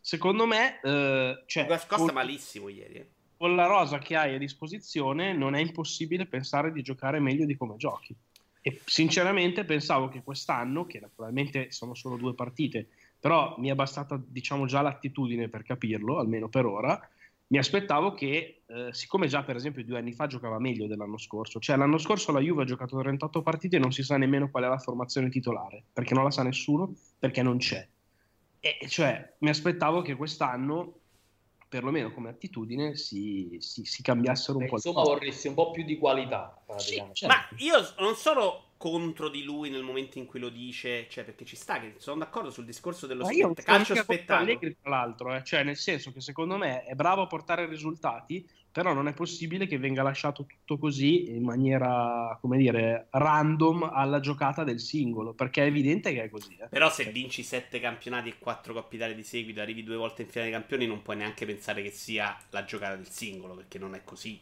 Secondo me... Eh, cioè, Douglas Costa con... malissimo ieri. Eh. Con la rosa che hai a disposizione non è impossibile pensare di giocare meglio di come giochi. E sinceramente pensavo che quest'anno, che naturalmente sono solo due partite, però mi è bastata diciamo già l'attitudine per capirlo, almeno per ora, mi aspettavo che, eh, siccome già per esempio due anni fa giocava meglio dell'anno scorso, cioè l'anno scorso la Juve ha giocato 38 partite e non si sa nemmeno qual è la formazione titolare, perché non la sa nessuno, perché non c'è. E cioè mi aspettavo che quest'anno perlomeno come attitudine si, si, si cambiassero un Beh, po'. Insomma, vorresti un po' più di qualità. Sì, certo. Ma io non sono contro di lui nel momento in cui lo dice, cioè perché ci sta, che sono d'accordo sul discorso dello spett- calcio spettacolo. Allegri, tra l'altro, eh. cioè nel senso che secondo me è bravo a portare risultati, però non è possibile che venga lasciato tutto così in maniera, come dire, random alla giocata del singolo, perché è evidente che è così. Eh. Però se vinci sette campionati e quattro coppitali di seguito, arrivi due volte in finale dei campioni, non puoi neanche pensare che sia la giocata del singolo, perché non è così.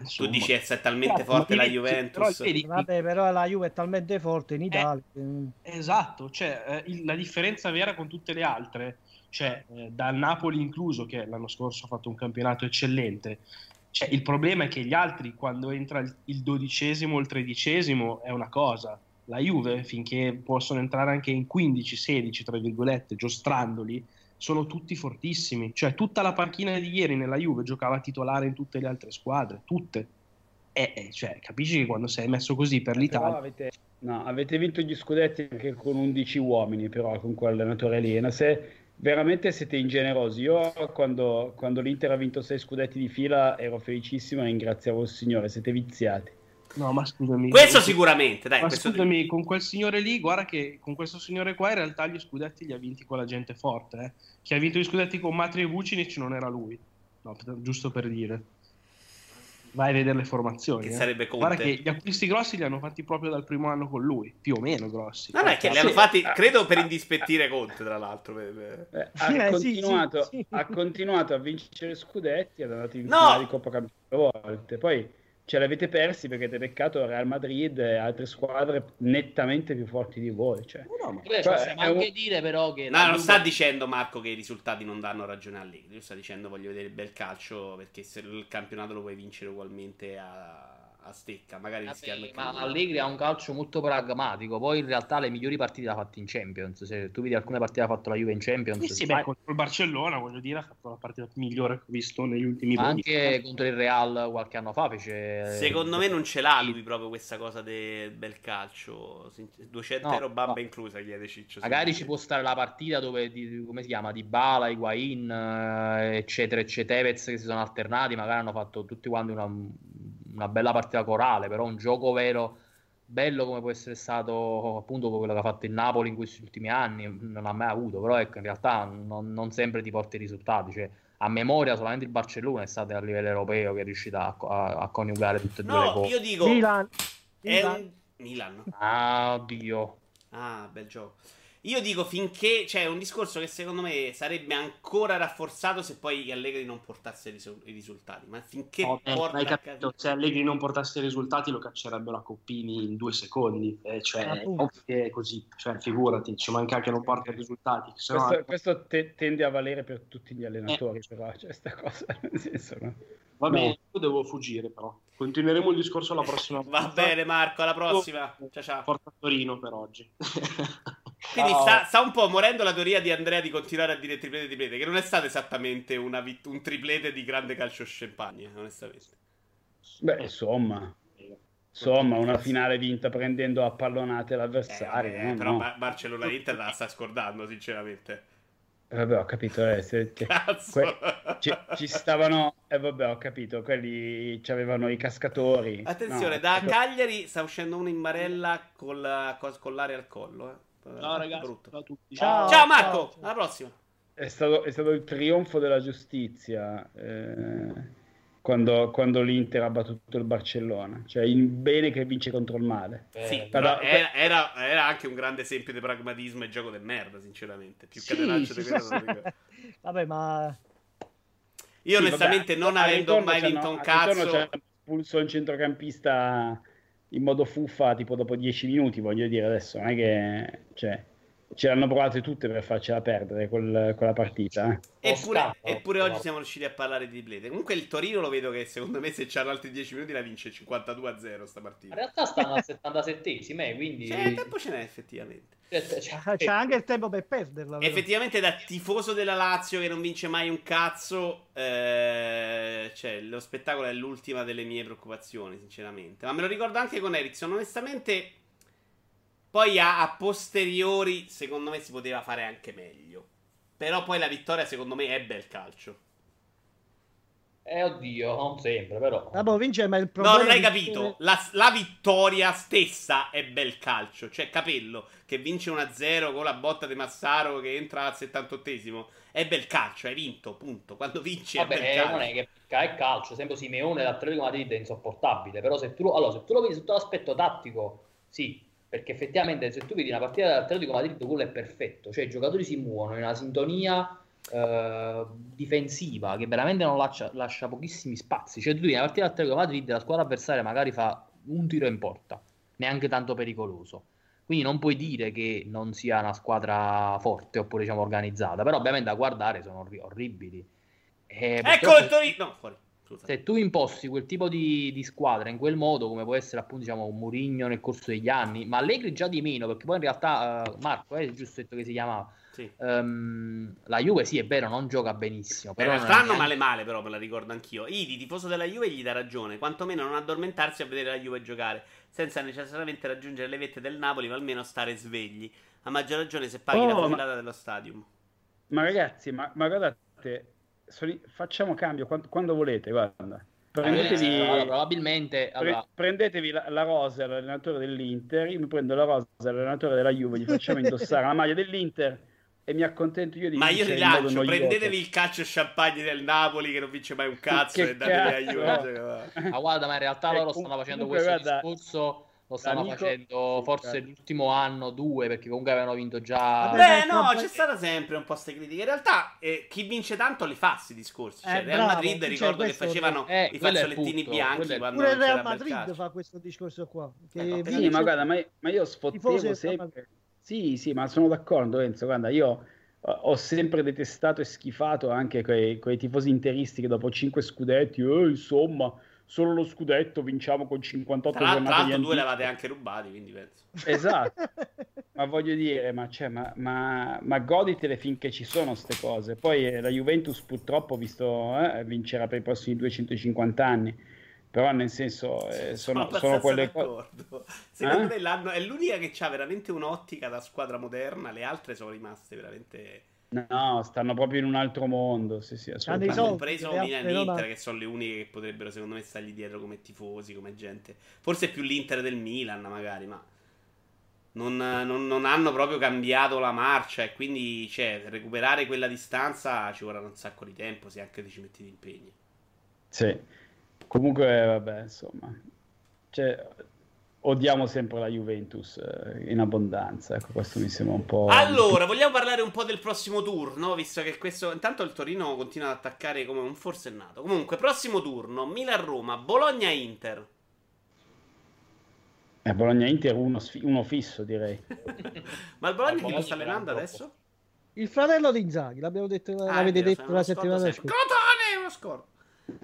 Insomma, tu dici è talmente certo, forte la Juventus. Però, vedi, Vabbè, però la Juve è talmente forte in eh, Italia. Eh, esatto, cioè, eh, il, la differenza vera con tutte le altre, cioè eh, dal Napoli incluso, che l'anno scorso ha fatto un campionato eccellente, cioè, il problema è che gli altri, quando entra il, dodicesimo o il tredicesimo, è una cosa. La Juve, finché possono entrare anche in 15-16, tra virgolette, giostrandoli, sono tutti fortissimi. Cioè, tutta la panchina di ieri nella Juve giocava titolare in tutte le altre squadre, tutte. E, eh, cioè, capisci che quando sei messo così per l'Italia... Avete, no, avete vinto gli scudetti anche con 11 uomini, però, con quell'allenatore lì. Se veramente siete ingenerosi. Io quando, quando l'Inter ha vinto 6 scudetti di fila ero felicissimo e ringraziavo il Signore, siete viziati. No, ma scusami. Questo sicuramente, dai. Ma scusami, di... con quel signore lì, guarda che con questo signore qua in realtà gli scudetti li ha vinti con la gente forte. Eh. Chi ha vinto gli scudetti con Matri e Vucinic non era lui. No, giusto per dire. Vai a vedere le formazioni. Che eh. sarebbe Conte. Guarda che gli acquisti grossi li hanno fatti proprio dal primo anno con lui, più o meno grossi. No, no, è che li hanno fatti, credo, per indispettire Conte, tra l'altro. Eh, ha, Eh, sì, continuato, sì, sì. ha continuato a vincere scudetti, è andato in No! finale di Coppa Campioni due volte. Poi ce l'avete persi perché avete beccato Real Madrid e altre squadre nettamente più forti di voi. Cioè. No, ma- Beh, Cioè, possiamo è un- anche dire però che No, non Juve- sta dicendo Marco che i risultati non danno ragione a. Lui sta dicendo voglio vedere il bel calcio perché se il campionato lo puoi vincere ugualmente a, a stecca, magari Vabbè, rischiando anche ma. Allegri ha un calcio molto pragmatico. Poi in realtà le migliori partite le ha fatte in Champions. Se tu vedi alcune partite che ha fatto la Juve in Champions, Sì, sì, beh, contro il Barcellona, voglio dire, ha fatto la partita migliore che ho visto negli ultimi anni. anche contro il Real qualche anno fa fece. Secondo me non ce l'ha lui proprio questa cosa del bel calcio. Sin- 200 No, euro bamba no. inclusa, chiede Ciccio. Magari sì. ci può stare la partita dove di- come si chiama Di Bala, Higuain, eh, eccetera, eccetera, Tevez che si sono alternati, magari hanno fatto tutti quanti una, una bella partita corale, però un gioco vero bello come può essere stato appunto quello che ha fatto il Napoli in questi ultimi anni, non ha mai avuto, però ecco, in realtà non, non sempre ti porta i risultati, cioè a memoria solamente il Barcellona è stato a livello europeo che è riuscito a, a- a coniugare tutte e due le No, cose. io dico Milan. è Milan. un Milan. Ah, oddio. Ah, bel gioco. Io dico finché c'è un discorso che secondo me sarebbe ancora rafforzato se poi Allegri non portasse i risu- i risultati. Ma finché No, eh, porta hai capito, se Allegri non portasse i risultati lo caccerebbero a Coppini in due secondi. Eh, cioè, che è così, cioè, figurati, ci manca che non porta i risultati. Se no- Questo, questo te- tende a valere per tutti gli allenatori, però, cioè, sta cosa, nel senso, no? Va No. bene, io devo fuggire però. Continueremo il discorso la prossima Va volta. bene, Marco, alla prossima. Ciao, ciao. Forza Torino per oggi. Quindi sta, sta un po' morendo la teoria di Andrea di continuare a dire triplete triplete, che non è stato esattamente una vit- un triplete di grande calcio champagne, onestamente. Beh, insomma, insomma, una finale vinta prendendo a pallonate l'avversario. Eh, no? però No. Bar- Barcellona-Inter la sta scordando, sinceramente. Eh, Vabbè, ho capito, eh, se- che- que- ci, ci stavano, e vabbè, ho capito, quelli avevano i cascatori. Attenzione, No, da ecco. Cagliari sta uscendo uno in barella con, la, cos- con l'aria al collo. eh. Ciao ragazzi, Brutto. ciao a tutti. Ciao. Ciao Marco, ciao, alla prossima. È stato, è stato il trionfo della giustizia eh, quando, quando l'Inter ha battuto il Barcellona, cioè il bene che vince contro il male. Eh, sì, però- però era, era- era anche un grande esempio di pragmatismo e gioco del merda, sinceramente. Più Sì, catenaccio sì, di quello. Vabbè, ma Io Sì, onestamente, vabbè, non avendo mai vinto un cazzo... c'hanno espulso un centrocampista in modo fuffa tipo dopo 10 minuti, voglio dire adesso, non è che... Cioè, ce l'hanno provate tutte per farcela perdere quel- quella partita. eh. Eppure, scappo, eppure oggi siamo riusciti a parlare di triplete. Comunque il Torino lo vedo che secondo me se c'hanno altri 10 minuti la vince 52 a 0 sta In partita. realtà stanno al 77esimo, eh, quindi Cioè, tempo ce n'è effettivamente. Cioè, cioè, c'è anche il tempo per perderla. però. Effettivamente da tifoso della Lazio che non vince mai un cazzo, eh, cioè lo spettacolo è l'ultima delle mie preoccupazioni, sinceramente. Ma me lo ricordo anche con Ericsson, onestamente. Poi a, a posteriori, secondo me si poteva fare anche meglio. Però poi la vittoria, secondo me, è bel calcio. Eh, oddio, non sempre, però. Vabbè, vince, ma il No, problema non hai capito. La, la vittoria stessa è bel calcio. Cioè, Capello che vince 1-0 con la botta di Massaro che entra al 78esimo. È bel calcio, hai vinto, punto. Quando vinci è bel Vabbè, calcio. non è che è calcio, esempio Simeone l'Atletico Madrid è insopportabile, però se tu, lo- allora, se tu lo vedi sotto l'aspetto tattico, sì, perché effettivamente se tu vedi una partita dell'Atletico Madrid quello è perfetto, cioè i giocatori si muovono in una sintonia eh, difensiva che veramente non lascia, lascia pochissimi spazi, cioè tu vedi una partita dell'Atletico Madrid la squadra avversaria magari fa un tiro in porta, neanche tanto pericoloso. Quindi non puoi dire che non sia una squadra forte oppure diciamo organizzata, però ovviamente da guardare sono orri- orribili. E Ecco il Torino. No, fuori. Scusa. se tu imposti quel tipo di, di squadra in quel modo, come può essere appunto diciamo, un Murigno nel corso degli anni, ma Allegri già di meno, perché poi in realtà eh, Marco è giusto detto che si chiamava. Sì. ehm, la Juve sì è vero, non gioca benissimo, Per però è quest'anno neanche- male male, però me la ricordo anch'io. Idi, tifoso della Juve, gli dà ragione. Quantomeno non addormentarsi a vedere la Juve giocare, senza necessariamente raggiungere le vette del Napoli, ma almeno stare svegli. A maggior ragione se paghi Oh, la ma- fucilata dello stadium. Ma ragazzi, ma, ma guardate, sono i- facciamo cambio quando, quando volete, guarda. Prendetevi, Eh, allora, probabilmente pre- allora, prendetevi la, la rosa all'allenatore dell'Inter, io mi prendo la rosa all'allenatore della Juve, gli facciamo indossare la maglia dell'Inter e mi accontento io di Ma io vincere in modo rilancio, prendetevi il calcio champagne del Napoli che non vince mai un cazzo Che e datevi cazzo? aiuto. cioè, Ma guarda, ma in realtà Eh, loro com- stanno facendo comunque, questo guarda, discorso, lo stanno l'amico- facendo sì, forse certo. l'ultimo anno, due, perché comunque avevano vinto già... Beh, no, c'è stata sempre un po' queste critiche. In realtà, eh, chi vince tanto li fa questi discorsi. Cioè, Eh, Real bravo, Madrid, cioè, ricordo che questo- facevano Eh, i fazzolettini bianchi quando Pure Real Madrid fa questo discorso qua. Che Ecco, appena Sì, vince- ma guarda, ma, ma io sfottevo sempre. Sì, sì, ma sono d'accordo, Enzo. Guarda, io eh, ho sempre detestato e schifato anche quei, quei tifosi interisti che dopo 5 scudetti, eh, insomma, solo lo scudetto vinciamo con 58 Tra, tra giornate l'altro, due l'avete anche rubati, quindi penso. Esatto, ma voglio dire, ma, cioè, ma, ma, ma goditele finché ci sono queste cose. Poi eh, la Juventus purtroppo, visto, eh, vincerà per i prossimi 250 anni. Però nel senso, eh, sono, sono abbastanza quelle cose... d'accordo. Secondo Eh? me l'anno è l'unica che ha veramente un'ottica da squadra moderna, le altre sono rimaste veramente. No, stanno proprio in un altro mondo. Sì, sì, Hanno assolutamente. compreso le Milan e Inter, hanno. che sono le uniche che potrebbero, secondo me, stargli dietro come tifosi, come gente. Forse più l'Inter del Milan, magari, ma non, non- non hanno proprio cambiato la marcia. E quindi, cioè, recuperare quella distanza ci vorrà un sacco di tempo se anche ti ci metti di impegni. Sì. Comunque, vabbè, insomma, cioè, odiamo sempre la Juventus eh, in abbondanza. Ecco, questo mi sembra un po'. Allora, vogliamo parlare un po' del prossimo turno, visto che questo intanto il Torino continua ad attaccare come un forsennato. Comunque, prossimo turno, Milan-Roma, Bologna-Inter. Eh, Bologna-Inter uno, sfi- uno fisso, direi. Ma il Bologna chi lo Bologna sta allenando adesso? Il fratello di Inzaghi, l'abbiamo detto, Ah, l'avete vero, detto la settimana scorsa. Crotone, uno scordo.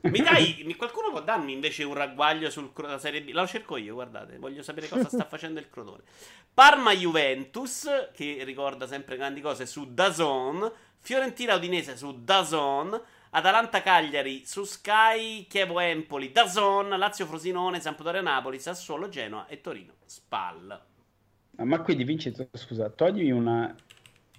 Mi dai, mi- qualcuno può darmi invece un ragguaglio sulla Serie B? Lo cerco io, guardate, voglio sapere cosa sta facendo il Crotone. Parma-Juventus, che ricorda sempre grandi cose, su Dazon. Fiorentina-Udinese su Dazon. Atalanta-Cagliari su Sky. Chievo-Empoli, Dazon. Lazio-Frosinone, Sampdoria-Napoli, Sassuolo-Genoa e Torino-Spal. Ah, Ma quindi, Vincenzo, scusa, toglimi una.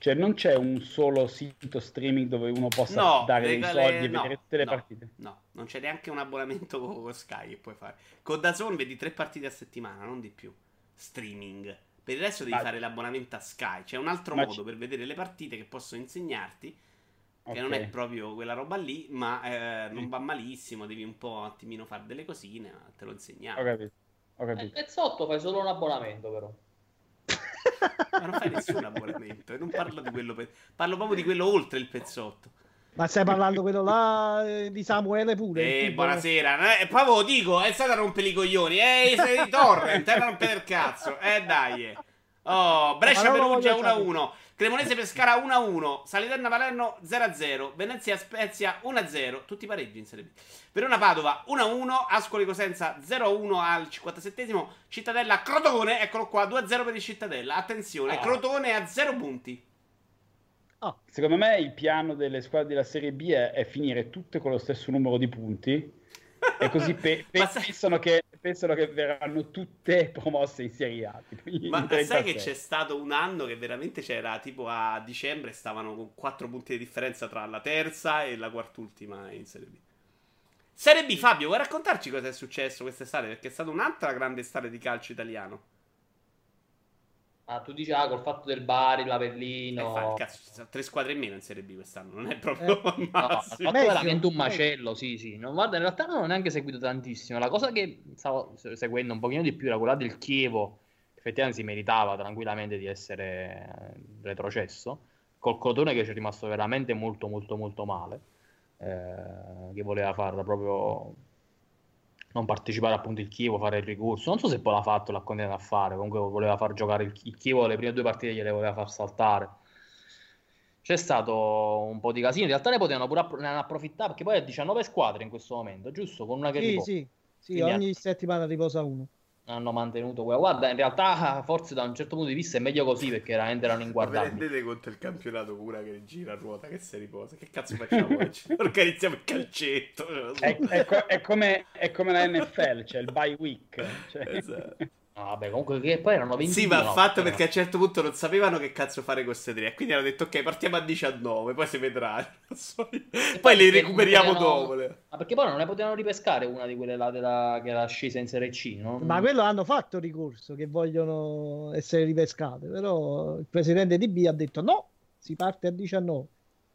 Cioè, non c'è un solo sito streaming dove uno possa No, dare dei regale- soldi e no, vedere tutte le no, partite? No, non c'è neanche un abbonamento con, Sky che puoi fare. Con Dazon vedi tre partite a settimana, non di più. Streaming. Per il resto devi Ma- fare l'abbonamento a Sky. C'è un altro Ma modo c- per vedere le partite che posso insegnarti. Che Ok. non è proprio quella roba lì, ma eh, non va malissimo. Devi un po' un attimino fare delle cosine, te lo insegniamo. Ho capito. Ho Eh, capito. pezzotto fai solo un abbonamento però. Ma non fai nessun abbonamento. E non parlo di quello. per- Parlo proprio di quello oltre il pezzotto. Ma stai parlando quello là eh, di Samuele pure? Eh, tipo- buonasera. Eh, poi ve lo dico, è stata a rompere i coglioni. Eh, sei di Torrent, è rompere il cazzo. Eh, dai. eh. Oh, Brescia Perugia voglio sapere. 1-1. Cremonese Pescara 1-1. Saliterna Palermo 0-0. Venezia Spezia 1-0. Tutti pareggi in Serie B. Verona Padova 1-1. Ascoli Cosenza 0-1 al 57esimo. Cittadella Crotone, eccolo qua, 2-0 per il Cittadella. Attenzione, Ah. Crotone a 0 punti. Ah, Secondo me il piano delle squadre della Serie B è, è finire tutte con lo stesso numero di punti e così pe- pensano, che, pensano che verranno tutte promosse in Serie A. Ma sai 36. che c'è stato un anno che veramente c'era tipo a dicembre stavano con 4 punti di differenza tra la terza e la quart'ultima in Serie B. Serie B, Fabio, vuoi raccontarci cosa è successo quest'estate? Perché è stata un'altra grande estate di calcio italiano. Ah, tu dici, ah, col fatto del Bari, E fa, l'Avellino... cazzo, ci sono tre squadre in meno in Serie B quest'anno, non è proprio Eh. No, no, il massimo. fatto è veramente un macello, sì, sì. Non, guarda, in realtà non ho neanche seguito tantissimo. La cosa che stavo se- seguendo un pochino di più era quella del Chievo, che effettivamente si meritava tranquillamente di essere eh, retrocesso, col Crotone che ci è rimasto veramente molto, molto, molto male, eh, che voleva far proprio non partecipare appunto il Chievo, fare il ricorso. Non so se poi l'ha fatto, l'ha continuato a fare, comunque voleva far giocare il, il Chievo, le prime due partite gliele voleva far saltare. C'è stato un po' di casino. In realtà ne potevano pure app- ne hanno approfittato perché poi è 19 squadre in questo momento, giusto? Con una che sì, riposa. sì, sì, ogni settimana riposa uno. Hanno mantenuto quella. Guarda, in realtà forse da un certo punto di vista è meglio così perché veramente erano Ma vi inguardabili. rendete conto il campionato pure che gira a ruota, che si riposa? Che cazzo facciamo oggi? Organizziamo il calcetto. cioè. È, è co- è come, è come la NFL, cioè il bye week. cioè- Esatto. No, vabbè, comunque che poi erano 20 Sì, ma ha fatto perché a un certo punto non sapevano che cazzo fare con queste tre. Quindi hanno detto, ok, partiamo a 19, poi si vedrà. Non so io. Poi le recuperiamo potevano- dopo. le- Ma perché poi non ne potevano ripescare una di quelle là della... che era scesa in Serie C, no? Ma quello hanno fatto ricorso che vogliono essere ripescate, però il presidente di B ha detto no, si parte a 19.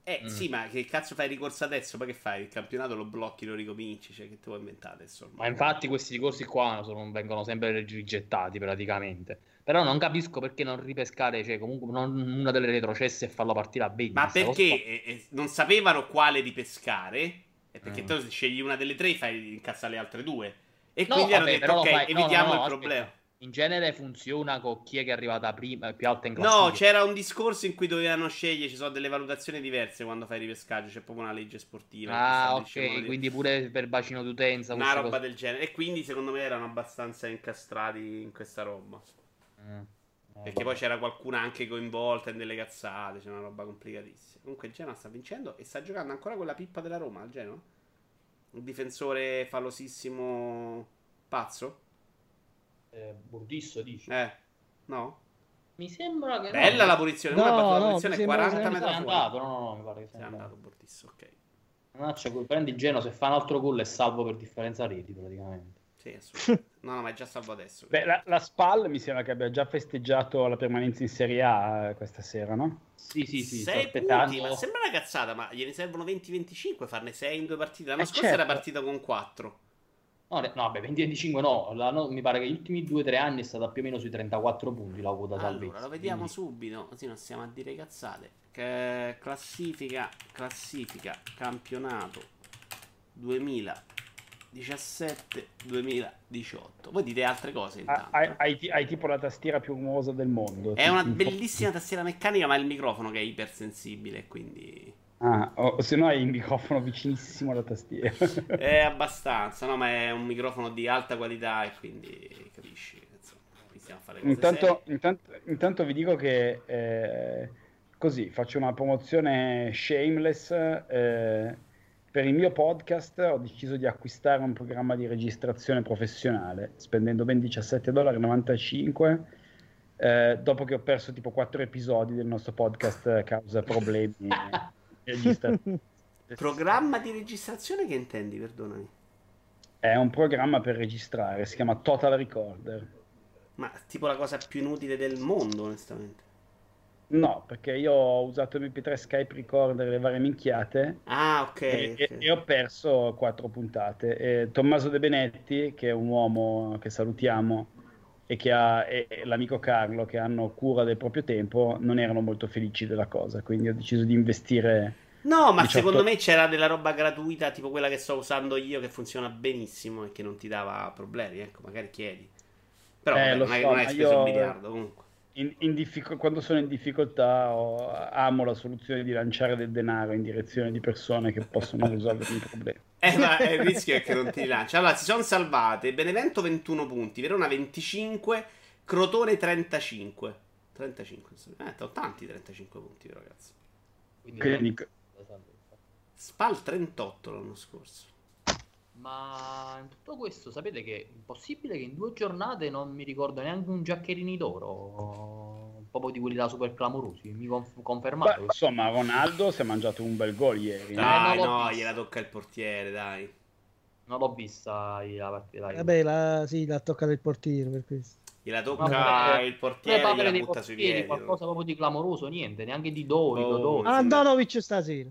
Eh Mm. sì, ma che cazzo fai ricorso adesso? Poi che fai? Il campionato lo blocchi, lo ricominci, cioè che te vuoi inventare adesso? Ma infatti questi ricorsi qua sono- vengono sempre rigettati praticamente. Però non capisco perché non ripescare, cioè comunque non una delle retrocesse e farla partire a 20. Ma perché eh, eh, non sapevano quale ripescare? E perché Mm. tu se scegli una delle tre fai incazzare le altre due. E No, quindi hanno vabbè, detto, però ok, fai- evitiamo no, no, il aspetta. problema. In genere funziona con chi è che è arrivata prima, più alta in classifica. No, c'era un discorso in cui dovevano scegliere, ci sono delle valutazioni diverse quando fai ripescaggio, c'è proprio una legge sportiva. Ah, ok, quindi pure per bacino d'utenza. Una roba cose- del genere. E quindi secondo me erano abbastanza incastrati in questa roba. Mm. Perché vabbè. poi c'era qualcuna anche coinvolta in delle cazzate, c'è una roba complicatissima. Comunque il Genoa sta vincendo e sta giocando ancora quella pippa della Roma, il Genoa? Un difensore falosissimo pazzo? Eh, Burdisso dici? Eh, no? Mi sembra che... Bella no, la punizione, No, battuto la no, punizione mi sembra 40 che mi metri sei fuori. andato, no, no, no, mi pare che Sei sia andato andato. Bortisso, ok. Mannaggia, prendi il Geno, se fa un altro gol è salvo per differenza reti praticamente. Sì, assolutamente. No, no, ma è già salvo adesso. Beh, la, la SPAL mi sembra che abbia già festeggiato la permanenza in Serie A eh, questa sera, no? Sì, sì, sì, sto 6 aspettando... punti, ma sembra una cazzata, ma gliene servono 20-25 farne 6 in due partite. L'anno Eh, scorso certo. era partito con 4. No, no, beh, 20-25 no, l'anno- mi pare che gli ultimi 2-3 anni è stata più o meno sui 34 punti la quota salvezza. Allora, lo vediamo quindi- subito, così non stiamo a dire cazzate. Che- classifica, classifica, campionato 2017-2018. Voi dite altre cose intanto. Hai, hai hai tipo la tastiera più rumosa del mondo. È una bellissima tastiera meccanica, ma è il microfono che è ipersensibile, quindi... Ah, o se no hai il microfono vicinissimo alla tastiera. È abbastanza, no? Ma è un microfono di alta qualità e quindi capisci. Insomma, a fare cose intanto, intanto, intanto vi dico che eh, così faccio una promozione shameless. eh, per il mio podcast ho deciso di acquistare un programma di registrazione professionale spendendo ben 17,95 eh, dopo che ho perso tipo 4 episodi del nostro podcast a causa problemi Programma di registrazione che intendi, perdonami? È un programma per registrare, si chiama Total Recorder. Ma tipo la cosa più inutile del mondo, onestamente. No, perché io ho usato MP3 Skype Recorder e le varie minchiate Ah, ok. e, ok. e- e ho perso quattro puntate. E Tommaso De Benetti, che è un uomo che salutiamo, e, che ha, e l'amico Carlo, che hanno cura del proprio tempo, non erano molto felici della cosa. Quindi ho deciso di investire. No, ma 18 secondo me c'era della roba gratuita, tipo quella che sto usando io, che funziona benissimo e che non ti dava problemi. Ecco, magari chiedi. Però Eh, vabbè, non, hai, so, non hai speso io- un miliardo comunque. In- in diffico- quando sono in difficoltà ho- amo la soluzione di lanciare del denaro in direzione di persone che possono risolvermi i problemi. Eh, ma il rischio è che non ti rilancia. Allora, si sono salvate Benevento 21 punti, Verona 25, Crotone 35. 35, eh, ho tanti 35 punti, ragazzi. Quindi- Quindi Spal 38 l'anno scorso. Ma in tutto questo sapete che è possibile che in due giornate non mi ricordo neanche un giaccherini d'oro, proprio di quelli da super clamorosi, mi conf- confermato. Beh, insomma, Ronaldo si è mangiato un bel gol ieri. no? Dai, l'ho no, visto. gliela tocca il portiere, dai. Non l'ho vista la partita. Vabbè, la, sì, l'ha toccato il portiere per questo. Gliela No, tocca vabbè, il portiere, gliela butta sui portieri, piedi. qualcosa proprio di clamoroso, niente, neanche di dorico, Oh. Andanovic stasera.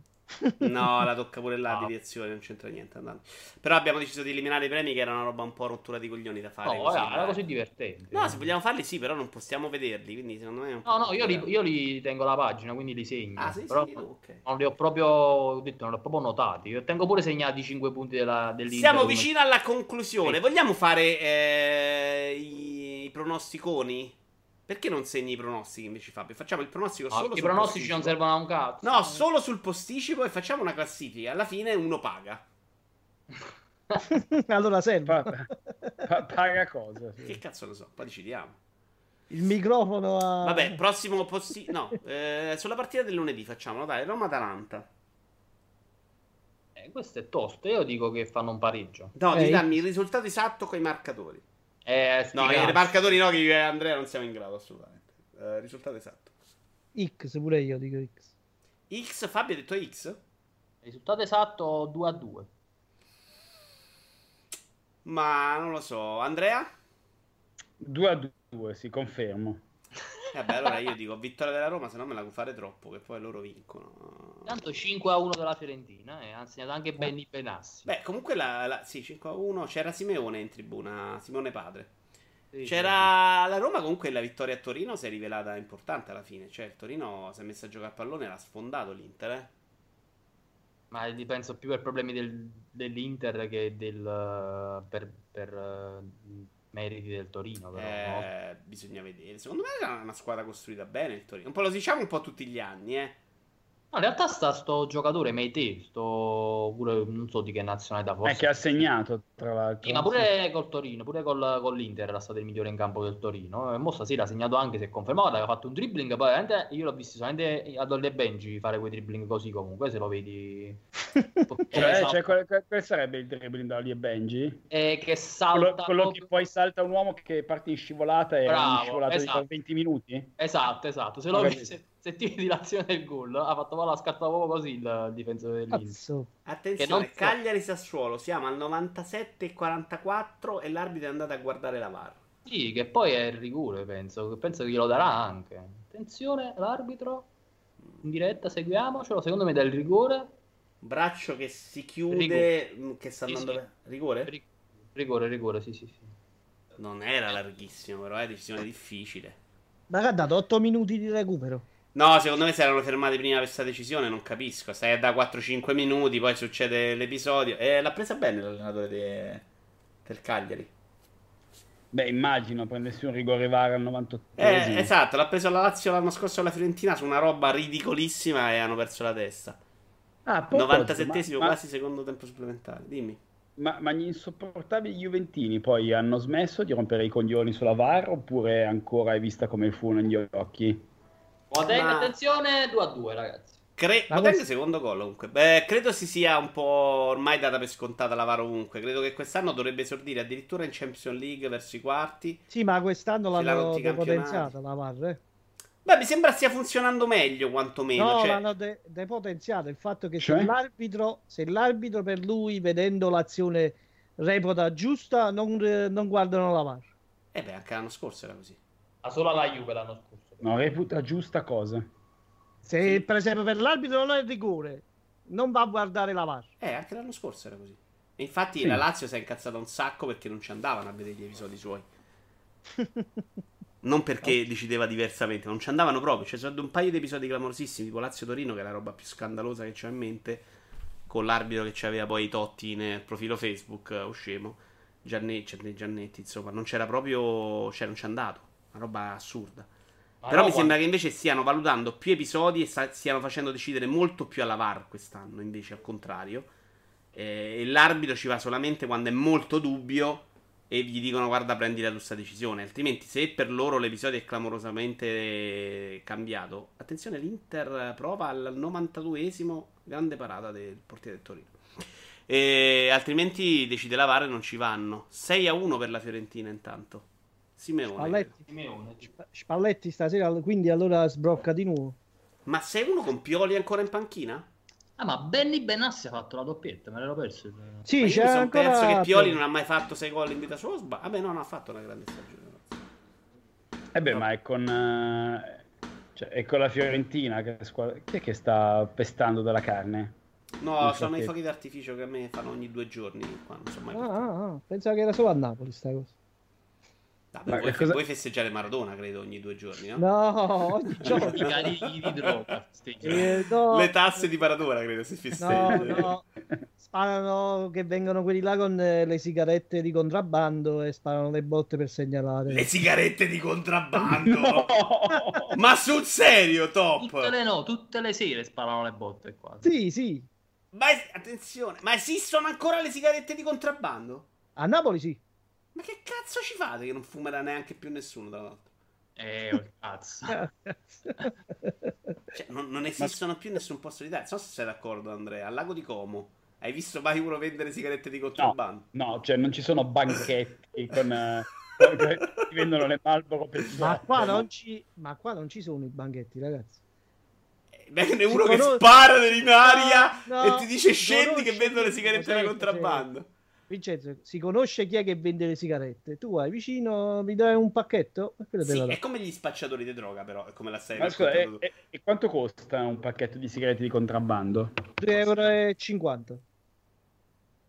No, la tocca pure là, Ah. deviazione, non c'entra niente. andando. Però abbiamo deciso di eliminare i premi, che era una roba un po' rottura di coglioni da fare. No, così, era, era dai. così divertente. No, se vogliamo farli sì, però non possiamo vederli, quindi secondo me No, no, io li, io li tengo la pagina, quindi li segno. Ah, sì, però sì, ok. non li ho proprio, ho detto, non li ho proprio notati. Io tengo pure segnati i 5 punti della, dell'Inter. Siamo vicini alla conclusione. Sì. Vogliamo fare eh, i, i pronosticoni? Perché non segni i pronostici invece, Fabio? Facciamo il pronostico No, solo I sul pronostici non posticipo. servono a un cazzo. No, solo sul posticipo e facciamo una classifica. Alla fine uno paga. allora serve. Pa- pa- paga cosa? sì. Che cazzo ne so, poi decidiamo. Il microfono a... Vabbè, prossimo posti... No, eh, sulla partita del lunedì facciamo, dai, Roma-Atalanta. Eh, questo è tosto. Io dico che fanno un pareggio. No, Eh, devi darmi il risultato esatto con i marcatori. Eh, No, i marcatori no, che io e Andrea non siamo in grado assolutamente. Eh, risultato esatto. X, pure io dico X. X, Fabio ha detto X? Risultato esatto 2 a 2. Ma non lo so. Andrea? 2 a 2, sì, confermo. Vabbè, allora io dico vittoria della Roma, se no me la fare troppo, che poi loro vincono. Tanto 5 a 1 della Fiorentina, e eh, ha segnato anche Benny Benassi. Beh, comunque la, la, sì, 5 a 1 c'era Simeone in tribuna, Simone Padre. Sì, C'era la Roma comunque la vittoria a Torino si è rivelata importante alla fine, cioè il Torino si è messo a giocare a pallone e l'ha sfondato l'Inter, eh. Ma penso più per problemi del- dell'Inter che del, per, per, eh, meriti del Torino. Però, no? Eh, bisogna vedere. Secondo me era una squadra costruita bene il Torino. Un po' lo diciamo un po' tutti gli anni, eh. No, in realtà sta sto giocatore Meite, sto pure non so di che nazionalità È forse. Eh, che ha segnato, tra l'altro. Sì, ma pure col Torino, pure col, con l'Inter era stato il migliore in campo del Torino. E mo stasera ha segnato anche, si è confermato, aveva fatto un dribbling, poi veramente io l'ho visto solamente ad Olle Benji fare quei dribbling così comunque, se lo vedi... Cioè, esatto. cioè, quel, quel- sarebbe il dribbling da e Benji. E che salta... Quello, quello che poi salta un uomo che parte in scivolata e Bravo, è scivolato esatto. di 20 minuti. Esatto, esatto. Se, lo vedi. Se, se ti vedi l'azione del gol, ha fatto la scattata proprio così il, il difensore dell'Inter. Attenzione, so- Cagliari Sassuolo, siamo al 97 e 44 e l'arbitro è andato a guardare la VAR. Sì, che poi è il rigore, penso. Penso che glielo darà anche. Attenzione, l'arbitro. In diretta, seguiamocelo. Secondo me dà il rigore. Braccio che si chiude, mh, che sta Sì, andando sì. per- rigore? Ri- Rigore, rigore, sì, sì, sì. Non era larghissimo, però è decisione difficile. Ma che ha dato 8 minuti di recupero. No, secondo me si erano fermati prima per questa decisione, non capisco. Stai da 4-5 minuti, poi succede l'episodio. E l'ha presa bene l'allenatore de- del Cagliari. Beh, immagino prendessi un rigore VAR al 98 Eh, esatto, l'ha preso la Lazio l'anno scorso alla Fiorentina su una roba ridicolissima e hanno perso la testa. Ah, proposito, 97esimo, ma- quasi secondo tempo supplementare. Dimmi. Ma, ma gli insopportabili Juventini poi hanno smesso di rompere i coglioni sulla VAR oppure ancora hai vista come il fumo negli occhi? Boateng, Ma- attenzione, 2 a 2, ragazzi. Cre- Ma questo- secondo gol comunque. Beh, credo si sia un po' ormai data per scontata la VAR ovunque. Credo che quest'anno dovrebbe esordire addirittura in Champions League verso i quarti. Sì, ma quest'anno l'hanno depotenziata la VAR. eh. Beh, mi sembra stia funzionando meglio quantomeno. No, cioè- l'hanno de- depotenziato. Il fatto che Cioè? se, l'arbitro, se l'arbitro per lui, vedendo l'azione, reputa giusta, non, non guardano la VAR. Eh beh, anche l'anno scorso era così. Ma solo alla Juve l'anno scorso. No, reputa giusta cosa. Se Sì. per esempio per l'arbitro non è rigore, non va a guardare la VAR. Eh, anche l'anno scorso era così. E infatti Sì. la Lazio si è incazzata un sacco perché non ci andavano a vedere gli episodi suoi. Non perché decideva diversamente, non ci andavano proprio. Ci sono un paio di episodi clamorosissimi, tipo Lazio-Torino, che è la roba più scandalosa che ho in mente, con l'arbitro che aveva poi i Totti nel profilo Facebook, eh, o scemo, Giannetti, cioè, Giannetti, insomma, non c'era proprio, cioè non ci è andato, una roba assurda. Però mi quando- sembra che invece stiano valutando più episodi e sta- stiano facendo decidere molto più alla VAR quest'anno, invece al contrario. Eh, e l'arbitro ci va solamente quando è molto dubbio e gli dicono guarda prendi la giusta decisione. Altrimenti se per loro l'episodio è clamorosamente cambiato, attenzione l'Inter prova al 92esimo grande parata del portiere del Torino. E altrimenti decide la VAR e non ci vanno. 6 a 1 per la Fiorentina intanto. Simeone. Spalletti, Simeone. Spalletti stasera, quindi allora sbrocca di nuovo. Ma 6 a 1 con Pioli ancora in panchina? Ah, ma Benny Benassi ha fatto la doppietta, me l'ero perso. Sì, Ma io c'è mi sono ancora... perso che Pioli non ha mai fatto 6 gol in vita sua. sba- Vabbè, no, non ha fatto una grande stagione. Eh beh, ma è con, eh, cioè, è con la Fiorentina che, squadra- chi è che sta pestando della carne? No, Non sono i fuochi d'artificio che a me fanno ogni due giorni. Qua, non so mai Ah, ah, ah, pensavo che era solo a Napoli sta cosa. Vabbè, vuoi, cosa- vuoi festeggiare Maradona, credo, ogni due giorni, no? No, ogni giorno. Di droga. festeggiano. Eh, no, Le tasse di Maradona, credo, si No, festeggia. no, sparano che vengono quelli là con eh, le sigarette di contrabbando e sparano le botte per segnalare. Le sigarette di contrabbando. No! Ma sul serio, Tutte top. le no, tutte le sere sparano le botte qua. Sì, sì, Ma es- attenzione, ma esistono ancora le sigarette di contrabbando? a Napoli sì. Ma che cazzo ci fate che non fumerà neanche più nessuno, tra l'altro? Eh, oh, cazzo. Cioè, non, non esistono più in nessun posto d'Italia. Non so se sei d'accordo, Andrea. Al lago di Como. Hai visto mai uno vendere sigarette di contrabbando? No, cioè non ci sono banchetti con... che ti vendono le Marlboro per Ma qua, no? non ci, ma qua non ci sono i banchetti, ragazzi. Eh, Bene, uno che conosco- spara in aria No, e ti dice no, scendi che vendono le sigarette di certo, contrabbando. Vincenzo, si conosce chi è che vende le sigarette. Tu vai vicino, mi dai un pacchetto? Sì, è come gli spacciatori di droga, però, è come la stai Ma scusa, e, raccontando tu. e- quanto costa un pacchetto di sigarette di contrabbando? 2,50 euro.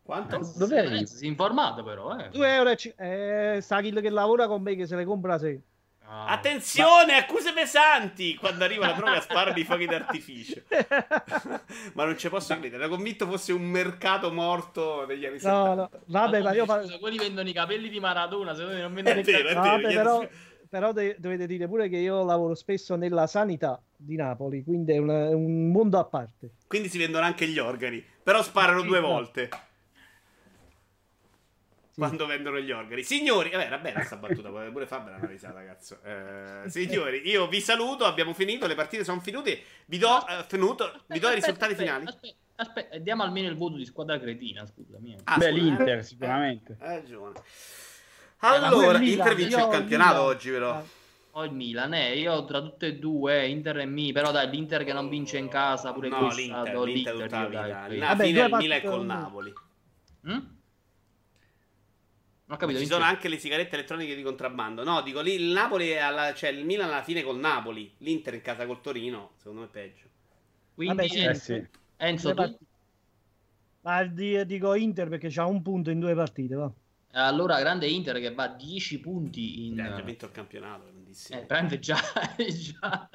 Quanto? Dov'è Eh? Si è informato però, eh. 2 euro e ci- eh, sa chi che lavora con me che se le compra se. Ah. Attenzione, accuse pesanti! Quando arriva la droga sparano i fuochi d'artificio. ma non ci posso credere, ero convinto fosse un mercato morto negli anni No, 70. no, vabbè, ma io Scusa, parlo... quelli vendono i capelli di Maradona, se no non È vendono i No, vero. vabbè, però, però de- dovete dire pure che io lavoro spesso nella sanità di Napoli, quindi è è un mondo a parte. Quindi si vendono anche gli organi, però sparano due no. volte. Sì. Quando vendono gli organi, signori, vabbè, era bella sta battuta. poteva Pure Fabio una risata, cazzo. Eh, signori, io vi saluto. Abbiamo finito. Le partite sono finite. Vi do, eh, finito, vi do i risultati finali. Aspetta, aspetta, diamo almeno il voto di squadra cretina, scusami. eh. Ah, Beh, scusa, l'Inter, eh, sicuramente. eh, Hai ragione. Allora, pure il Milan, Inter vince il campionato Milan. oggi, però. Ho il Milan, eh, io tra tutte e due, Inter e Mi, però dai, l'Inter che non vince in casa, pure no, questa, l'Inter, do l'Inter l'Inter tutta la io, dai, vita. qui. Alla Vabbè, fine due il Milan è partite col con- Napoli. Mm? Non ho capito. Ci sono anche le sigarette elettroniche di contrabbando. No, dico lì il Napoli è alla, cioè il Milan alla fine col Napoli. L'Inter in casa col Torino. Secondo me è peggio. Quindi, Vabbè, sì. Eh sì. Enzo, tu, partite. Ma di- dico Inter perché c'ha un punto in due partite, va. allora grande Inter che va a 10 punti in... Eh, ha vinto il campionato, grandissimo. Eh, prende già, già.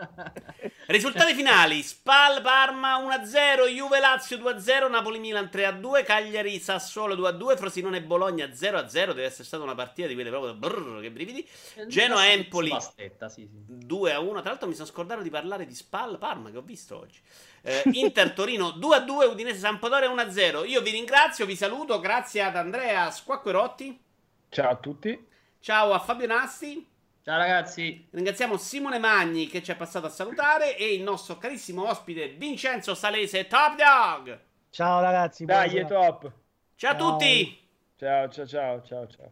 Risultati finali: Spal Parma 1-0, Juve Lazio 2-0, Napoli Milan 3-2, Cagliari Sassuolo 2-2, Frosinone Bologna 0-0. Deve essere stata una partita di quelle proprio brrr, che brividi. Genoa Empoli Bastetta, sì, sì. 2-1. Tra l'altro mi sono scordato di parlare di Spal Parma che ho visto oggi. Eh, Inter Torino 2-2, Udinese Sampdoria 1-0. Io vi ringrazio, vi saluto. Grazie ad Andrea Squacquerotti. Ciao a tutti. Ciao a Fabio Nasti. Ciao ragazzi. Ringraziamo Simone Magni che ci è passato a salutare e il nostro carissimo ospite Vincenzo Salese Top Dog. Ciao ragazzi. Dai, buona è top. Ciao a Ciao. tutti! Ciao, ciao, ciao, ciao, ciao.